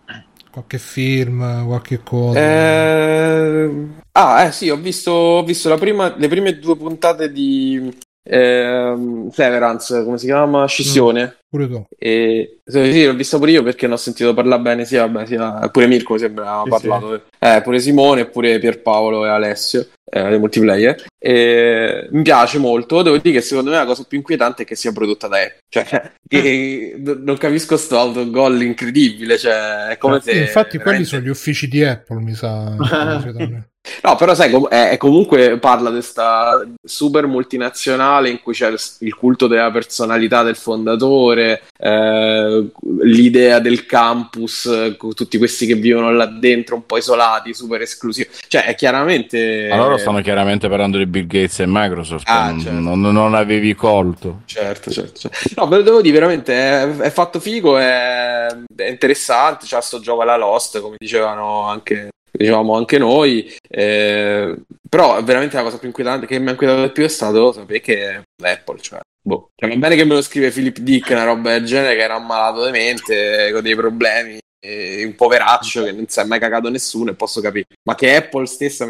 Qualche film, qualche cosa? Eh... Ah, eh sì, ho visto, ho visto la prima, le prime due puntate di Ehm, Severance, come si chiama? Scissione. Pure tu. E, sì, sì, l'ho visto pure io perché ne ho sentito parlare bene sia, vabbè, sia pure Mirko mi sembra ha Sì, parlato, Eh, pure Simone, pure Pierpaolo e Alessio eh, dei multiplayer. E mi piace molto. Devo dire che secondo me la cosa più inquietante è che sia prodotta da Apple. Cioè, che- non capisco sto autogol incredibile. Cioè, è come se. Infatti, quelli veramente- sono gli uffici di Apple, mi sa. No, però sai, com- è, è comunque parla di questa super multinazionale in cui c'è il, il culto della personalità del fondatore, eh, l'idea del campus, eh, con tutti questi che vivono là dentro un po' isolati, super esclusivi. Cioè, è chiaramente... Ma loro stanno chiaramente parlando di Bill Gates e Microsoft, Ah, non, certo. non- non avevi colto. Certo, certo, certo. No, ve lo devo dire, veramente è, è fatto figo, è, è interessante. C'ha sto gioco alla Lost, come dicevano anche, dicevamo anche noi. eh, però veramente la cosa più inquietante che mi ha inquietato di più è stato sapere che l'Apple, cioè, boh. Cioè, va bene che me lo scrive Philip Dick, una roba del genere, che era un malato di mente, con dei problemi. e un poveraccio che non si è mai cagato nessuno e posso capire ma che Apple stessa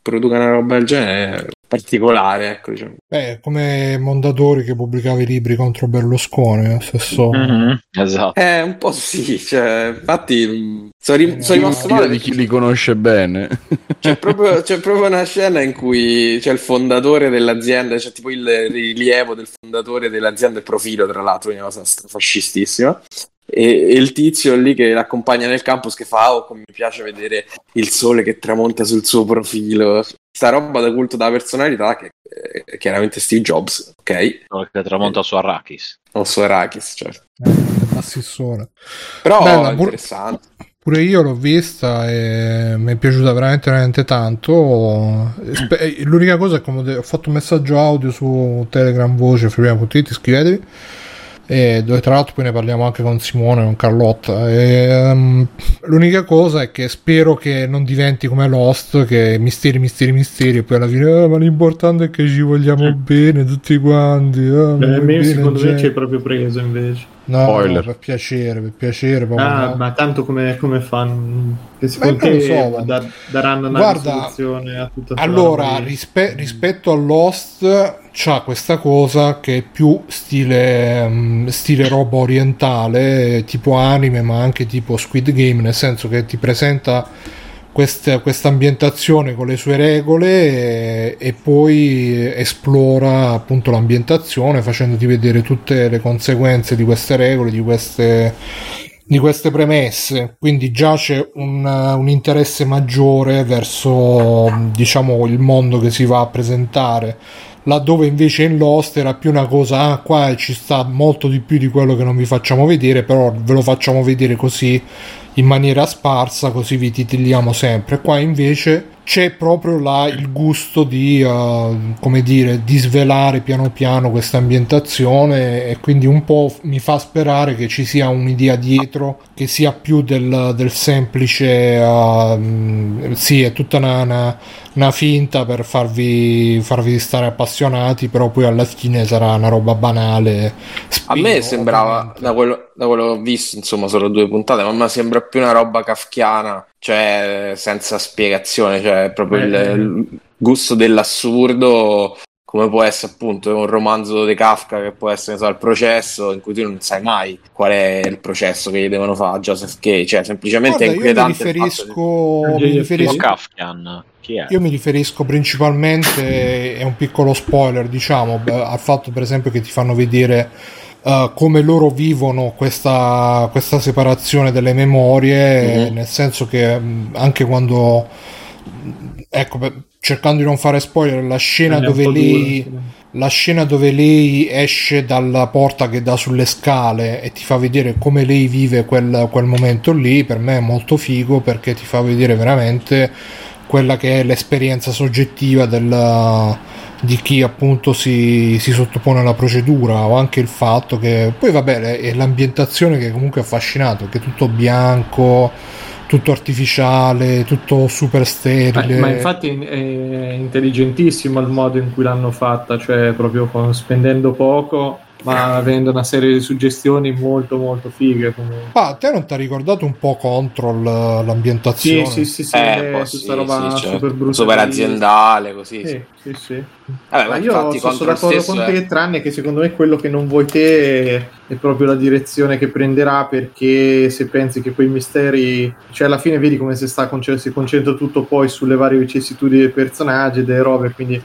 produca una roba del genere particolare ecco diciamo. Beh, come Mondadori che pubblicava i libri contro Berlusconi, lo stesso. Mhm, Esatto. Eh, un po' sì, cioè, infatti mh, sono, rim- sono rimasto male di chi li conosce bene. C'è proprio, c'è proprio una scena in cui c'è il fondatore dell'azienda, c'è tipo il rilievo del fondatore dell'azienda, il profilo tra l'altro, una cosa fascistissima. E, e il tizio lì che l'accompagna nel campus che fa: Oh, come mi piace vedere il sole che tramonta sul suo profilo. Sta roba da culto della personalità che è chiaramente Steve Jobs, ok? Quello che tramonta su Arrakis. O su Arrakis, certo. L'assessore. Però Bella, è pur- interessante. Pure io l'ho vista e mi è piaciuta veramente, veramente tanto. Eh, L'unica cosa è come ho fatto un messaggio audio su Telegram Voce, freemium.it, iscrivetevi. E dove tra l'altro poi ne parliamo anche con Simone, con Carlotta. E, ehm, l'unica cosa è che spero che non diventi come Lost, che misteri, misteri, misteri, e poi alla fine, "Ah, ma l'importante è che ci vogliamo bene tutti quanti. ah, Eh, voglio me, secondo me gente." ci hai proprio preso invece. No, no, per piacere, per piacere. Ah, no. ma tanto come, come fanno? Che secondo te so, ma- da- daranno una Guarda, a tutta Allora, rispe- rispetto a Lost, c'ha questa cosa che è più stile, mm, stile roba orientale, tipo anime, ma anche tipo Squid Game, nel senso che ti presenta questa ambientazione con le sue regole e, e poi esplora appunto l'ambientazione facendoti vedere tutte le conseguenze di queste regole, di queste di queste premesse, quindi già c'è un, un interesse maggiore verso diciamo il mondo che si va a presentare. Laddove invece in Lost era più una cosa ah qua ci sta molto di più di quello che non vi facciamo vedere però ve lo facciamo vedere così in maniera sparsa così vi titiliamo sempre. Qua invece c'è proprio là il gusto di eh, come dire di svelare piano piano questa ambientazione e quindi un po' mi fa sperare che ci sia un'idea dietro che sia più del, del semplice eh, sì è tutta una, una, una finta per farvi, farvi stare appassionati però poi alla fine sarà una roba banale A me spino, sembrava, da quello, da quello che ho visto, insomma, solo due puntate, ma a me sembra più una roba kafkiana, cioè senza spiegazione, cioè proprio il, Eh. il gusto dell'assurdo, come può essere appunto un romanzo di Kafka che può essere, so, il processo, in cui tu non sai mai qual è il processo che gli devono fare a Joseph Kay, cioè semplicemente Guarda, è io mi inquietante. fatto riferisco, di- mi riferisco- è? Io mi riferisco principalmente, è un piccolo spoiler, diciamo, al fatto per esempio che ti fanno vedere eh, come loro vivono questa, questa separazione delle memorie, Mhm. nel senso che mh, anche quando, ecco, beh, cercando di non fare spoiler, la scena dove lei... dura, La scena dove lei esce dalla porta che dà sulle scale e ti fa vedere come lei vive quel, quel momento lì, per me è molto figo perché ti fa vedere veramente quella che è l'esperienza soggettiva del- di chi appunto si, si sottopone alla procedura o anche il fatto che poi vabbè è l'ambientazione che comunque è affascinante che è tutto bianco tutto artificiale tutto super sterile Eh, ma infatti è intelligentissimo il modo in cui l'hanno fatta, cioè proprio con- spendendo poco, ma avendo una serie di suggestioni molto molto fighe comunque. Ah, te non ti ha ricordato un po' Control eh, l'ambientazione? Sì, sì, sì, sì, Eh, eh, un po' tutta sì, roba sì, certo. super brutta. super aziendale, così. Sì, sì, sì. Vabbè, Ma io infatti sono d'accordo stesso con è- te, tranne che secondo me quello che non vuoi te è, è proprio la direzione che prenderà perché se pensi che quei misteri, cioè alla fine vedi come si, sta, si concentra tutto poi sulle varie vicissitudini dei personaggi e delle robe, quindi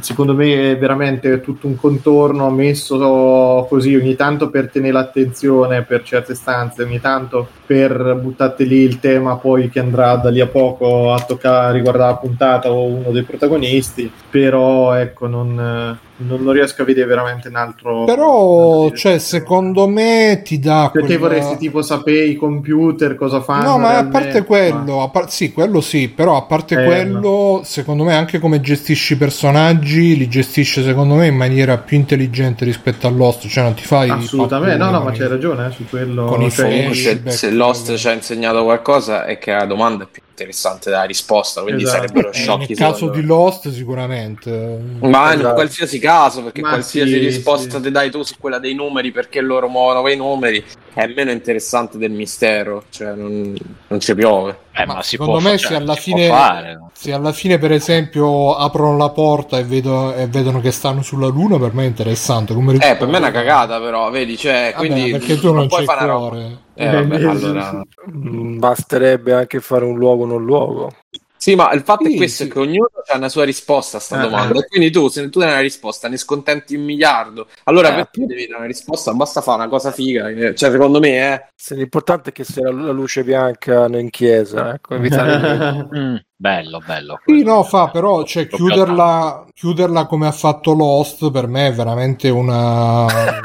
secondo me è veramente tutto un contorno messo così ogni tanto per tenere l'attenzione per certe stanze, ogni tanto per buttarti lì il tema poi che andrà da lì a poco a toccare riguardare la puntata o uno dei protagonisti, però ecco non, non, non riesco a vedere veramente un altro... Però, cioè, secondo me ti dà. Perché quella- vorresti tipo sapere i computer cosa fanno? No, ma a parte quello, a par- sì, quello sì, però a parte Eh, quello, secondo me anche come gestisci i personaggi, li gestisce secondo me in maniera più intelligente rispetto all'Host, cioè non ti fai... Assolutamente, no, no, ma c'hai ragione eh, su quello. con i cioè, se, se Lost ci ha insegnato qualcosa è che la domanda è più interessante della risposta, quindi Esatto. sarebbero Eh, sciocchi nel caso di. Lost sicuramente. Ma in Esatto. qualsiasi caso, perché Ma qualsiasi sì, risposta sì. ti dai tu su quella dei numeri, perché loro muovono quei numeri, è meno interessante del mistero, cioè non, non ci piove. Eh, Ma ma si secondo può, me cioè, se alla si può fine fare, no? se alla fine per esempio aprono la porta e, vedo- e vedono che stanno sulla luna per me è interessante come Eh, per me è una cagata, però, vedi, cioè, Vabbè, quindi perché tu non puoi c'hai fare roba. cuore Eh, vabbè, allora... Mm, Basterebbe anche fare un luogo non luogo. Sì, ma il fatto Sì, è questo, sì. è che ognuno ha una sua risposta a sta Eh, domanda. eh. Quindi tu, se tu hai una risposta, ne scontenti un miliardo. Allora, Eh, perché devi dare una risposta? Basta fare una cosa figa. che- Cioè, secondo me, eh. Se l'importante è che sia la, luce bianca in chiesa, ecco, evitare Mm, bello, bello. Sì, no, fa però, cioè, chiuderla, chiuderla come ha fatto Lost per me è veramente una. una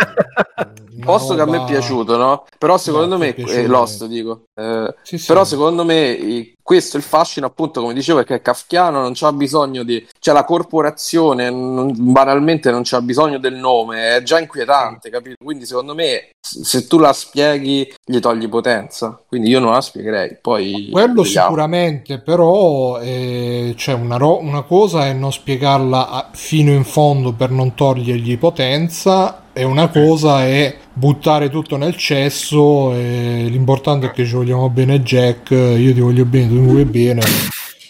Posto che a me è roba- piaciuto, no? Però secondo No, me, ti è piaciuto. eh, Lost dico, eh, Sì, sì. però secondo me eh, questo è il fascino, appunto, come dicevo, perché è kafkiano, non c'ha bisogno di... Cioè la corporazione, non- banalmente, non c'ha bisogno del nome, è già inquietante, capito? Quindi secondo me, se tu la spieghi, gli togli potenza. Quindi io non la spiegherei, poi... Quello vediamo. sicuramente, però eh, cioè una, ro- una cosa è non spiegarla a- fino in fondo per non togliergli potenza e una cosa è buttare tutto nel cesso e l'importante è che ci vogliamo bene Jack, io ti voglio bene, tu mi vuoi bene.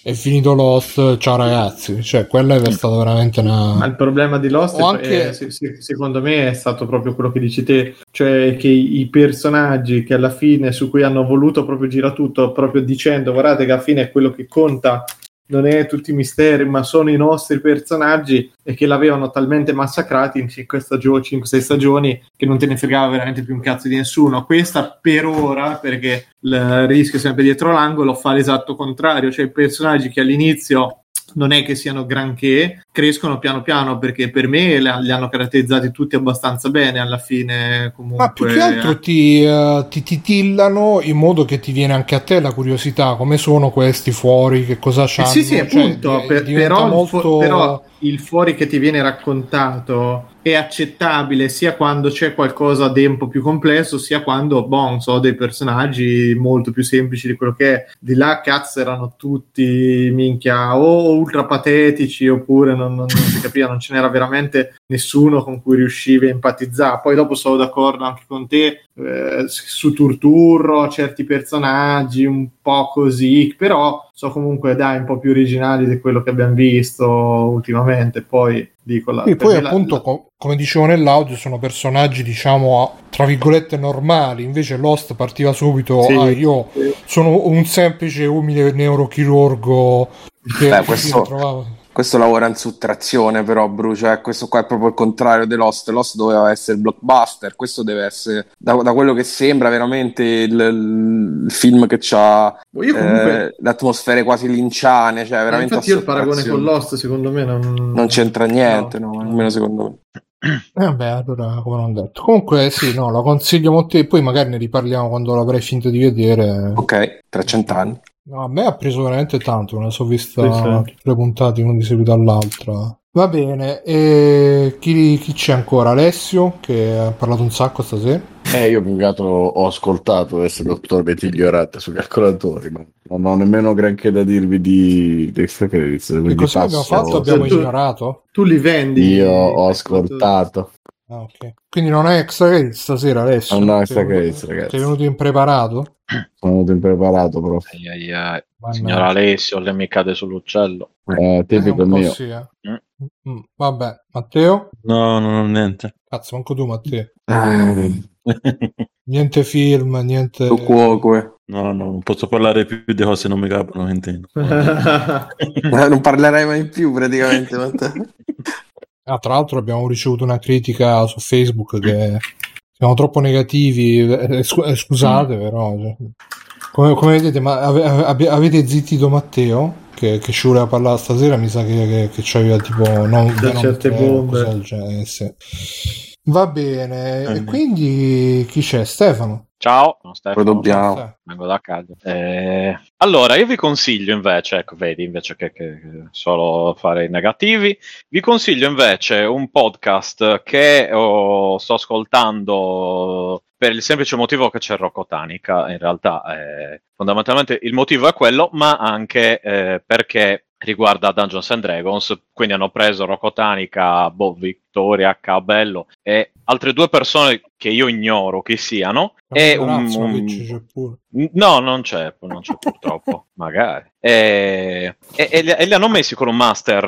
È finito Lost, ciao ragazzi. Cioè, quella è stata veramente Ma una. il problema di Lost è- anche- è- se- se- secondo me è stato proprio quello che dici te, cioè che i personaggi che alla fine su cui hanno voluto proprio girare tutto, proprio dicendo guardate che alla fine è quello che conta, non è tutti misteri, ma sono i nostri personaggi e che l'avevano talmente massacrati in 5 stagioni, 5-6 stagioni che non te ne fregava veramente più un cazzo di nessuno. Questa per ora, perché il rischio è sempre dietro l'angolo, fa l'esatto contrario, cioè i personaggi che all'inizio non è che siano granché, crescono piano piano perché per me li hanno caratterizzati tutti abbastanza bene alla fine comunque. Ma più che altro ti, eh, ti titillano in modo che ti viene anche a te la curiosità, come sono questi fuori, che cosa Eh c'hanno. sì, sì, cioè, appunto, di- per- però, molto... però il fuori che ti viene raccontato è accettabile sia quando c'è qualcosa di un po' più complesso, sia quando, boh, so, dei personaggi molto più semplici di quello che è. Di là, cazzo, erano tutti, minchia, o ultra patetici, oppure non, non- non si capiva, non ce n'era veramente nessuno con cui riuscivi a empatizzare. Poi dopo sono d'accordo anche con te eh, su Turturro, certi personaggi, un po' così, però so comunque dai un po' più originali di quello che abbiamo visto ultimamente. Poi dico la, Sì, per poi la- appunto, la- co- come dicevo nell'audio, sono personaggi, diciamo, tra virgolette normali. Invece Lost partiva subito, Sì. ah, io sono un semplice, umile neurochirurgo che Beh, si questo- trovava... Questo lavora in sottrazione, però, Bru, cioè, questo qua è proprio il contrario di Lost. Lost doveva essere il blockbuster, questo deve essere, da, da quello che sembra, veramente il, il film che ha Io comunque- le atmosfere quasi linciane, cioè Eh, veramente infatti io il paragone con. Lost secondo me non, Non c'entra niente, no, almeno secondo me. Eh, Vabbè, allora, come non detto. Comunque, sì, no, lo consiglio molto e poi magari ne riparliamo quando l'avrai finito di vedere. Ok, 300 anni. No, a me ha preso veramente tanto, la sono vista Sì, sì. le puntate una di seguito all'altra. Va bene, e chi, chi c'è ancora? Alessio, che ha parlato un sacco stasera. Eh, io più che altro ho ascoltato adesso il dottor Vetiglio Ratta sui calcolatori, ma non ho nemmeno granché da dirvi di, di extra credits. Che quindi cosa abbiamo fatto? Abbiamo Tu- ignorato? tu li vendi. Io ho ascoltato. Ah, ok. Quindi non è extra credit stasera, Alessio? Non ho Sei extra venuto- credits, ragazzi. Sei venuto impreparato? Sono venuto impreparato proprio. Ai, ai, ai. Signor Alessio, le mi cade sull'uccello. Eh, Eh, tipico po' mio. sì, eh. Mm. Mm, vabbè, Matteo? No, non ho niente. Cazzo, manco tu, Matteo. Eh, Niente film, niente... lo cuoque. No, no, non posso parlare più di cose che non mi caprono, intendo. Eh, non parlerai mai più praticamente. Matteo. Ah, tra l'altro abbiamo ricevuto una critica su Facebook che siamo troppo negativi, eh, scu- eh, scusate però, cioè, come, come vedete, ma ave- ave- avete zittito Matteo che, che ci voleva parlare stasera, mi sa che, che, che c'aveva tipo non, Da certe bombe. Va bene, e Eh. quindi chi c'è? Stefano? Ciao, no, Stefano, Poi dobbiamo. Vengo da casa. Eh, allora, io vi consiglio invece, ecco, vedi, invece che, che- che solo fare i negativi, vi consiglio invece un podcast che oh, sto ascoltando per il semplice motivo che c'è Rocco Tanica. In realtà, eh, fondamentalmente il motivo è quello, ma anche eh, perché riguarda Dungeons and Dragons, quindi hanno preso Rocco Tanica, boh, Vittoria, Cabello e altre due persone che io ignoro chi siano. E un, un-. No, non c'è, non c'è purtroppo, magari. E, e- e li, e li hanno messi con un master,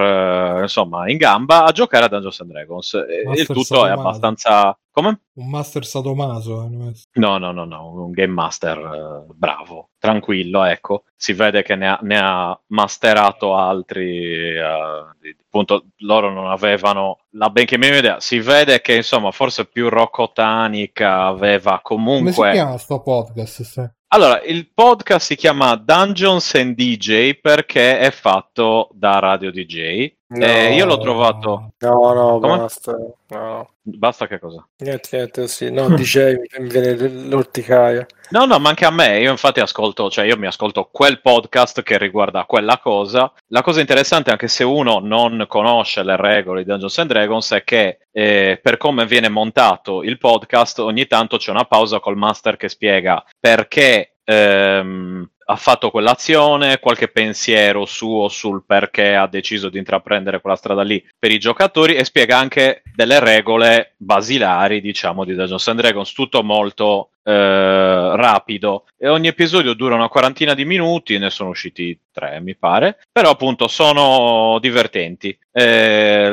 eh, insomma, in gamba a giocare a Dungeons and Dragons. Il tutto è abbastanza... Come? Un master sadomaso. messo. No, no, no, no, un game master eh, bravo, tranquillo, ecco. Si vede che ne ha, ne ha masterato altri, eh, di- appunto loro non avevano la benché minima idea. Si vede che insomma forse più Rocco Tanica aveva Come si comunque... chiama sto podcast? se- Allora, il podcast si chiama Dungeons and DJ perché è fatto da Radio DJ. Eh, io l'ho trovato. No, no, Come? basta. No. Basta che cosa? Niente, niente, sì. No, dicevi, mi viene l'orticaia. No, no, ma anche a me. Io infatti ascolto, cioè io mi ascolto quel podcast che riguarda quella cosa. La cosa interessante, anche se uno non conosce le regole di Dungeons and Dragons, è che eh, per come viene montato il podcast, ogni tanto c'è una pausa col master che spiega perché ehm, ha fatto quell'azione, qualche pensiero suo sul perché ha deciso di intraprendere quella strada lì per i giocatori e spiega anche delle regole basilari, diciamo, di Dungeons and Dragons, tutto molto eh, rapido. E ogni episodio dura una quarantina di minuti, ne sono usciti tre mi pare, però appunto sono divertenti. Eh,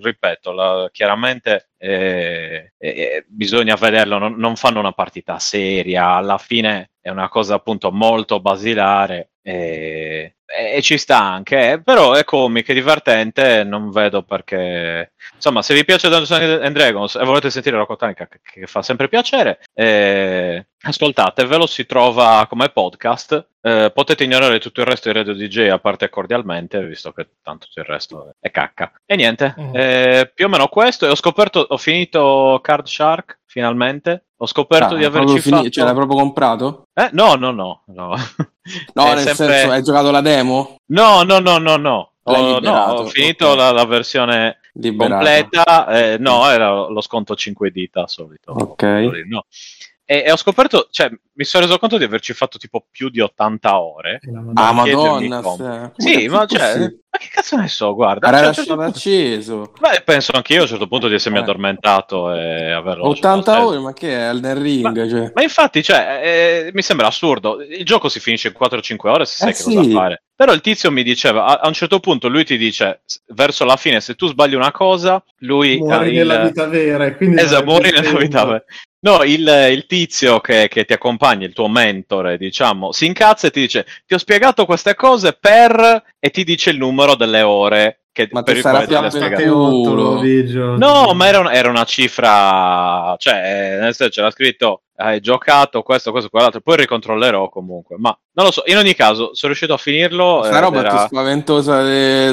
ripeto, la- chiaramente eh, eh, bisogna vederlo, non, non fanno una partita seria, alla fine è una cosa appunto molto basilare e, e ci sta anche, eh, però è comica, è divertente, non vedo perché... Insomma, se vi piace Dungeons and Dragons e volete sentire Rocco Tanica, che, che fa sempre piacere, eh, ascoltatevelo, si trova come podcast. Eh, potete ignorare tutto il resto di Radio DJ a parte cordialmente, visto che tanto tutto il resto è cacca. E niente, Mm. eh, più o meno questo. E ho scoperto, ho finito Card Shark finalmente. Ho scoperto Ah, di averci fini- fatto. Cioè, l'hai proprio comprato? Eh, no, no, no, no. No, nel sempre- senso, hai giocato la demo? No, no, no, no, no. Ho, no, ho finito ok. la, la versione Liberato. completa. eh, no, era lo sconto 5 dita solito. Ok. No. E, e ho scoperto, cioè, mi sono reso conto di averci fatto tipo più di 80 ore. Ah, madonna. se- Sì, ma cioè, ma che cazzo ne so, guarda. Era cioè, certo acceso. Beh, penso anch'io a un certo punto di essermi Eh. addormentato e averlo lasciato 80 acceso. ore, ma che è Elden Ring? cioè. Ma infatti, cioè, eh, mi sembra assurdo. Il gioco si finisce in 4-5 ore se sai Eh che sì. cosa fare. Però il tizio mi diceva, a, a un certo punto lui ti dice, verso la fine, se tu sbagli una cosa, lui... Muori eh, nella il- vita vera quindi Esatto, muori nella vita vera. No, il, il tizio che, che ti accompagna, il tuo mentore, diciamo, si incazza e ti dice, ti ho spiegato queste cose per... e ti dice il numero delle ore che, Ma per spiegate. te- 8 Culo. Vigio. No, ma era, un- era una cifra, cioè, nel senso c'era scritto hai giocato questo, questo, quell'altro, poi ricontrollerò comunque, ma non lo so, in ogni caso sono riuscito a finirlo. Questa ed roba è era- più spaventosa de,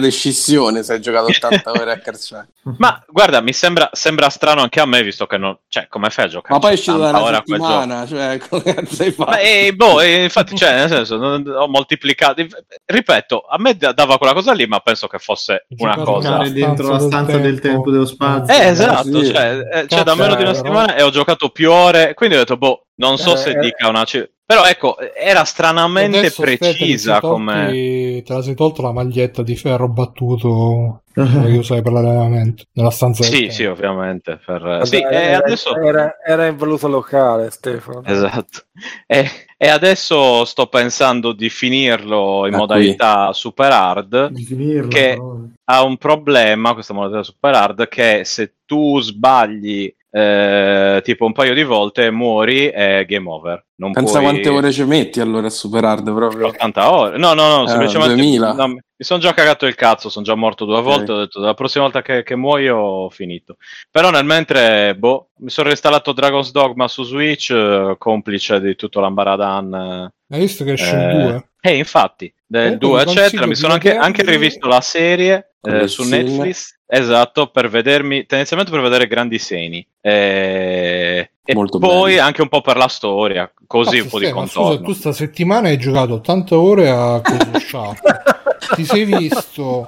se hai giocato 80 ore a Carciac. Ma guarda, mi sembra, sembra strano anche a me, visto che non, cioè, come fai a giocare? Ma poi è uscito da 80 una settimana, cioè, come cazzo hai fatto? Ma, eh, boh, eh, infatti, cioè, nel senso, non- ho moltiplicato. Ripeto, a me da- dava quella cosa lì, ma penso che fosse una cosa. Dentro la stanza del tempo. tempo dello spazio. Eh, esatto, sì. cioè, eh, cioè, da meno di una però. settimana e ho giocato più ore, quindi ho detto, boh, Non so Eh, se eh. dica una. Però ecco, era stranamente precisa come... tolti- Te la sei tolta la maglietta di ferro battuto che usai per l'allenamento nella stanza Sì, sì, ovviamente. Per... Vabbè, Sì, era, adesso... era, era in valuta locale, Stefano. Esatto. E, e adesso sto pensando di finirlo in Da modalità super hard. Di finirla, Che- però. Ha un problema questa modalità super hard che se tu sbagli eh, tipo un paio di volte muori e game over. Non Pensa puoi... quante ore ci metti allora a super hard proprio. 80 ore. No, no, no, Eh, semplicemente 2000. no, mi sono già cagato il cazzo, sono già morto due volte, ho detto la prossima volta che, che muoio ho finito. Però nel mentre, boh, mi sono reinstallato Dragon's Dogma su Switch, eh, complice di tutto l'ambaradan. eh, Hai visto che esce il eh, 2? eh, infatti, del Comunque 2 vi eccetera, mi sono anche, anche rivisto la serie eh, su. Netflix, esatto, per vedermi, tendenzialmente per vedere grandi seni. Eh, e Molto poi bello. anche un po' per la storia, così Cazzo, un po' di Stefano, contorno. Scusa, tu sta settimana hai giocato 80 ore a Cosmo Sharp. Ti sei visto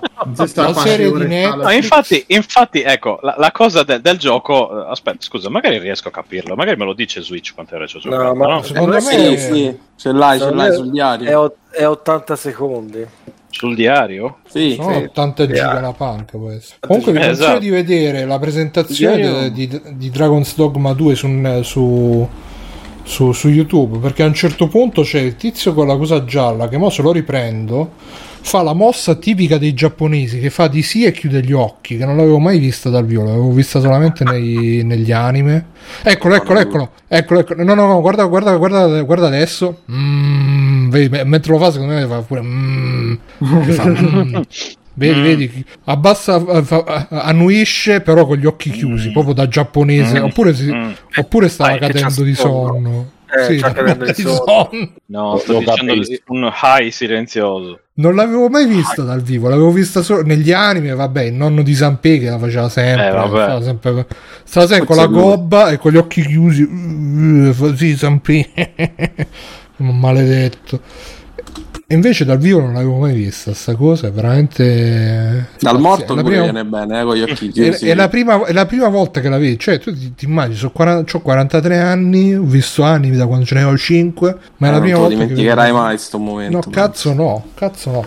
la serie di fa Net- la- No, infatti, infatti, ecco, la, la cosa de- del gioco. eh, Aspetta, scusa, magari riesco a capirlo. Magari me lo dice Switch quante ore ci ho giocato. No, ma no? Secondo Sì, me- Sì, sì, ce l'hai, ce l'hai sul È, diario. o- è 80 secondi. Sul diario? Sì, sono sì. 80 giga la punk essere. Comunque vi consiglio Esatto. di vedere la presentazione di, di- di Dragon's Dogma 2 su, su, su- su YouTube perché a un certo punto c'è il tizio con la cosa gialla che mo se lo riprendo fa la mossa tipica dei giapponesi che fa di sì e chiude gli occhi che non l'avevo mai vista dal vivo l'avevo vista solamente nei- negli anime eccolo eccolo eccolo eccolo eccolo no no no guarda guarda guarda, guarda adesso Mm, vedi, me- mentre lo fa secondo me fa pure mm, fa, mm. Vedi, vedi, abbassa, fa- annuisce però con gli occhi chiusi, proprio da giapponese, Mm. oppure, si- Mm. oppure stava che cadendo di sonno. Eh, Sì, sta cadendo di sonno. No, sto lo dicendo capisco. un high silenzioso. Non l'avevo mai vista dal vivo, l'avevo vista solo negli anime, vabbè, il nonno di Sanpei che la faceva sempre, Eh, stava sempre, stava sempre con la gobba e con gli occhi chiusi, Uh, sì, Sanpei, maledetto. E invece dal vivo non l'avevo mai vista, sta cosa è veramente... Dal morto È la prima- viene bene, eh, con gli occhi È, chiusi. è la prima, è la prima volta che la vedi, cioè tu ti, ti immagini, so 40 ho 43 anni, ho visto anime da quando ce ne avevo 5, ma è la Eh, non prima volta che dimenticherai vedo- mai sto momento. No, cazzo no, cazzo no.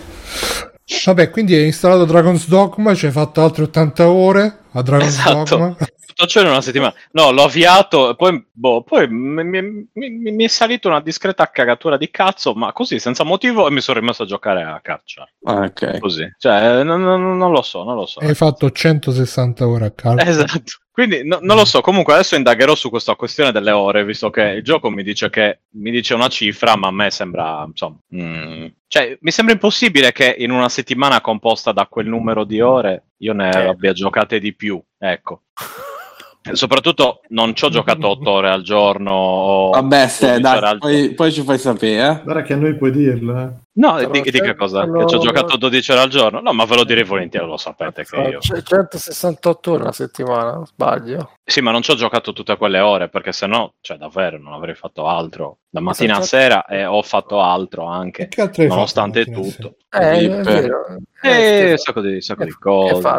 Vabbè, quindi hai installato Dragon's Dogma, ci hai fatto altre 80 ore a Dragon's Esatto. Dogma. Tutto ciò in una settimana. No, l'ho avviato e poi, boh, poi mi, mi- mi- mi è salita una discreta cagatura di cazzo, ma così senza motivo e mi sono rimesso a giocare a caccia. Ah, ok. Così. Cioè, non, non- non lo so, non lo so. Hai fatto 160 ore a calcio. Esatto. Quindi no- non lo so, comunque adesso indagherò su questa questione delle ore, visto che il gioco mi dice che mi dice una cifra, ma a me sembra, insomma, mm, cioè mi sembra impossibile che in una settimana composta da quel numero di ore io ne Eh. abbia giocate di più, ecco. Soprattutto non ci ho giocato 8 ore al giorno. Vabbè, Ste, 12 ore dai, al poi, poi ci fai sapere, eh. Guarda che a noi puoi dirlo, eh. No, Però di, di che se- cosa? no, che ci ho no. giocato 12 ore al giorno? No, ma ve lo direi volentieri, lo sapete che io. C'è 168 ore una settimana, sbaglio. Sì, ma non ci ho giocato tutte quelle ore perché sennò, cioè, davvero non avrei fatto altro. Da mattina a Esatto. sera e ho fatto altro anche, che altro nonostante tutto. Eh, è vero. E Eh, un sacco di, un sacco di cose.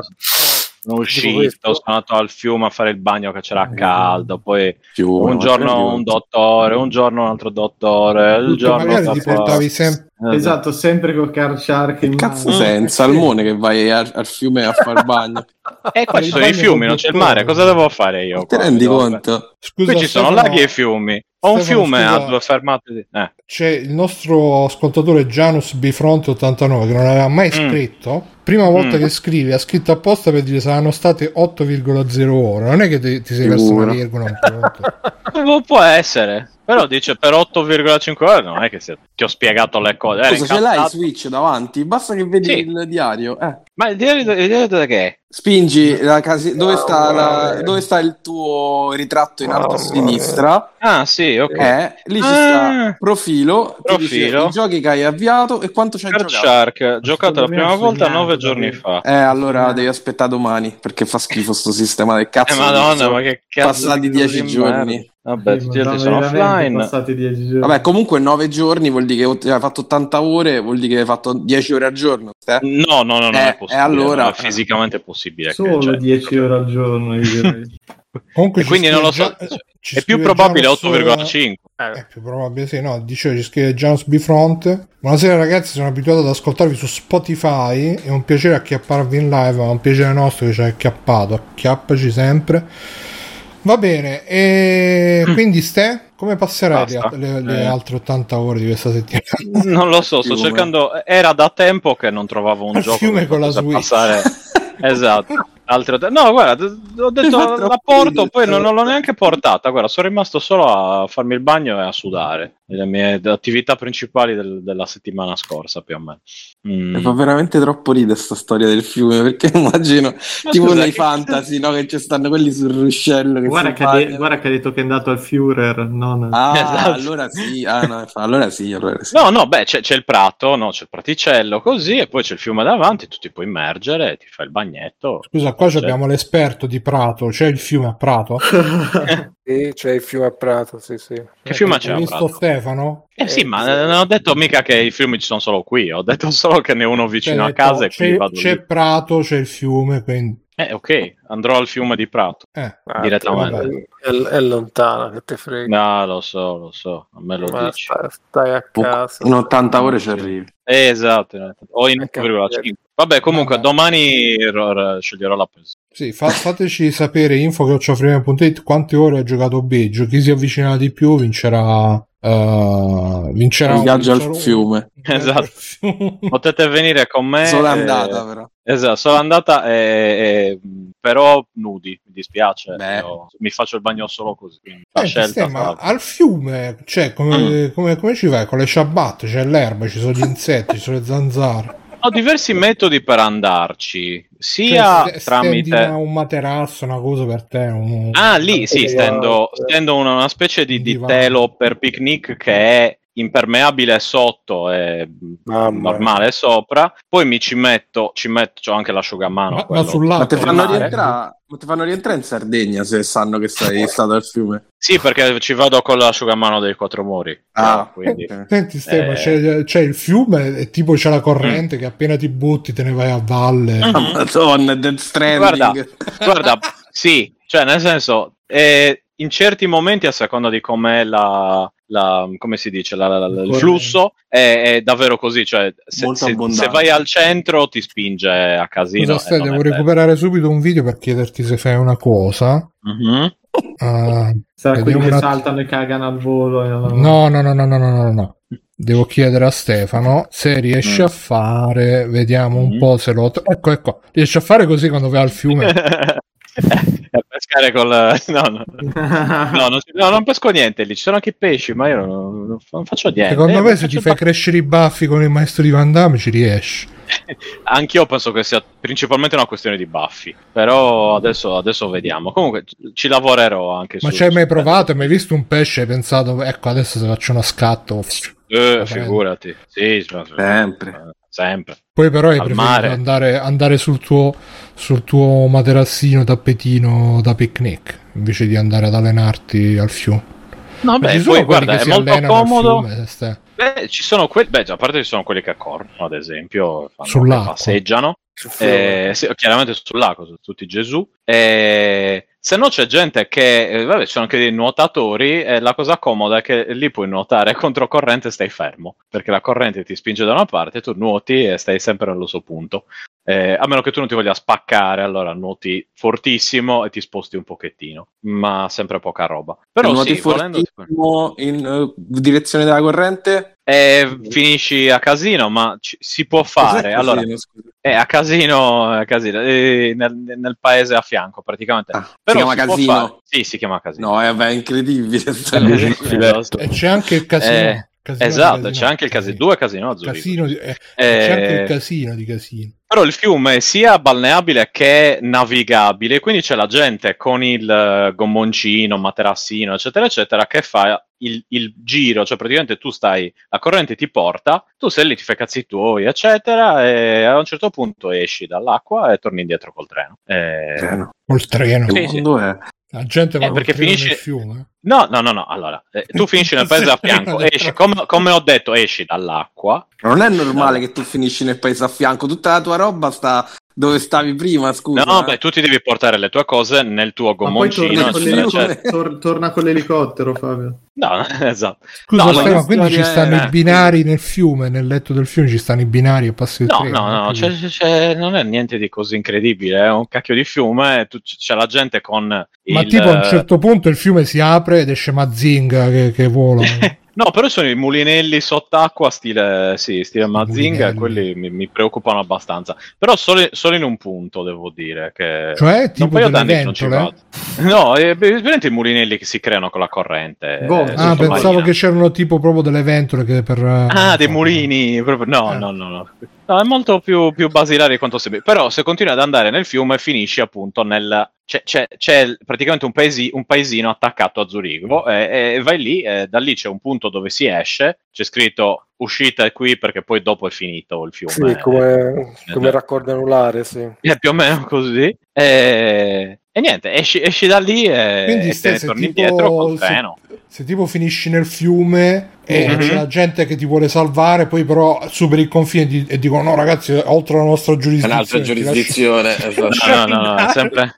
Sono uscito, sono andato al fiume a fare il bagno che c'era caldo, poi Più un giorno un dottore, un giorno un altro dottore, il giorno magari portavi sempre Eh, Esatto, sempre con Car Shark in Che cazzo mano. sei? Un salmone che vai al, al fiume a fare il bagno? E qua Fare ci sono i fiumi, col non c'è il mare, cosa devo fare io? Ti qua? rendi Devo- conto? Scusa, Qui ci sono laghi e fiumi. Ho un Stefano, fiume scusa. a due fermate di... Eh. c'è il nostro ascoltatore Janus Bifronte 89 che non aveva mai Mm. scritto. Prima volta Mm. che scrive ha scritto apposta per dire saranno state 8,0 ore. Non è che ti, ti sei perso una virgola. Eh, Può essere, però dice per 8,5 ore non è che se- ti ho spiegato le cose. Era Scusa, ce l'hai. Switch davanti? Basta che vedi Sì. il diario. Eh. Ma il diario, il diario da che è? Spingi la casi- dove, sta la- dove sta il tuo ritratto in alto a sinistra? Ah sì, ok. Eh, lì ci Ah. sta profilo, ti dice Profilo. i giochi che hai avviato e quanto ci hai Card giocato. Shark, giocato la prima volta nove giorni fa. Eh, allora devi aspettare domani perché fa schifo sto sistema del cazzo. Eh, madonna, ma che cazzo Passati di dieci giorni. Vabbè, Sì, tutti gli ma altri sono offline. passati dieci giorni. Vabbè, comunque 9 giorni vuol dire che hai fatto 80 ore, vuol dire che hai fatto 10 ore al giorno. eh? No, no, no, non Eh, è possibile. allora- non è fisicamente possibile. Che- Solo cioè, 10 ore al giorno. Comunque E quindi non lo so, Gia- ci è più probabile Janos, 8,5. È più probabile, sì, no, dicevo, ci scrive Janos Bifront. Buonasera ragazzi, sono abituato ad ascoltarvi su Spotify, è un piacere acchiapparvi in live, ma è un piacere nostro che ci hai acchiappato, acchiappaci sempre. Va bene, e quindi Ste, come passerai le, Basta. le- le Eh. altre 80 ore di questa settimana? Non lo so, sto Fiume. cercando. Era da tempo che non trovavo un Al gioco fiume con la Switch. passare. Esatto. Altre No, guarda, ho detto la porto, poi non, non l'ho neanche portata. Guarda, sono rimasto solo a farmi il bagno e a sudare. Le mie attività principali del- della settimana scorsa, più o meno. Mm. Fa veramente troppo ridere sta storia del fiume perché immagino tipo scusa, nei che- fantasy no, che ci stanno quelli sul ruscello che Guarda che, ha de- guarda che ha detto che è andato al Führer, non... ah Esatto. allora sì ah, no, allora sì allora sì No, no, beh, c'è, c'è il prato, no? c'è il praticello, così, e poi c'è il fiume davanti, tu ti puoi immergere, ti fai il bagnetto. Scusa, qua ci Cioè- abbiamo l'esperto di Prato, c'è il fiume a Prato? Sì, c'è il fiume a Prato, sì, sì. Che fiume c'è a visto? Stefano? Eh sì, ma non ho detto mica che i fiumi ci sono solo qui, ho detto solo che ne è uno vicino Cioè, a casa e c'è, c'è lì. Prato, c'è il fiume, quindi... Eh, ok, andrò al fiume di Prato. Eh, Ah, Direttamente. È, è lontano, che te frega. No, lo so, lo so, a me lo Ma dici. stai, stai a casa. in 80 ore ci arrivi Eh, esatto, o in Ecco, 1,5. Vabbè, comunque Vabbè. domani sceglierò la pensione. Sì, fa- fateci sapere info che ho quante ore ha giocato Beggio. Chi si avvicina di più vincerà. eh, vincerà Il viaggio al fiume. Esatto. Potete venire con me. solo eh, andata però Esatto, sono andata e, e- però nudi, mi dispiace. Io mi faccio il bagno solo così. Senti, scelta ma al fiume, cioè, come, come- come ci vai? Con le ciabatte, c'è l'erba, ci sono gli insetti, ci sono le zanzare. Ho diversi metodi per andarci, Cioè, sia st- stendi tramite... una- un materasso, una cosa per te. un- Ah, lì sì, stendo, eh. stendo una, una specie di, di telo per picnic che è impermeabile sotto e Mamma normale sopra. Poi mi ci metto, ci metto, c'ho anche l'asciugamano. Ma, quello- ma sull'acqua. ma ti Ecco, fanno rientrare ma ti fanno rientrare in Sardegna se sanno che sei stato al fiume Sì, perché ci vado con l'asciugamano dei quattro muri. ah quindi... ok. Senti Stefano, Eh. c'è, c'è il fiume e tipo c'è la corrente che appena ti butti te ne vai a valle. Ah, Madonna, Death Stranding. Guarda, Guarda, sì, cioè nel senso, eh, in certi momenti a seconda di com'è la, la- come si dice, la- la- la- il flusso, è, è davvero così, cioè se, se- se vai al centro ti spinge a casino. E non devo recuperare subito un video per chiederti se fai una cosa. Mhm. Ah, Sarà quelli che un saltano e cagano al volo. e- no, no, no, no, no, no, no, no. Devo chiedere a Stefano se riesce Mm. a fare, vediamo un Mm. po' se lo... Ecco, ecco, riesce a fare così quando vai al fiume. pescare col no, no. No, non, no, non pesco niente lì, ci sono anche i pesci, ma io non, non- faccio niente. Secondo Eh, me se ti faccio fai crescere i baffi con il maestro di Van Damme ci riesci. Anch'io penso che sia principalmente una questione di baffi, però adesso, adesso vediamo. Comunque ci lavorerò anche Ma su. ci hai mai provato? Hai mai visto un pesce e hai pensato, ecco, adesso se faccio uno scatto... Eh, figurati. Sì. Sempre. Sempre. Poi però hai preferito andare, andare sul, tuo, sul tuo materassino tappetino da picnic invece di andare ad allenarti al fiume. No, Ma beh, ci sono poi guarda, che è molto comodo. fiume. Beh, ci sono quelli, beh, già, a parte ci sono quelli che corrono, ad esempio, fanno, passeggiano, Sul eh, sì, chiaramente sul lago, su tutti Gesù. Eh, se no c'è gente che, eh, vabbè, ci sono anche dei nuotatori, e la cosa comoda è che lì puoi nuotare controcorrente e stai fermo, perché la corrente ti spinge da una parte, tu nuoti e stai sempre nello suo punto. Eh, a meno che tu non ti voglia spaccare, allora nuoti fortissimo e ti sposti un pochettino, ma sempre poca roba. Però nuoti sì, volendo... in eh, direzione della corrente Eh, finisci a casino, ma ci- si può fare. Cos'è Allora, è a casino, a casino eh, nel, nel paese a fianco praticamente. Ah, si Però chiama si casino? Sì, si chiama casino. no eh, vabbè, è incredibile Eh, eh, lo so. E c'è anche il casino. Eh, casino Esatto, c'è anche il casino, due casino a Zurigo. Casino di- eh, Eh, C'è anche il casino di casino. Però il fiume è sia balneabile che navigabile, quindi c'è la gente con il eh, gommoncino, materassino, eccetera, eccetera, che fa il, il giro, cioè praticamente tu stai, la corrente ti porta, tu sei lì, ti fai i cazzi tuoi, eccetera, e a un certo punto esci dall'acqua e torni indietro col treno. Eh, Eh, Col treno. Che Sì, sì. è? La gente va Eh, perché treno finisce- nel fiume. No, no, no, no. Allora, eh, tu finisci nel paese a fianco, esci, come, come ho detto, esci dall'acqua. Non è normale che tu finisci nel paese a fianco, tutta la tua roba sta dove stavi prima, scusa. No, eh. beh, tu ti devi portare le tue cose nel tuo Ma poi gommoncino. torna con, tor- torna con l'elicottero, Fabio. No, esatto. Scusa, No, Stefano, la quindi ci stanno è- i binari nel fiume, nel letto del fiume ci stanno i binari e passi il No, treno. no, no, c'è- c'è- non è niente di così incredibile, è un cacchio di fiume, tu- c'è la gente con il... Ma tipo a un certo punto il fiume si apre ed esce Mazinga che, che vola. No, però sono i mulinelli sott'acqua stile, sì, stile Mazinga e quelli mi, mi preoccupano abbastanza. Però solo, solo in un punto, devo dire, che... Cioè, da un tipo paio d'anni non ci vado. No, è veramente i mulinelli che si creano con la corrente. Boh, eh, ah, sottomarina. pensavo che c'erano tipo proprio delle ventole che per... Ah, dei mulini, proprio- no, Eh. no, no, no. No, è molto più, più basilare di quanto sembra. Però se continui ad andare nel fiume finisci appunto nel... C'è, c'è- c'è praticamente un, paesi- un paesino attaccato a Zurigo e, e vai lì, e da lì c'è un punto dove si esce, c'è scritto uscita qui perché poi dopo è finito il fiume. Sì, come, come Eh, raccordo anulare, sì. è più o meno così. E, e niente, esci, esci da lì e, Quindi e ne se torni tipo- indietro col se- treno. Se tipo finisci nel fiume e Mhm. c'è la gente che ti vuole salvare, poi però superi il confine e di- e dicono no ragazzi, è oltre la nostra È giurisdizione. un'altra giurisdizione. esatto. No, no, no, no, è sempre...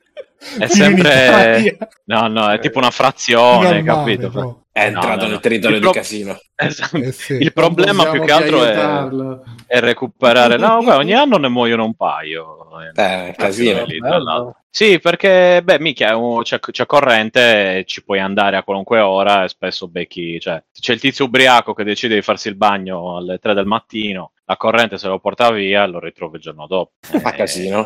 È sempre... No, no, è tipo una frazione, Normale, capito? però. È No, entrato no, no. nel territorio Il di pro- casino. Esatto. Eh sì. Il problema più che altro è, è recuperare. No, guarda, ogni anno ne muoiono un paio. Eh, casino. Lì. Sì, perché beh, mica c'è, c'è corrente, ci puoi andare a qualunque ora e spesso becchi. Cioè, c'è il tizio ubriaco che decide di farsi il bagno alle 3 del mattino, la corrente se lo porta via e lo ritrovi il giorno dopo. A Eh, casino.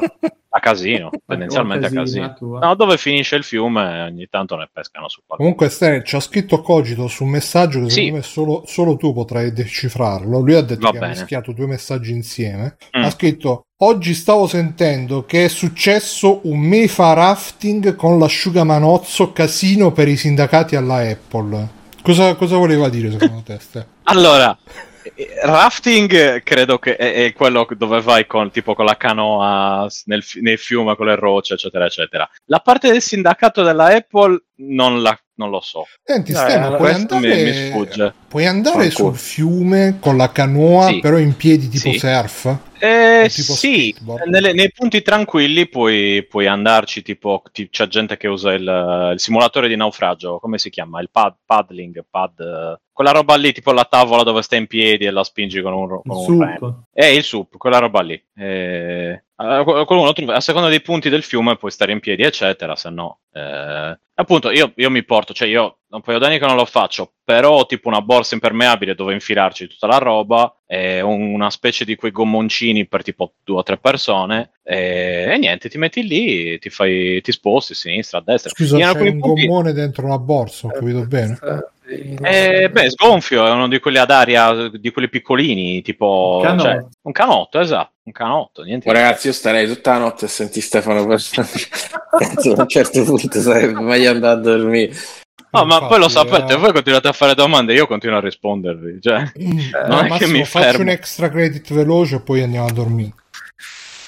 A casino, tendenzialmente a casino. No, dove finisce il fiume ogni tanto ne pescano su qualcosa. Comunque, Ste, ci ha scritto Cogito su un messaggio che Sì. secondo me solo, solo tu potrai decifrarlo. Lui ha detto Va che bene. ha mischiato due messaggi insieme. Mm. Ha scritto: Oggi stavo sentendo che è successo un mefa rafting con l'asciugamanozzo casino per i sindacati alla Apple. Cosa, cosa voleva dire secondo te? Ste? Allora, rafting eh, credo che è, è quello dove vai con, tipo con la canoa nel, fi- nei fiumi con le rocce, eccetera, eccetera. La parte del sindacato della Apple non, la- non lo so. Senti, Eh, Ste, ma puoi Questo mi, andare, mi sfugge. puoi andare Ancora. sul fiume con la canoa, Sì. però in piedi tipo Sì. surf? Eh, sì, nelle- nei punti tranquilli puoi, puoi andarci, tipo ti- c'è gente che usa il, il simulatore di naufragio, come si chiama? Il pad, paddling, pad, quella roba lì, tipo la tavola dove stai in piedi e la spingi con un, Il con un remo. Eh, il sup, quella roba lì. Eh, a- qualcuno trova- a seconda dei punti del fiume puoi stare in piedi, eccetera, se no... eh, appunto, io, io mi porto, cioè io da un paio d'anni che non lo faccio, però ho tipo una borsa impermeabile dove infilarci tutta la roba, e una specie di quei gommoncini per tipo due o tre persone, e, e niente, ti metti lì, ti, fai, ti sposti a sinistra, a destra. Scusa, c'è un punti- gommone dentro la borsa, ho capito bene. eh, beh, sgonfio è uno di quelli ad aria, di quelli piccolini, tipo Un canotto. cioè, un canotto, esatto, un canotto, niente Oh, ragazzi, io starei tutta la notte a sentire Stefano per... Penso a un certo punto sarebbe meglio andare a dormire. No, ma poi lo sapete, eh, voi continuate a fare domande, io continuo a rispondervi. Cioè, No, non è che mi faccio fermo. un extra credit veloce e poi andiamo a dormire.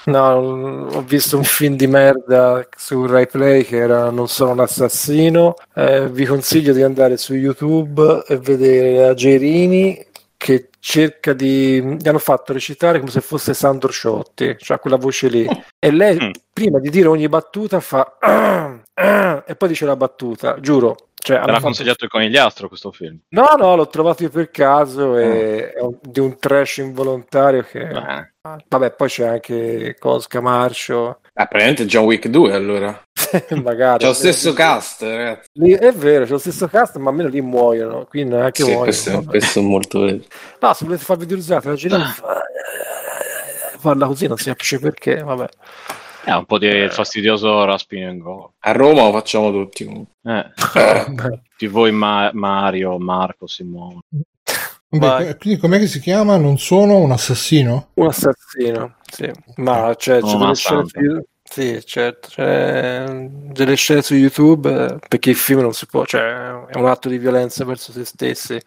No, ho visto un film di merda su Rai Play che era Non sono un assassino. Eh, vi consiglio di andare su YouTube e vedere la Gerini che cerca di. gli hanno fatto recitare come se fosse Sandro Ciotti, cioè quella voce lì. E lei, Mm. prima di dire ogni battuta, fa. "Ah, ah", e poi dice la battuta, giuro. Cioè, Te l'ha fatto- consigliato il conigliastro questo film. No, no, l'ho trovato io per caso Ah. e è un- di un trash involontario che. Bene. Vabbè, poi c'è anche Cosca Marcio. Ah, praticamente John Wick 2 allora. magari. C'è lo stesso cast, ragazzi. Lì- è vero, c'è lo stesso cast, ma almeno lì muoiono. Qui non è che Sì, muoiono. questo, questo è molto vero. No, se volete farvi utilizzare la gira, fa- parla così, non si capisce perché. Vabbè. È un po' di fastidioso raspino in gola. A Roma lo facciamo tutti comunque. Eh, Eh, di voi Ma- Mario, Marco, Simone. Vai. quindi com'è che si chiama? Non sono un assassino? Un assassino, sì. Ma c'è, c'è delle scene su Sì, certo, c'è delle scene su YouTube eh, perché il film non si può, cioè è un atto di violenza verso se stessi,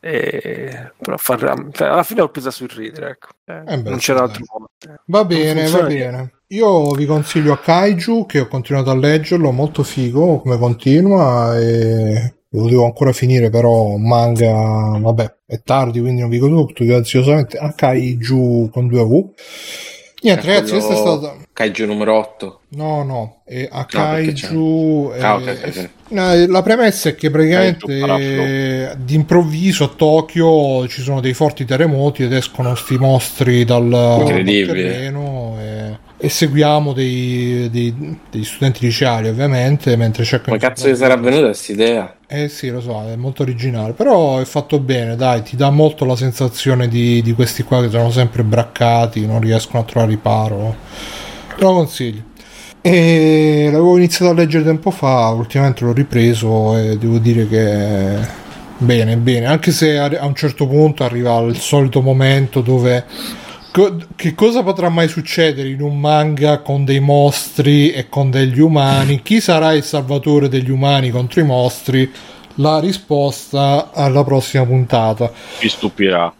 e, però far- cioè, alla fine ho presa sul ridere, ecco. Eh, Eh beh, non c'era altro modo. Va bene, va bene. Io vi consiglio Kaiju, che ho continuato a leggerlo, molto figo come continua e lo devo ancora finire, però manga, vabbè, è tardi, quindi non vi dico tutto, graziosamente a Kaiju con due V. Niente, ragazzi, quello- questa è stata. Kaiju numero 8. No, no, è a Kaiju. c'è- Ah, eh, ok, ok, ok. no, la premessa è che praticamente eh, d'improvviso a Tokyo ci sono dei forti terremoti ed escono sti mostri dal, dal terreno e, e seguiamo dei, dei, degli studenti liceali ovviamente mentre cercano Ma cazzo gli sarà venuta questa idea? eh sì, lo so, è molto originale, però è fatto bene, dai, ti dà molto la sensazione di, di questi qua che sono sempre braccati, non riescono a trovare riparo. Te lo consiglio. E l'avevo iniziato a leggere tempo fa, ultimamente l'ho ripreso e devo dire che bene, bene, anche se a un certo punto arriva il solito momento dove che cosa potrà mai succedere in un manga con dei mostri e con degli umani? Chi sarà il salvatore degli umani contro i mostri? La risposta alla prossima puntata. Ti stupirà.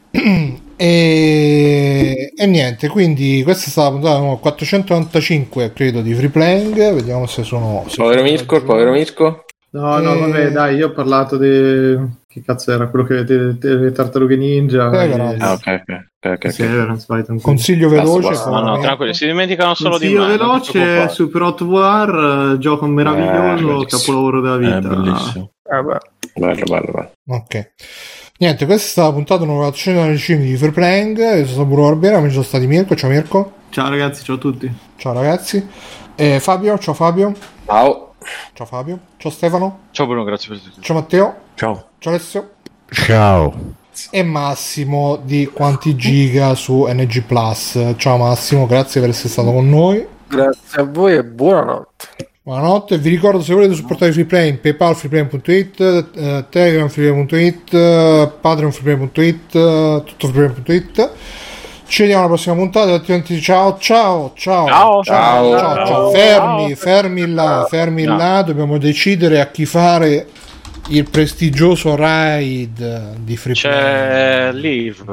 E, e niente, quindi questa è stata la puntata numero 495, credo, di Free Playing. Vediamo se sono. se Povero Mirko, povero Mirko. No, no, vabbè, dai, io ho parlato di... Che cazzo era? Quello che avete le tartarughe ninja. Eh, e- Ah, ok, ok. ok, ok, Sì, ok. era, vai, tranquillo. Consiglio veloce. basta. No, tranquilli, si dimenticano solo di Consiglio veloce. Super Hot War, eh, gioco meraviglioso, bellissimo. capolavoro della È vita. bellissimo. Eh, beh. Bello, bello, bello. Ok. Niente, questa è stata la puntata numero 495 di Free Playing. Io sono stato Bruno Barbera, mi sono stati Mirko. Ciao Mirko. Ciao ragazzi, ciao a tutti. Ciao ragazzi. E Fabio, ciao Fabio. Ciao. Ciao Fabio. Ciao Stefano. Ciao Bruno, grazie per tutto. Ciao Matteo. Ciao. Ciao Alessio. Ciao. E Massimo di Quanti Giga su NG Plus. Ciao Massimo, grazie per essere stato con noi. Grazie a voi e buonanotte. Buonanotte, vi ricordo se volete supportare freeplay PayPal freeplay.it, eh, Telegram freeplay.it, eh, Patreon freeplay.it, eh, tutto freeplay.it. Ci vediamo alla prossima puntata, altrimenti ciao ciao ciao Ciao, ciao, ciao, ciao. fermi, fermi là, fermi Ciao. là, dobbiamo decidere a chi fare il prestigioso raid di freeplay. C'è Liv.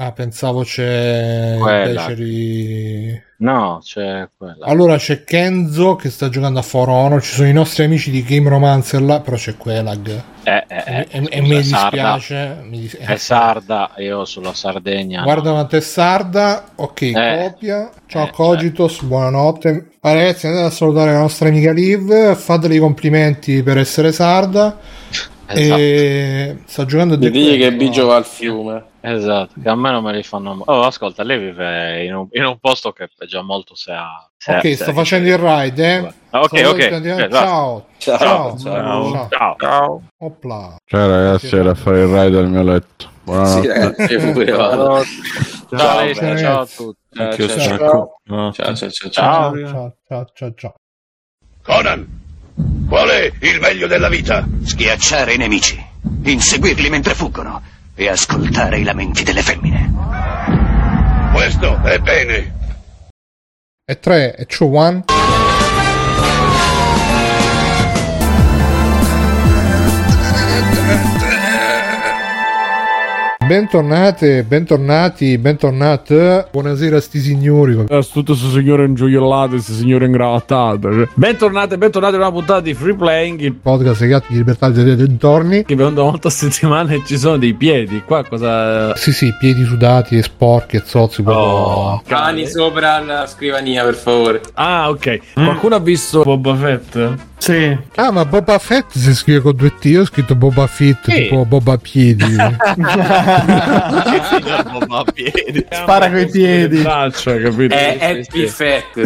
Ah, pensavo c'è Quella. Beceri. No, c'è quella. Allora c'è Kenzo che sta giocando a For Honor, ci sono i nostri amici di Game Romancer là, però c'è Quelag. Eh, eh, eh, e, e mi è sarda. dispiace. mi dis- È sarda, io sulla Sardegna. Guarda una tessarda, ok, Eh. copia. Ciao Eh, Cogitos, buonanotte. Ah, ragazzi, andate a salutare la nostra amica Liv, fatele i complimenti per essere sarda. Esatto. E sta giocando a digli che Biggio va al fiume. Esatto, che a me non me li fanno. Oh, ascolta, lei vive in un, in un posto che è già molto se ha. se Ok, ha- sto se- facendo il ride, eh. Ah, Ok, Sto ok. facendo- ok, ciao. Ciao. Ciao. Ciao. Ciao. Ciao. Ciao. Opla. Ciao ragazzi, era a fare il ride al mio letto. Buonanotte. Sì, ragazzi, io pure vado. Ciao, a tutti. Anch'io ciao, stacco. No. Ciao, ciao, ciao, ciao. Ciao. Ciao, ciao, ciao, ciao. Conan, qual è il meglio della vita? Schiacciare i nemici, inseguirli mentre fuggono e ascoltare i lamenti delle femmine. Questo è bene. E 3 e 2 1 Bentornate, bentornati, bentornate. Buonasera a sti signori. Eh, Tutto questo signore ingioiellato, questo signore ingravattato. Bentornati, bentornati a una puntata di Free Playing, il Podcast legati di libertà dei dintorni. che vedo una volta a settimana e ci sono dei piedi. Qua cosa... Sì, sì, piedi sudati e sporchi e zozzi. proprio- Oh, Cani sopra la scrivania, per favore. Ah, ok. Qualcuno ha visto Boba Fett? Sì. Ah, ma Boba Fett si scrive con due T. Io ho scritto Boba Fett, Sì. tipo Boba Piedi. a piedi. Spara coi piedi. Braccia, capito? È Happy Fett.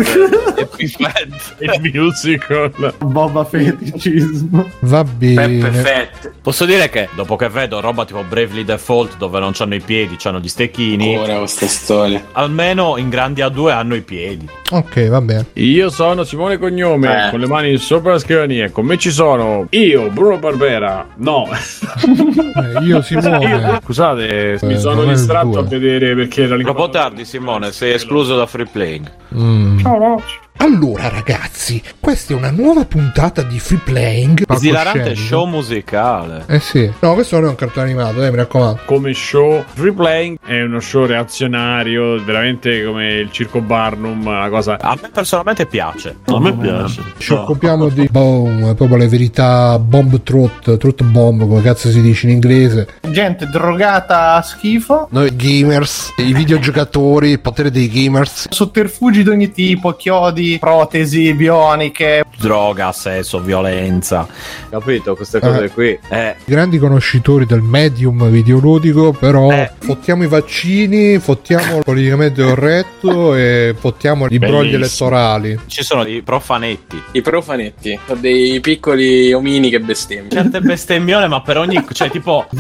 Happy Fett. il musical. Boba feticismo. Va Peppe bene. Fett. Posso dire che dopo che vedo roba tipo Bravely Default dove non c'hanno i piedi, c'hanno gli stecchini, Ora questa storia. almeno in grandi A2 hanno i piedi. Ok, va bene. Io sono Simone Cognome, Eh. con le mani sopra la scrivania. Con me ci sono io, Bruno Barbera. No, Eh, io Simone. scusate, mi Eh, sono è il distratto a vedere perché era Troppo tardi, Simone, sei escluso da free playing. Mm. Ciao, Allora ragazzi, questa è una nuova puntata di Free Playing. Esilarante show musicale. Eh sì. No, questo non è un cartone animato, eh, mi raccomando. Come show Free Playing è uno show reazionario, veramente come il circo Barnum, una cosa. A me personalmente piace. A me piace. Ci occupiamo di boom, proprio le verità bomb truth, truth bomb, come cazzo si dice in inglese. Gente drogata a schifo, Noi gamers, i videogiocatori, il potere dei gamers. sotterfugi di ogni tipo, chiodi, protesi bioniche. Droga, sesso, violenza. Capito? Queste cose Eh. qui. Eh, Grandi conoscitori del medium videoludico, però Eh. fottiamo i vaccini, fottiamo il politicamente corretto e fottiamo i brogli elettorali. ci sono i profanetti. I profanetti. Sono dei piccoli omini che bestemmiano. Certe bestemmione, ma per ogni. cioè, tipo.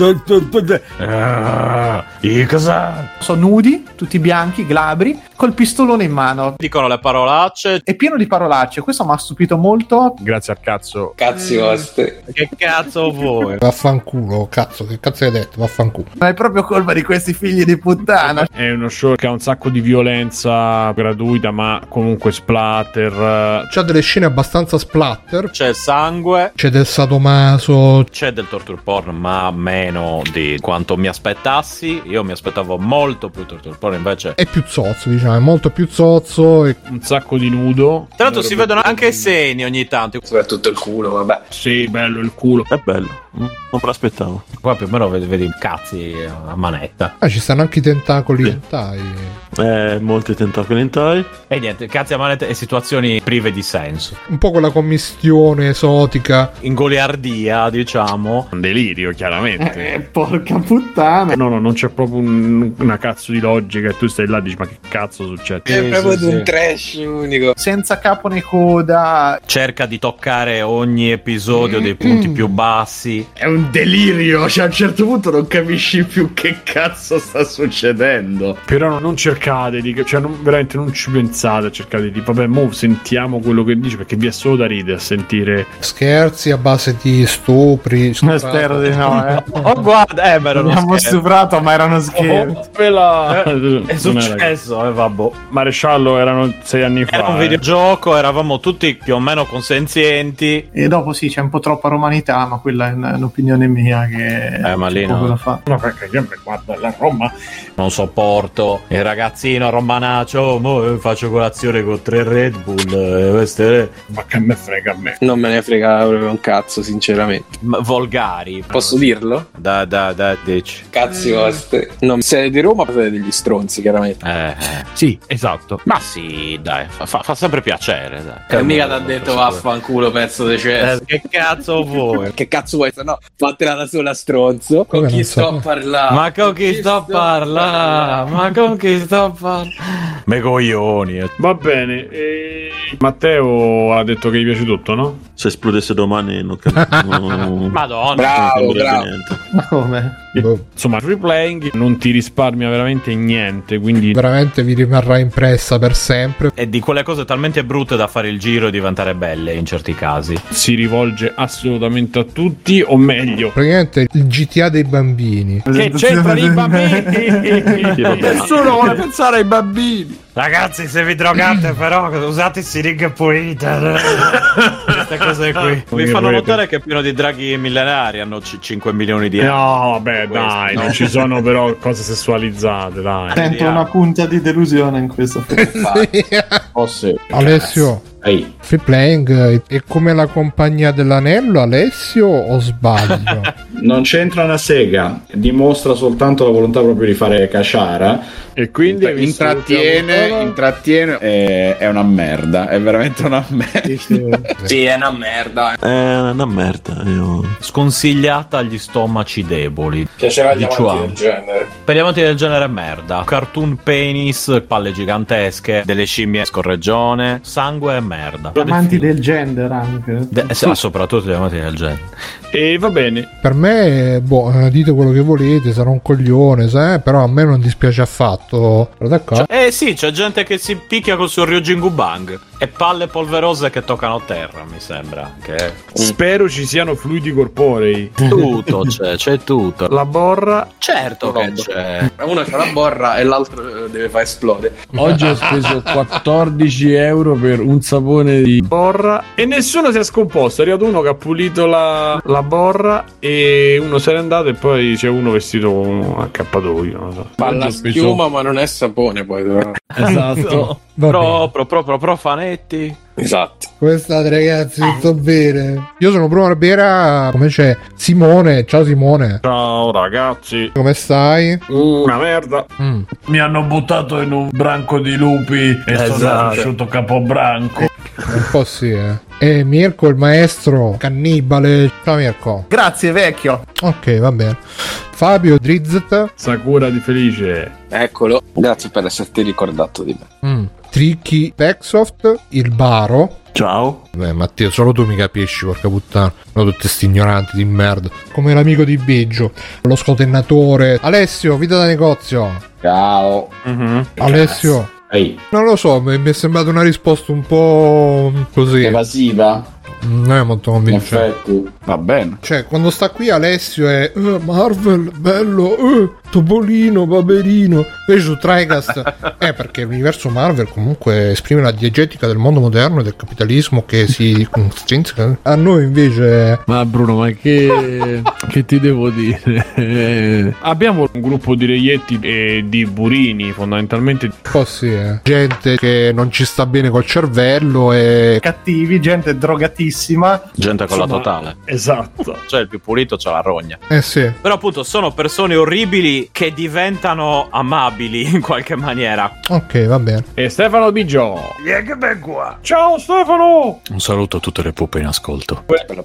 I cosa? Sono nudi, tutti bianchi, glabri, col pistolone in mano. Dicono le parolacce. È pieno di parolacce, questo mi ha stupito molto. Grazie al cazzo. Cazzi vostri. Che cazzo vuoi? Vaffanculo, cazzo, che cazzo hai detto? Vaffanculo. Ma è proprio colpa di questi figli di puttana. È uno show che ha un sacco di violenza gratuita, ma comunque splatter. C'ha delle scene abbastanza splatter. C'è sangue. C'è del sadomaso. C'è del torture porn, ma meno di quanto mi aspettassi. Io mi aspettavo molto più torture porn, invece. È più zozzo, diciamo, è molto più zozzo. E... Un sacco di nudo. Tra l'altro si vedono anche i seni ogni tanto. Soprattutto il culo, vabbè. Sì, bello il culo. È bello. Mm, Non me l'aspettavo. Qua più o meno vedi, vedi cazzi a manetta. Ah, ci stanno anche i tentacoli hentai. Eh, molti tentacoli hentai. E niente, cazzi a manetta e situazioni prive di senso. Un po' quella commistione esotica. In goliardia, diciamo. Un delirio, chiaramente. Eh, porca puttana. No, no, non c'è proprio un- una cazzo di logica e tu stai là e dici ma che cazzo succede? È proprio di un trash unico. Senza capo né coda. Cerca di toccare ogni episodio dei punti più bassi. È un delirio, cioè a un certo punto non capisci più che cazzo sta succedendo. Però non cercate di, cioè non- veramente non ci pensate a cercare di, vabbè, mo sentiamo quello che dice perché vi è solo da ridere a sentire. Scherzi a base di stupri. Spero di no, eh. Oh, guarda, eh, ma era uno Abbiamo stuprato, ma erano scherzi. Oh, quella... È successo, eh, vabbè. Maresciallo erano sei anni fa. Era un eh. videogioco, eravamo tutti più o meno consenzienti. E dopo sì, c'è un po' troppa romanità, ma quella è un- un'opinione mia che Eh, ma lì no. da fare. No, perché io mi guardo la Roma. Non sopporto il ragazzino romanaccio. Mo eh, faccio colazione con tre Red Bull. eh, queste Ma che me frega a me. Non me ne frega proprio un cazzo, sinceramente. m- volgari. Posso dirlo? Da, da, da, dici. Cazzi vostri. Non siete di Roma, siete degli stronzi, chiaramente. Eh, eh. Sì, esatto. Ma sì, dai, fa, fa- fa sempre piacere. Dai. E mica ti ha detto vaffanculo, pezzo di cesso. Eh, che cazzo vuoi? Che cazzo vuoi? Se no, fatela da sola, stronzo. Con Come chi non sto so? a parlare? Ma con chi sto a parlare? Ma con chi sto a parlare? Me coglioni. eh. Va bene. e Matteo ha detto che gli piace tutto, no? Se esplodesse domani non capisco. Madonna. Bravo, bravo. niente. Ma come? Boh, Insomma, free playing non ti risparmia veramente niente, quindi veramente vi rimarrà impressa per sempre. È di quelle cose talmente brutte da fare il giro e diventare belle in certi casi. si rivolge assolutamente a tutti, o meglio, Praticamente il GTA dei bambini. che c'entrano i bambini? Nessuno vuole pensare ai bambini. Ragazzi, se vi drogate, però usate siringhe pulite. Queste cose qui. Mi fanno notare che è pieno di draghi millenari. Hanno c- 5 milioni di euro. No, vabbè, Questo, dai, no. non ci sono però cose sessualizzate, dai. Sento una punta di delusione in questo. Oh sì. Alessio, Ehi, free playing è come la compagnia dell'anello, Alessio, o sbaglio? non c'entra una sega, dimostra soltanto la volontà proprio di fare caciara. E quindi visto intrattiene, intrattiene, è, è una merda, è veramente una merda. Sì, è una merda. È una merda. Io... Sconsigliata agli stomaci deboli. Piaceva agli amanti Diciamo. del genere. Per gli amanti del genere è merda. Cartoon penis, palle gigantesche, delle scimmie scorreggione, sangue e merda. Amanti del gender anche. De- eh, sì, soprattutto gli amanti del genere. E va bene. per me, boh, eh, dite quello che volete, sarò un coglione, sai? però a me non dispiace affatto. D'accordo. Eh sì, c'è gente che si picchia col suo Ryujin Bang. e palle polverose che toccano terra, mi sembra. Che... Spero ci siano fluidi corporei. Tutto c'è, c'è tutto. La borra. Certo che c'è. Uno c'ha la borra e l'altro eh, deve far esplodere. Oggi ho speso 14 euro per un sapone di borra e nessuno si è scomposto. È arrivato uno che ha pulito la, la borra e uno se n'è andato e poi c'è uno vestito con un accappatoio. Non so. Fa la Oggi ho speso- schiuma, ma non è sapone poi. però. Esatto. Proprio, proprio profanetti. Esatto. Come state ragazzi? Tutto bene? Io sono Bruno Arbera, come c'è Simone? Ciao Simone. Ciao ragazzi. Come stai? Una merda. Mm. Mi hanno buttato in un branco di lupi e sono Esatto. cresciuto capobranco. Un po' sì, eh. E Mirko, il maestro cannibale. Ciao Mirko. Grazie, vecchio. Ok, va bene. Fabio Drizzt. Sakura di Felice. Eccolo. Grazie per esserti ricordato di me. Mm. Tricky Pexoft. Il Baro. Ciao. Beh, Matteo, solo tu mi capisci, porca puttana. No, tutti sti ignoranti di merda. Come l'amico di Biggio. Lo scotennatore. Alessio, vita da negozio. Ciao. Alessio. Ehi, Non lo so, mi mi è sembrata una risposta un po' così. evasiva. Non è molto In convincente. Va bene. Cioè, quando sta qui Alessio è "Eh, Marvel, bello, eh, Topolino, Paperino. Invece su Tricast è perché l'universo Marvel comunque esprime la diegetica del mondo moderno e del capitalismo che si strinzica. A noi invece Ma Bruno, ma che, che ti devo dire? Abbiamo un gruppo di reietti e di burini, fondamentalmente. sì, eh. gente che non ci sta bene col cervello e Cattivi, gente drogatissima. Gente con la totale. Esatto. Cioè, il più pulito c'ha la rogna. eh sì. Però appunto sono persone orribili che diventano amabili in qualche maniera. Ok, va bene. E Stefano Biggio. che ben qua. Ciao Stefano! Un saluto a tutte le pupe in ascolto. Quella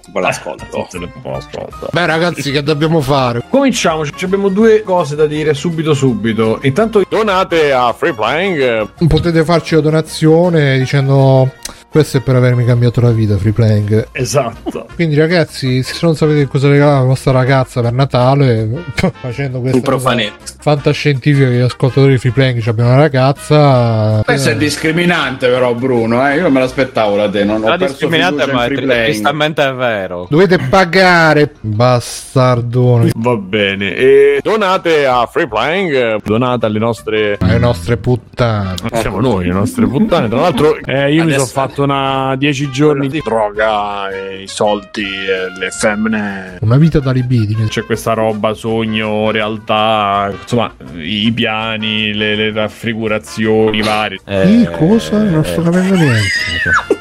con l'ascolto. Beh, ragazzi, che dobbiamo fare? Cominciamo, ci abbiamo due cose da dire subito subito. Intanto donate a Free Playing. Potete farci la donazione dicendo questo è per avermi cambiato la vita, free playing. Esatto. Quindi, ragazzi, se non sapete cosa regalare alla vostra ragazza per Natale, facendo questa Un profanetto. cosa fantascientifica che gli ascoltatori di free playing ci abbiano una ragazza. Questo è eh, discriminante però Bruno, eh? io non me l'aspettavo da te, non ho La perso discriminante, ma è free tri- playing. tristemente è vero. dovete pagare, bastardoni. Va bene. E donate a Free Playing. Donate alle nostre. Le nostre puttane. Siamo noi, le nostre puttane. Tra l'altro, eh, io mi Adesso- sono fatto una 10 giorni di droga, e i soldi, e le femmine. Una vita da libidine. C'è questa roba, sogno, realtà, insomma, i piani, le, le raffigurazioni varie. Sì, cosa? Non sto capendo niente.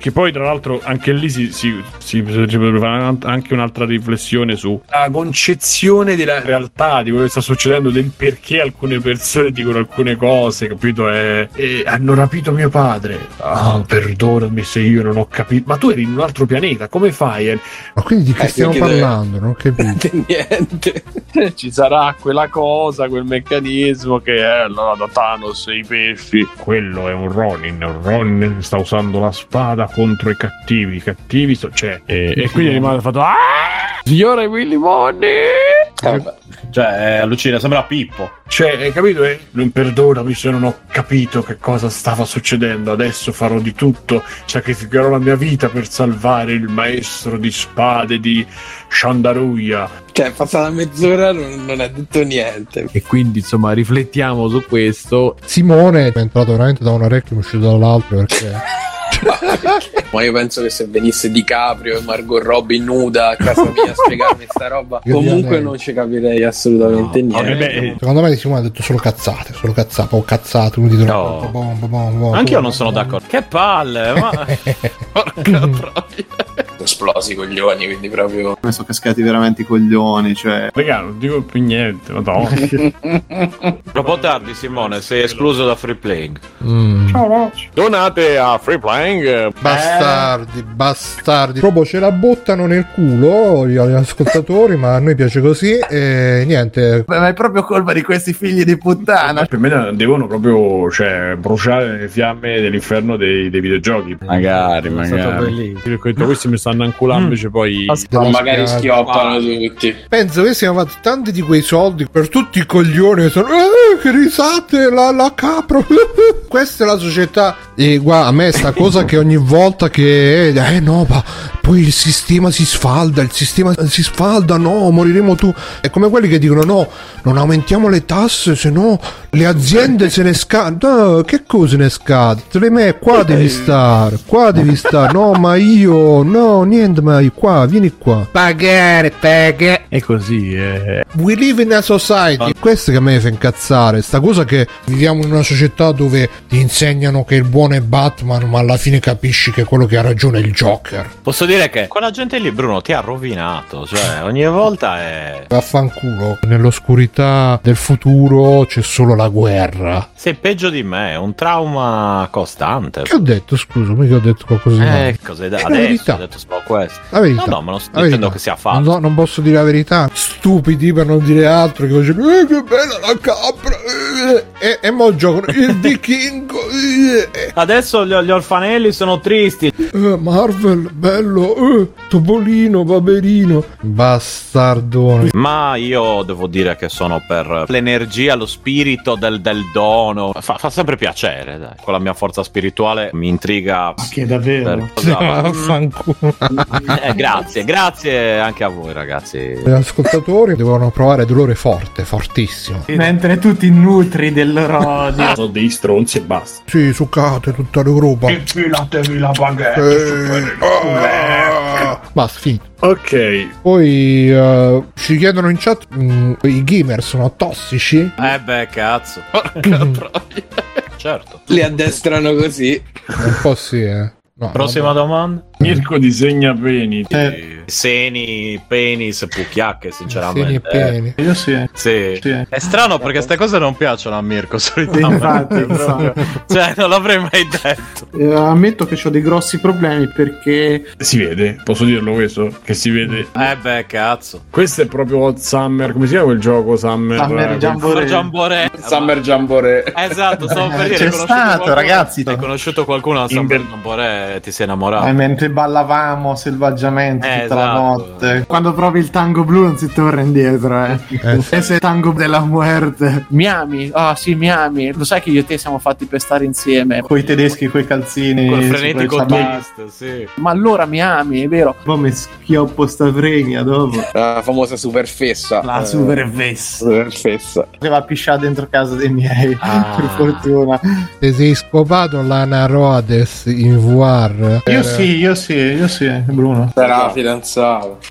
Che poi, tra l'altro, anche lì si, si, si, si potrebbe fare anche un'altra riflessione sulla concezione della realtà, di quello che sta succedendo, del perché alcune persone dicono alcune cose, capito? E, e hanno rapito mio padre. Ah, perdonami se io non ho capito. Ma tu eri in un altro pianeta, come fai? Ma quindi di che Eh, stiamo perché deve- parlando? Non ho capito. Niente. Ci sarà quella cosa, quel meccanismo che è allora da Thanos e i pesci. Quello è un Ronin. Un Ronin che sta usando la spada contro i cattivi. I cattivi so- c'è. E, e quindi rimane fatto. Ah! Signore Willy Money! Cioè, allucina, sembra Pippo. Cioè, hai capito? Eh? Non perdonami se non ho capito che cosa stava succedendo. Adesso farò di tutto. Sacrificherò la mia vita per salvare il maestro di spade di Shandaruya. Cioè, è passata mezz'ora non, non ha detto niente. E quindi, insomma, riflettiamo su questo. Simone è entrato veramente da un orecchio e è uscito dall'altro perché. Ma io penso che se venisse DiCaprio e Margot Robbie nuda a casa mia a spiegarmi sta roba, Io comunque non ci capirei assolutamente niente. Secondo me Simone ha detto solo cazzate, solo cazzate, o cazzate, quindi dicono, No. bom, bom, bom, bom, Anche io non sono bom. d'accordo. Che palle, ma. Porca troia. Esplosi i coglioni, quindi proprio. Mi sono cascati veramente i coglioni, cioè. Raga, non dico più niente, madonna. Troppo tardi, Simone, sei escluso da free playing. Mm. Donate a Free Playing. Bastardi, bastardi. Proprio ce la buttano nel culo gli ascoltatori, ma a noi piace così. E niente. Ma è proprio colpa di questi figli di puttana. Per me devono proprio cioè, bruciare le fiamme dell'inferno dei, dei videogiochi. Magari, È stato magari. questi mi stanno anculando, invece poi... della magari schioppano tutti. Penso che siamo fatti tanti di quei soldi per tutti i coglioni che sono. "Eh, che risate, la, la capro. Questa è la società E guarda, a me sta cosa che ogni volta che eh no, ma poi il sistema si sfalda, il sistema si sfalda, no, moriremo tu. È come quelli che dicono no, non aumentiamo le tasse, se no le aziende se ne scadano. No, che cosa ne scade? Te le me qua devi stare, qua devi stare. No, ma io no, niente, ma io qua, vieni qua. Pagare, pagare. È così, eh. We live in a society. Questo che a me fa incazzare. Sta cosa che viviamo in una società dove ti insegnano che il buono è Batman, ma alla fine capisci che quello che ha ragione è il Joker. Posso dire che quella gente lì, Bruno, ti ha rovinato. Cioè, ogni volta è. Vaffanculo. Nell'oscurità del futuro c'è solo la guerra. Sei peggio di me, è un trauma costante. Che ho detto, scusa, mica ho detto qualcosa di male. Eh, cos'è da È la adesso? verità. Ho detto solo questo. La verità. No, no, ma non sto La dicendo verità. che sia fatto. so- non posso dire la verità. Stupidi per non dire altro. Che facevano, eh, che bella la capra. eh, E, e mo giocano il vichingo. eh, Adesso gli, gli orfanelli sono tristi. eh, Marvel, bello. eh, Topolino, Baberino. Bastardone. Ma io devo dire che sono per l'energia, lo spirito del, del dono. Fa, fa sempre piacere, dai. Con la mia forza spirituale mi intriga. Che davvero? Eh, grazie, grazie anche a voi, ragazzi. Gli ascoltatori devono provare dolore forte, fortissimo. Mentre tu ti nutri del loro odio. Sono dei stronzi e basta. Sì, succate tutta l'Europa. Infilatevi la baguette. Eh, ah. Basta, finito. Ok. Poi eh, ci chiedono in chat: mm, i gamer sono tossici? Eh beh, cazzo. Porca troia. certo. Li addestrano così. Un po' sì, eh. No, Prossima domanda. Mirko disegna peni. Seni, penis, pucchiacche, sinceramente. Seni e peni. Io sì. Sì. Sì. È strano perché queste cose non piacciono a Mirko solitamente. Infatti. Cioè, non l'avrei mai detto. Eh, ammetto che ho dei grossi problemi perché Si vede, posso dirlo questo? Che si vede. Eh beh, cazzo. Questo è proprio Summer. Come si chiama quel gioco Summer? Summer Eh, Jamboree. Giambore. Summer Jamboree. Esatto, stavo per dire. C'è hai conosciuto stato, qualcuno- ragazzi. Hai conosciuto qualcuno al Summer Giambore e ti sei innamorato. eh, mentre ballavamo selvaggiamente Eh, tutta la esatto. notte. Quando provi il tango blu non si torna indietro, eh. Ese tango della muerte. Miami, ah sì, Miami. Lo sai che io e te siamo fatti per stare insieme. Coi tedeschi, coi calzini. Col su frenetico twist, sì. Ma allora Miami, è vero? Poi mi schioppo sta fregna dopo. La famosa super fessa. La Eh, super fessa. super fessa. Che va a pisciare dentro casa dei miei. Ah. Per fortuna. Te sei scopato l'Ana Rhodes in VR? Io sì, io sì, io sì, Bruno. Sarà fidanzato.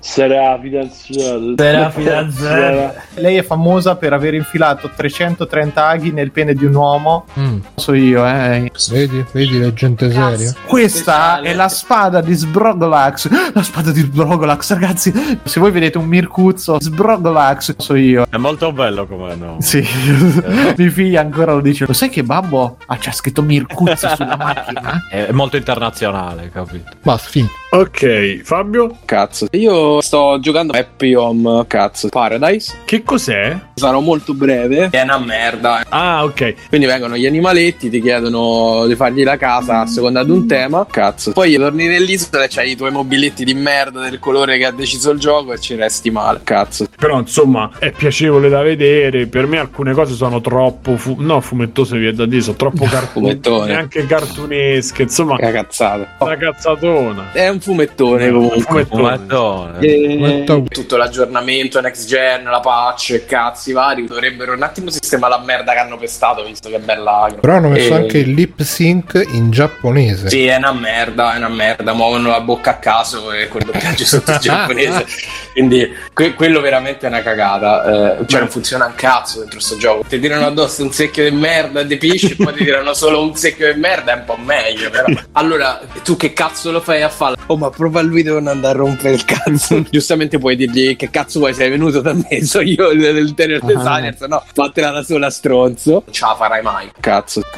Sarà fidanzato. Sarà fidanzata. Lei è famosa per aver infilato 330 aghi nel pene di un uomo. Mm. So io, eh. Vedi, vedi la gente seria? Questa è la spada di Sbrogolax. La spada di Sbrogolax, ragazzi. Se voi vedete un Mircuzzo, Sbrogolax, so io. È molto bello come no. Sì, mia figlia ancora lo dice. Lo sai che babbo ha c'ha scritto Mircuzzo sulla macchina? È è molto internazionale, capito? Basta, finito. Ok, Fabio. Cazzo. Io sto giocando Happy Home, cazzo. Paradise. Che cos'è? Sarò molto breve. È una merda. Ah, ok. Quindi vengono gli animaletti, ti chiedono di fargli la casa a seconda di un tema. Cazzo. Poi torni nell'isola e c'hai i tuoi mobiletti di merda del colore che ha deciso il gioco e ci resti male. Cazzo. Però insomma è piacevole da vedere. Per me alcune cose sono troppo. Fu- no, fumettose vi è da dire, sono troppo Fumettone. cartunesche. Anche cartunesche. Insomma, Che cazzata. una cazzatona. È un fumettone comunque. Fumettone. E tutto l'aggiornamento next gen, la patch, cazzi vari dovrebbero un attimo sistemare la merda che hanno pestato visto che è bella agro. Però hanno messo E- anche il lip sync in giapponese. Sì, è una merda, è una merda, muovono la bocca a caso e quel doppiaggio sotto il giapponese. Quindi que- quello veramente è una cagata. Eh, cioè non funziona un cazzo dentro sto gioco. Ti tirano addosso un secchio di merda e di pisci e poi ti tirano solo un secchio di merda, è un po' meglio però. Allora, tu che cazzo lo fai a fare? Oh, ma prova lui devo non andare a rompere il cazzo. Giustamente puoi dirgli che cazzo vuoi, sei venuto da me, so io l'interior designer, se no fatela da sola stronzo. Non ce la farai mai, cazzo.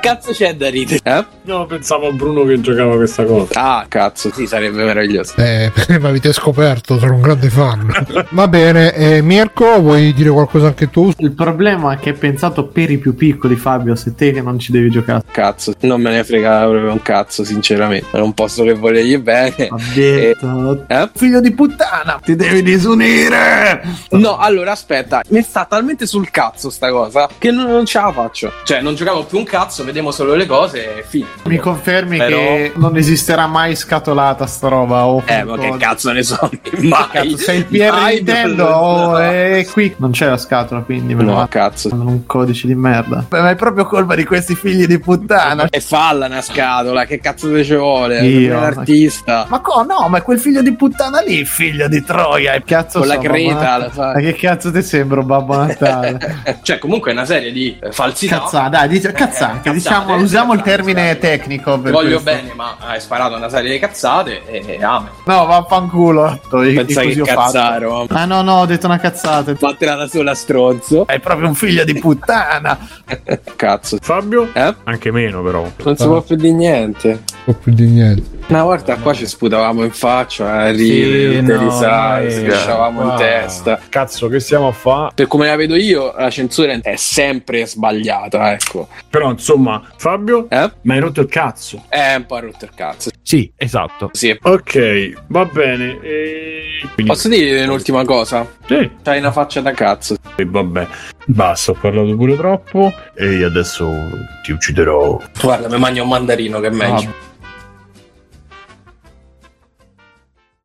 cazzo c'è da ridere? Eh? No, pensavo a Bruno che giocava questa cosa. Ah, cazzo, sì, sarebbe meraviglioso. Eh, mi avete scoperto, sono un grande fan. Va bene, eh, Mirko, vuoi dire qualcosa anche tu? Il problema è che è pensato per i più piccoli, Fabio. Se te che non ci devi giocare. Cazzo, non me ne frega proprio un cazzo. Sinceramente. Non posso che volergli bene. Ha detto, Eh? figlio di puttana, ti devi disunire. No, allora aspetta, mi sta talmente sul cazzo sta cosa che non, non ce la faccio. Cioè, non giochiamo più un cazzo, vediamo solo le cose e fine. Mi confermi Però- che non esisterà mai scatolata sta roba? O Eh, ma che cazzo ne so? Mai. Cazzo, sei il PR Mai Nintendo non- oh, no. è qui non c'è la scatola quindi me lo No, va. cazzo. Un codice di merda Beh, ma è proprio colpa di questi figli di puttana E falla una scatola, che cazzo te ci vuole? Io? Un artista. ma co- no ma quel figlio di puttana lì figlio di Troia e cazzo Con la so, creta la fa. Natale. ma che cazzo ti sembro Babbo Natale Cioè, comunque è una serie di eh, falsità. cazzate dai dice, cazzate, Eh, diciamo cazzate, usiamo il cazzate, termine tecnico Ti per voglio questo. bene, ma hai sparato una serie di cazzate e, e amen. no vaffanculo Io- Pensa che ho fatto. cazzaro. ah no no ho detto una cazzata Fatela da sola stronzo. è proprio un figlio di puttana Cazzo. Fabio? Eh? Anche meno, però. Non si può più di niente. Un po' più di niente. Una volta qua ci sputavamo in faccia, a ridere, tutte no, risate, lasciavamo in qua. testa. Cazzo, che stiamo a fare? Per come la vedo io, la censura è sempre sbagliata, ecco. Però, insomma, Fabio, Eh? mi hai rotto il cazzo. È un po' rotto il cazzo. Sì, esatto. Sì. Ok, va bene. E... Quindi, Posso dire un'ultima cosa? Sì, C'hai una faccia da cazzo. e vabbè. Basta, ho parlato pure troppo. E adesso ti ucciderò. Guarda, mi mangio un mandarino che è meglio.